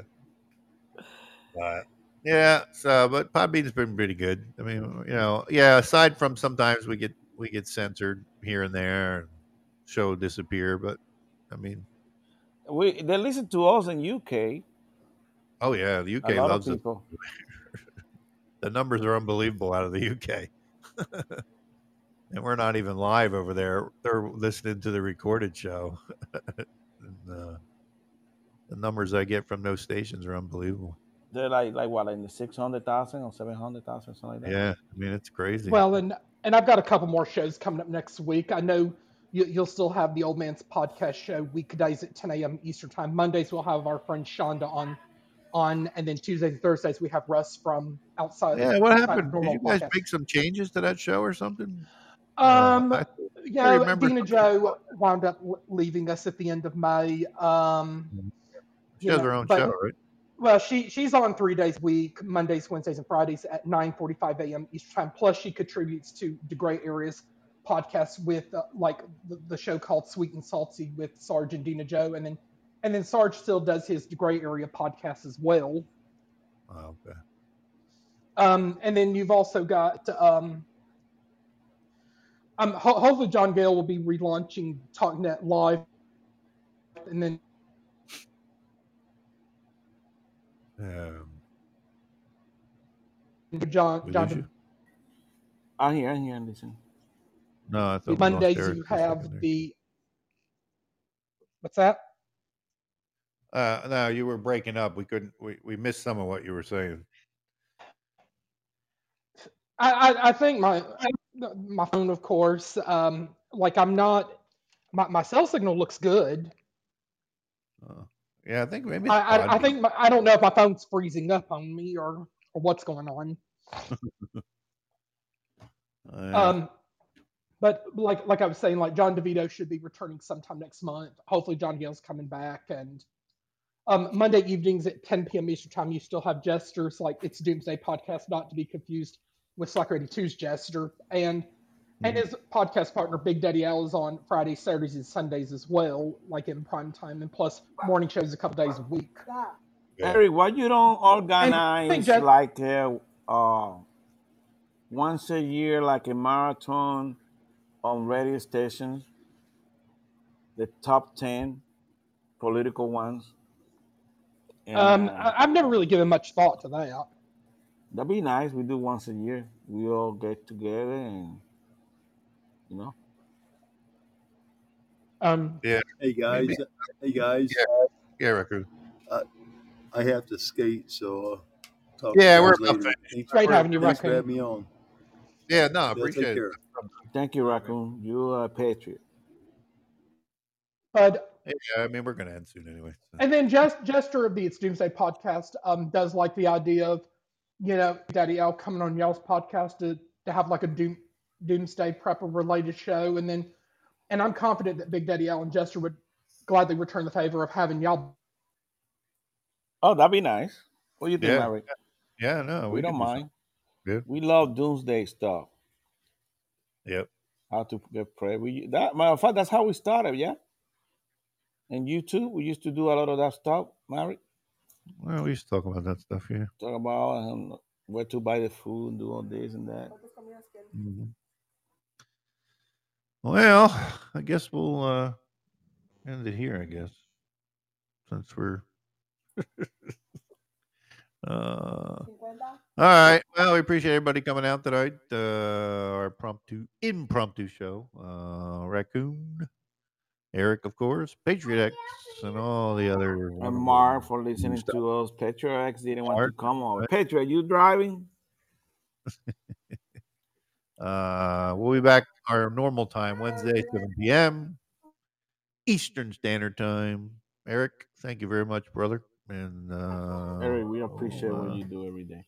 S4: But yeah, so but Podbean's been pretty good. I mean, you know, yeah. Aside from sometimes we get we get censored here and there, and show disappear, but I mean,
S5: we they listen to us in UK.
S4: oh yeah, the UK loves it.
S5: people.
S4: the numbers are unbelievable out of the UK. and we're not even live over there. They're listening to the recorded show. and, uh, the numbers I get from those stations are unbelievable.
S5: They're like like what, like in the six hundred thousand or seven hundred thousand, something like that.
S4: Yeah, I mean it's crazy.
S11: Well, and and I've got a couple more shows coming up next week. I know you, you'll still have the Old Man's Podcast show weekdays at 10 a.m. Eastern Time. Mondays we'll have our friend Shonda on, on, and then Tuesdays and Thursdays we have Russ from outside.
S4: yeah, what
S11: outside
S4: happened? Did you guys
S11: podcast.
S4: make some changes to that show or something?
S11: Um,
S4: I-
S11: you know,
S4: remember
S11: Dina
S4: something-
S11: Joe wound up leaving us at the end of May. Um,
S4: She
S11: you
S4: has
S11: know,
S4: her own
S11: but-
S4: show, right?
S11: Well, she she's on three days a week, Mondays, Wednesdays, and Fridays at 9:45 a.m. Eastern time. Plus, she contributes to the Gray Areas podcast with uh, like the, the show called Sweet and Salty with Sarge and Dina Joe, and then and then Sarge still does his Gray Area podcast as well.
S4: Oh, okay.
S11: Um, and then you've also got um, um, ho- hopefully John Gale will be relaunching TalkNet Live, and then
S4: Um,
S11: John
S4: we
S11: John
S4: lose you?
S5: I'm here, I'm listen.
S4: No, I thought
S11: Mondays you
S4: for a second
S11: have the what's that?
S4: Uh, no, you were breaking up. We couldn't. We, we missed some of what you were saying.
S11: I, I, I think my my phone, of course. Um, like I'm not. My, my cell signal looks good.
S4: Yeah, I think maybe.
S11: I, I, I think my, I don't know if my phone's freezing up on me or, or what's going on.
S4: Uh,
S11: Um, but like like I was saying, like John DeVito should be returning sometime next month. Hopefully, John Gale's coming back, and um, Monday evenings at 10 p.m. Eastern time, you still have jesters like it's Doomsday podcast, not to be confused with Slacker 82's Jester, and and his podcast partner Big Daddy Al is on Fridays, Saturdays, and Sundays as well, like in prime time, and plus morning shows a couple days a week.
S5: Eric, why you don't organize
S11: Jeff-
S5: like a, uh, once a year, like a marathon on radio stations? The top ten political ones. And,
S11: Um,
S5: uh,
S11: I, I've never really given much thought to that.
S5: that'd be nice. We do once a year. We all get together and you know.
S11: Um,
S4: yeah.
S8: Hey guys,
S4: Maybe.
S8: hey guys.
S4: Yeah, Raccoon.
S8: Uh, I have to skate, so uh, talk
S4: Yeah,
S8: to
S4: we're
S8: guys
S4: about finished.
S8: Thanks,
S11: Great having you,
S8: thanks for
S11: Raccoon.
S8: having me on.
S4: Yeah, no, I
S8: Yeah,
S4: appreciate it.
S8: care.
S5: Thank you, Raccoon. You're a patriot.
S11: but
S4: Yeah, I mean, we're gonna end soon anyway. so.
S11: And then just Jester of the It's Doomsday podcast um, does like the idea of, you know, Daddy Al coming on y'all's podcast to, to have like a Doom Doomsday prepper related show, and then, and I'm confident that Big Daddy Al and Jester would gladly return the favor of having y'all.
S5: Oh, that'd be nice. What do you think,
S4: Yeah.
S5: Eric?
S4: Yeah, no,
S5: we,
S4: we
S5: don't
S4: can do
S5: mind.
S4: Yeah.
S5: We love doomsday stuff.
S4: Yep.
S5: How to get prayer. We that matter of fact, that's how we started, yeah. And you too, we used to do a lot of that stuff, Mary.
S4: Well, we used to talk about that stuff here.
S5: Talk about um, where to buy the food, and do all this and that.
S4: Mhm. Well, I guess we'll uh, end it here. I guess since we're. uh, all right. Well, we appreciate everybody coming out tonight. Uh, our impromptu impromptu show. Uh, Raccoon, Eric, of course, Patriot X, and all the other.
S5: And Mark for listening
S4: stuff.
S5: to us. Petra X didn't want
S4: Mark,
S5: to come on.
S4: right.
S5: Petra, you driving?
S4: Uh, we'll be back our normal time, Wednesday, 7 p.m. Eastern Standard Time. Eric, thank you very much, brother. And uh,
S5: Eric, we appreciate
S4: uh,
S5: what you do every day.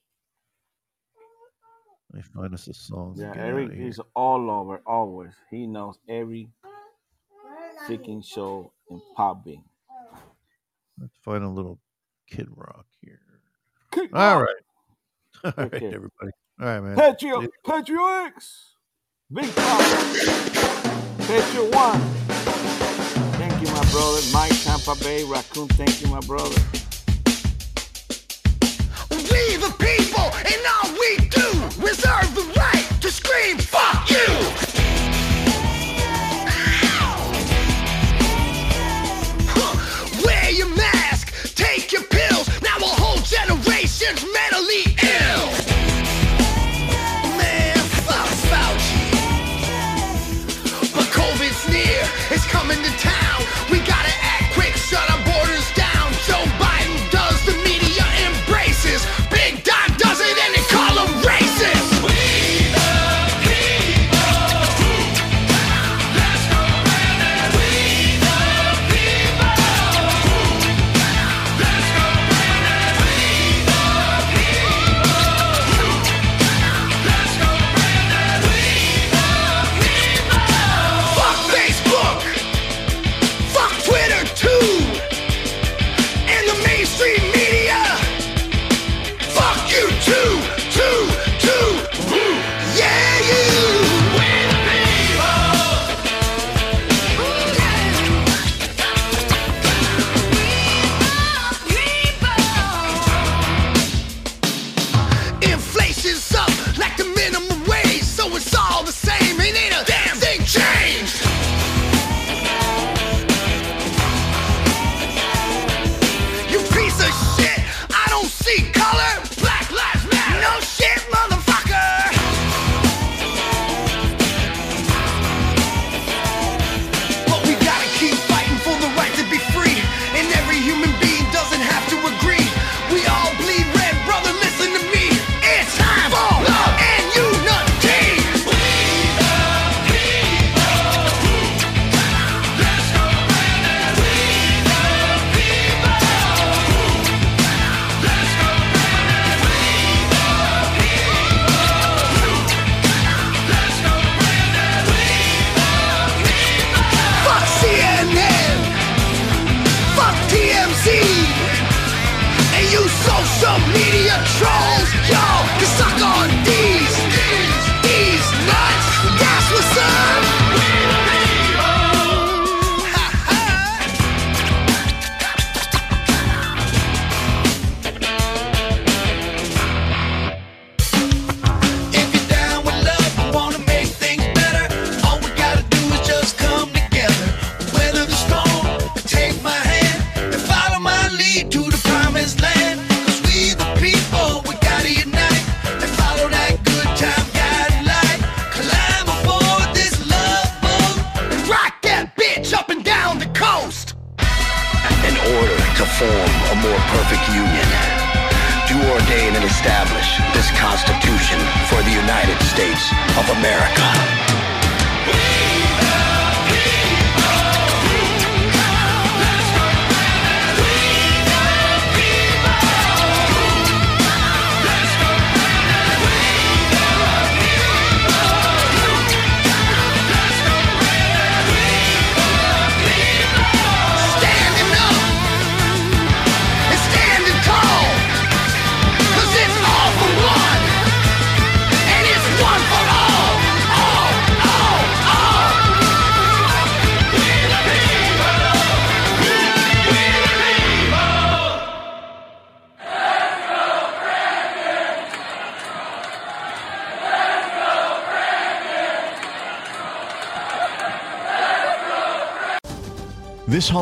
S4: let me find us a song.
S5: Yeah, Eric is all over, always. He knows every freaking show in Podbean.
S4: Let's find a little Kid Rock here. All right. All right,
S5: Okay.
S4: everybody. All right, man.
S5: Petrio, Petrio X, Big Pop, Petrio One. Thank you, my brother. Mike Tampa Bay, Raccoon. Thank you, my brother.
S12: We the people, and all we do, reserve the right to scream, fuck you!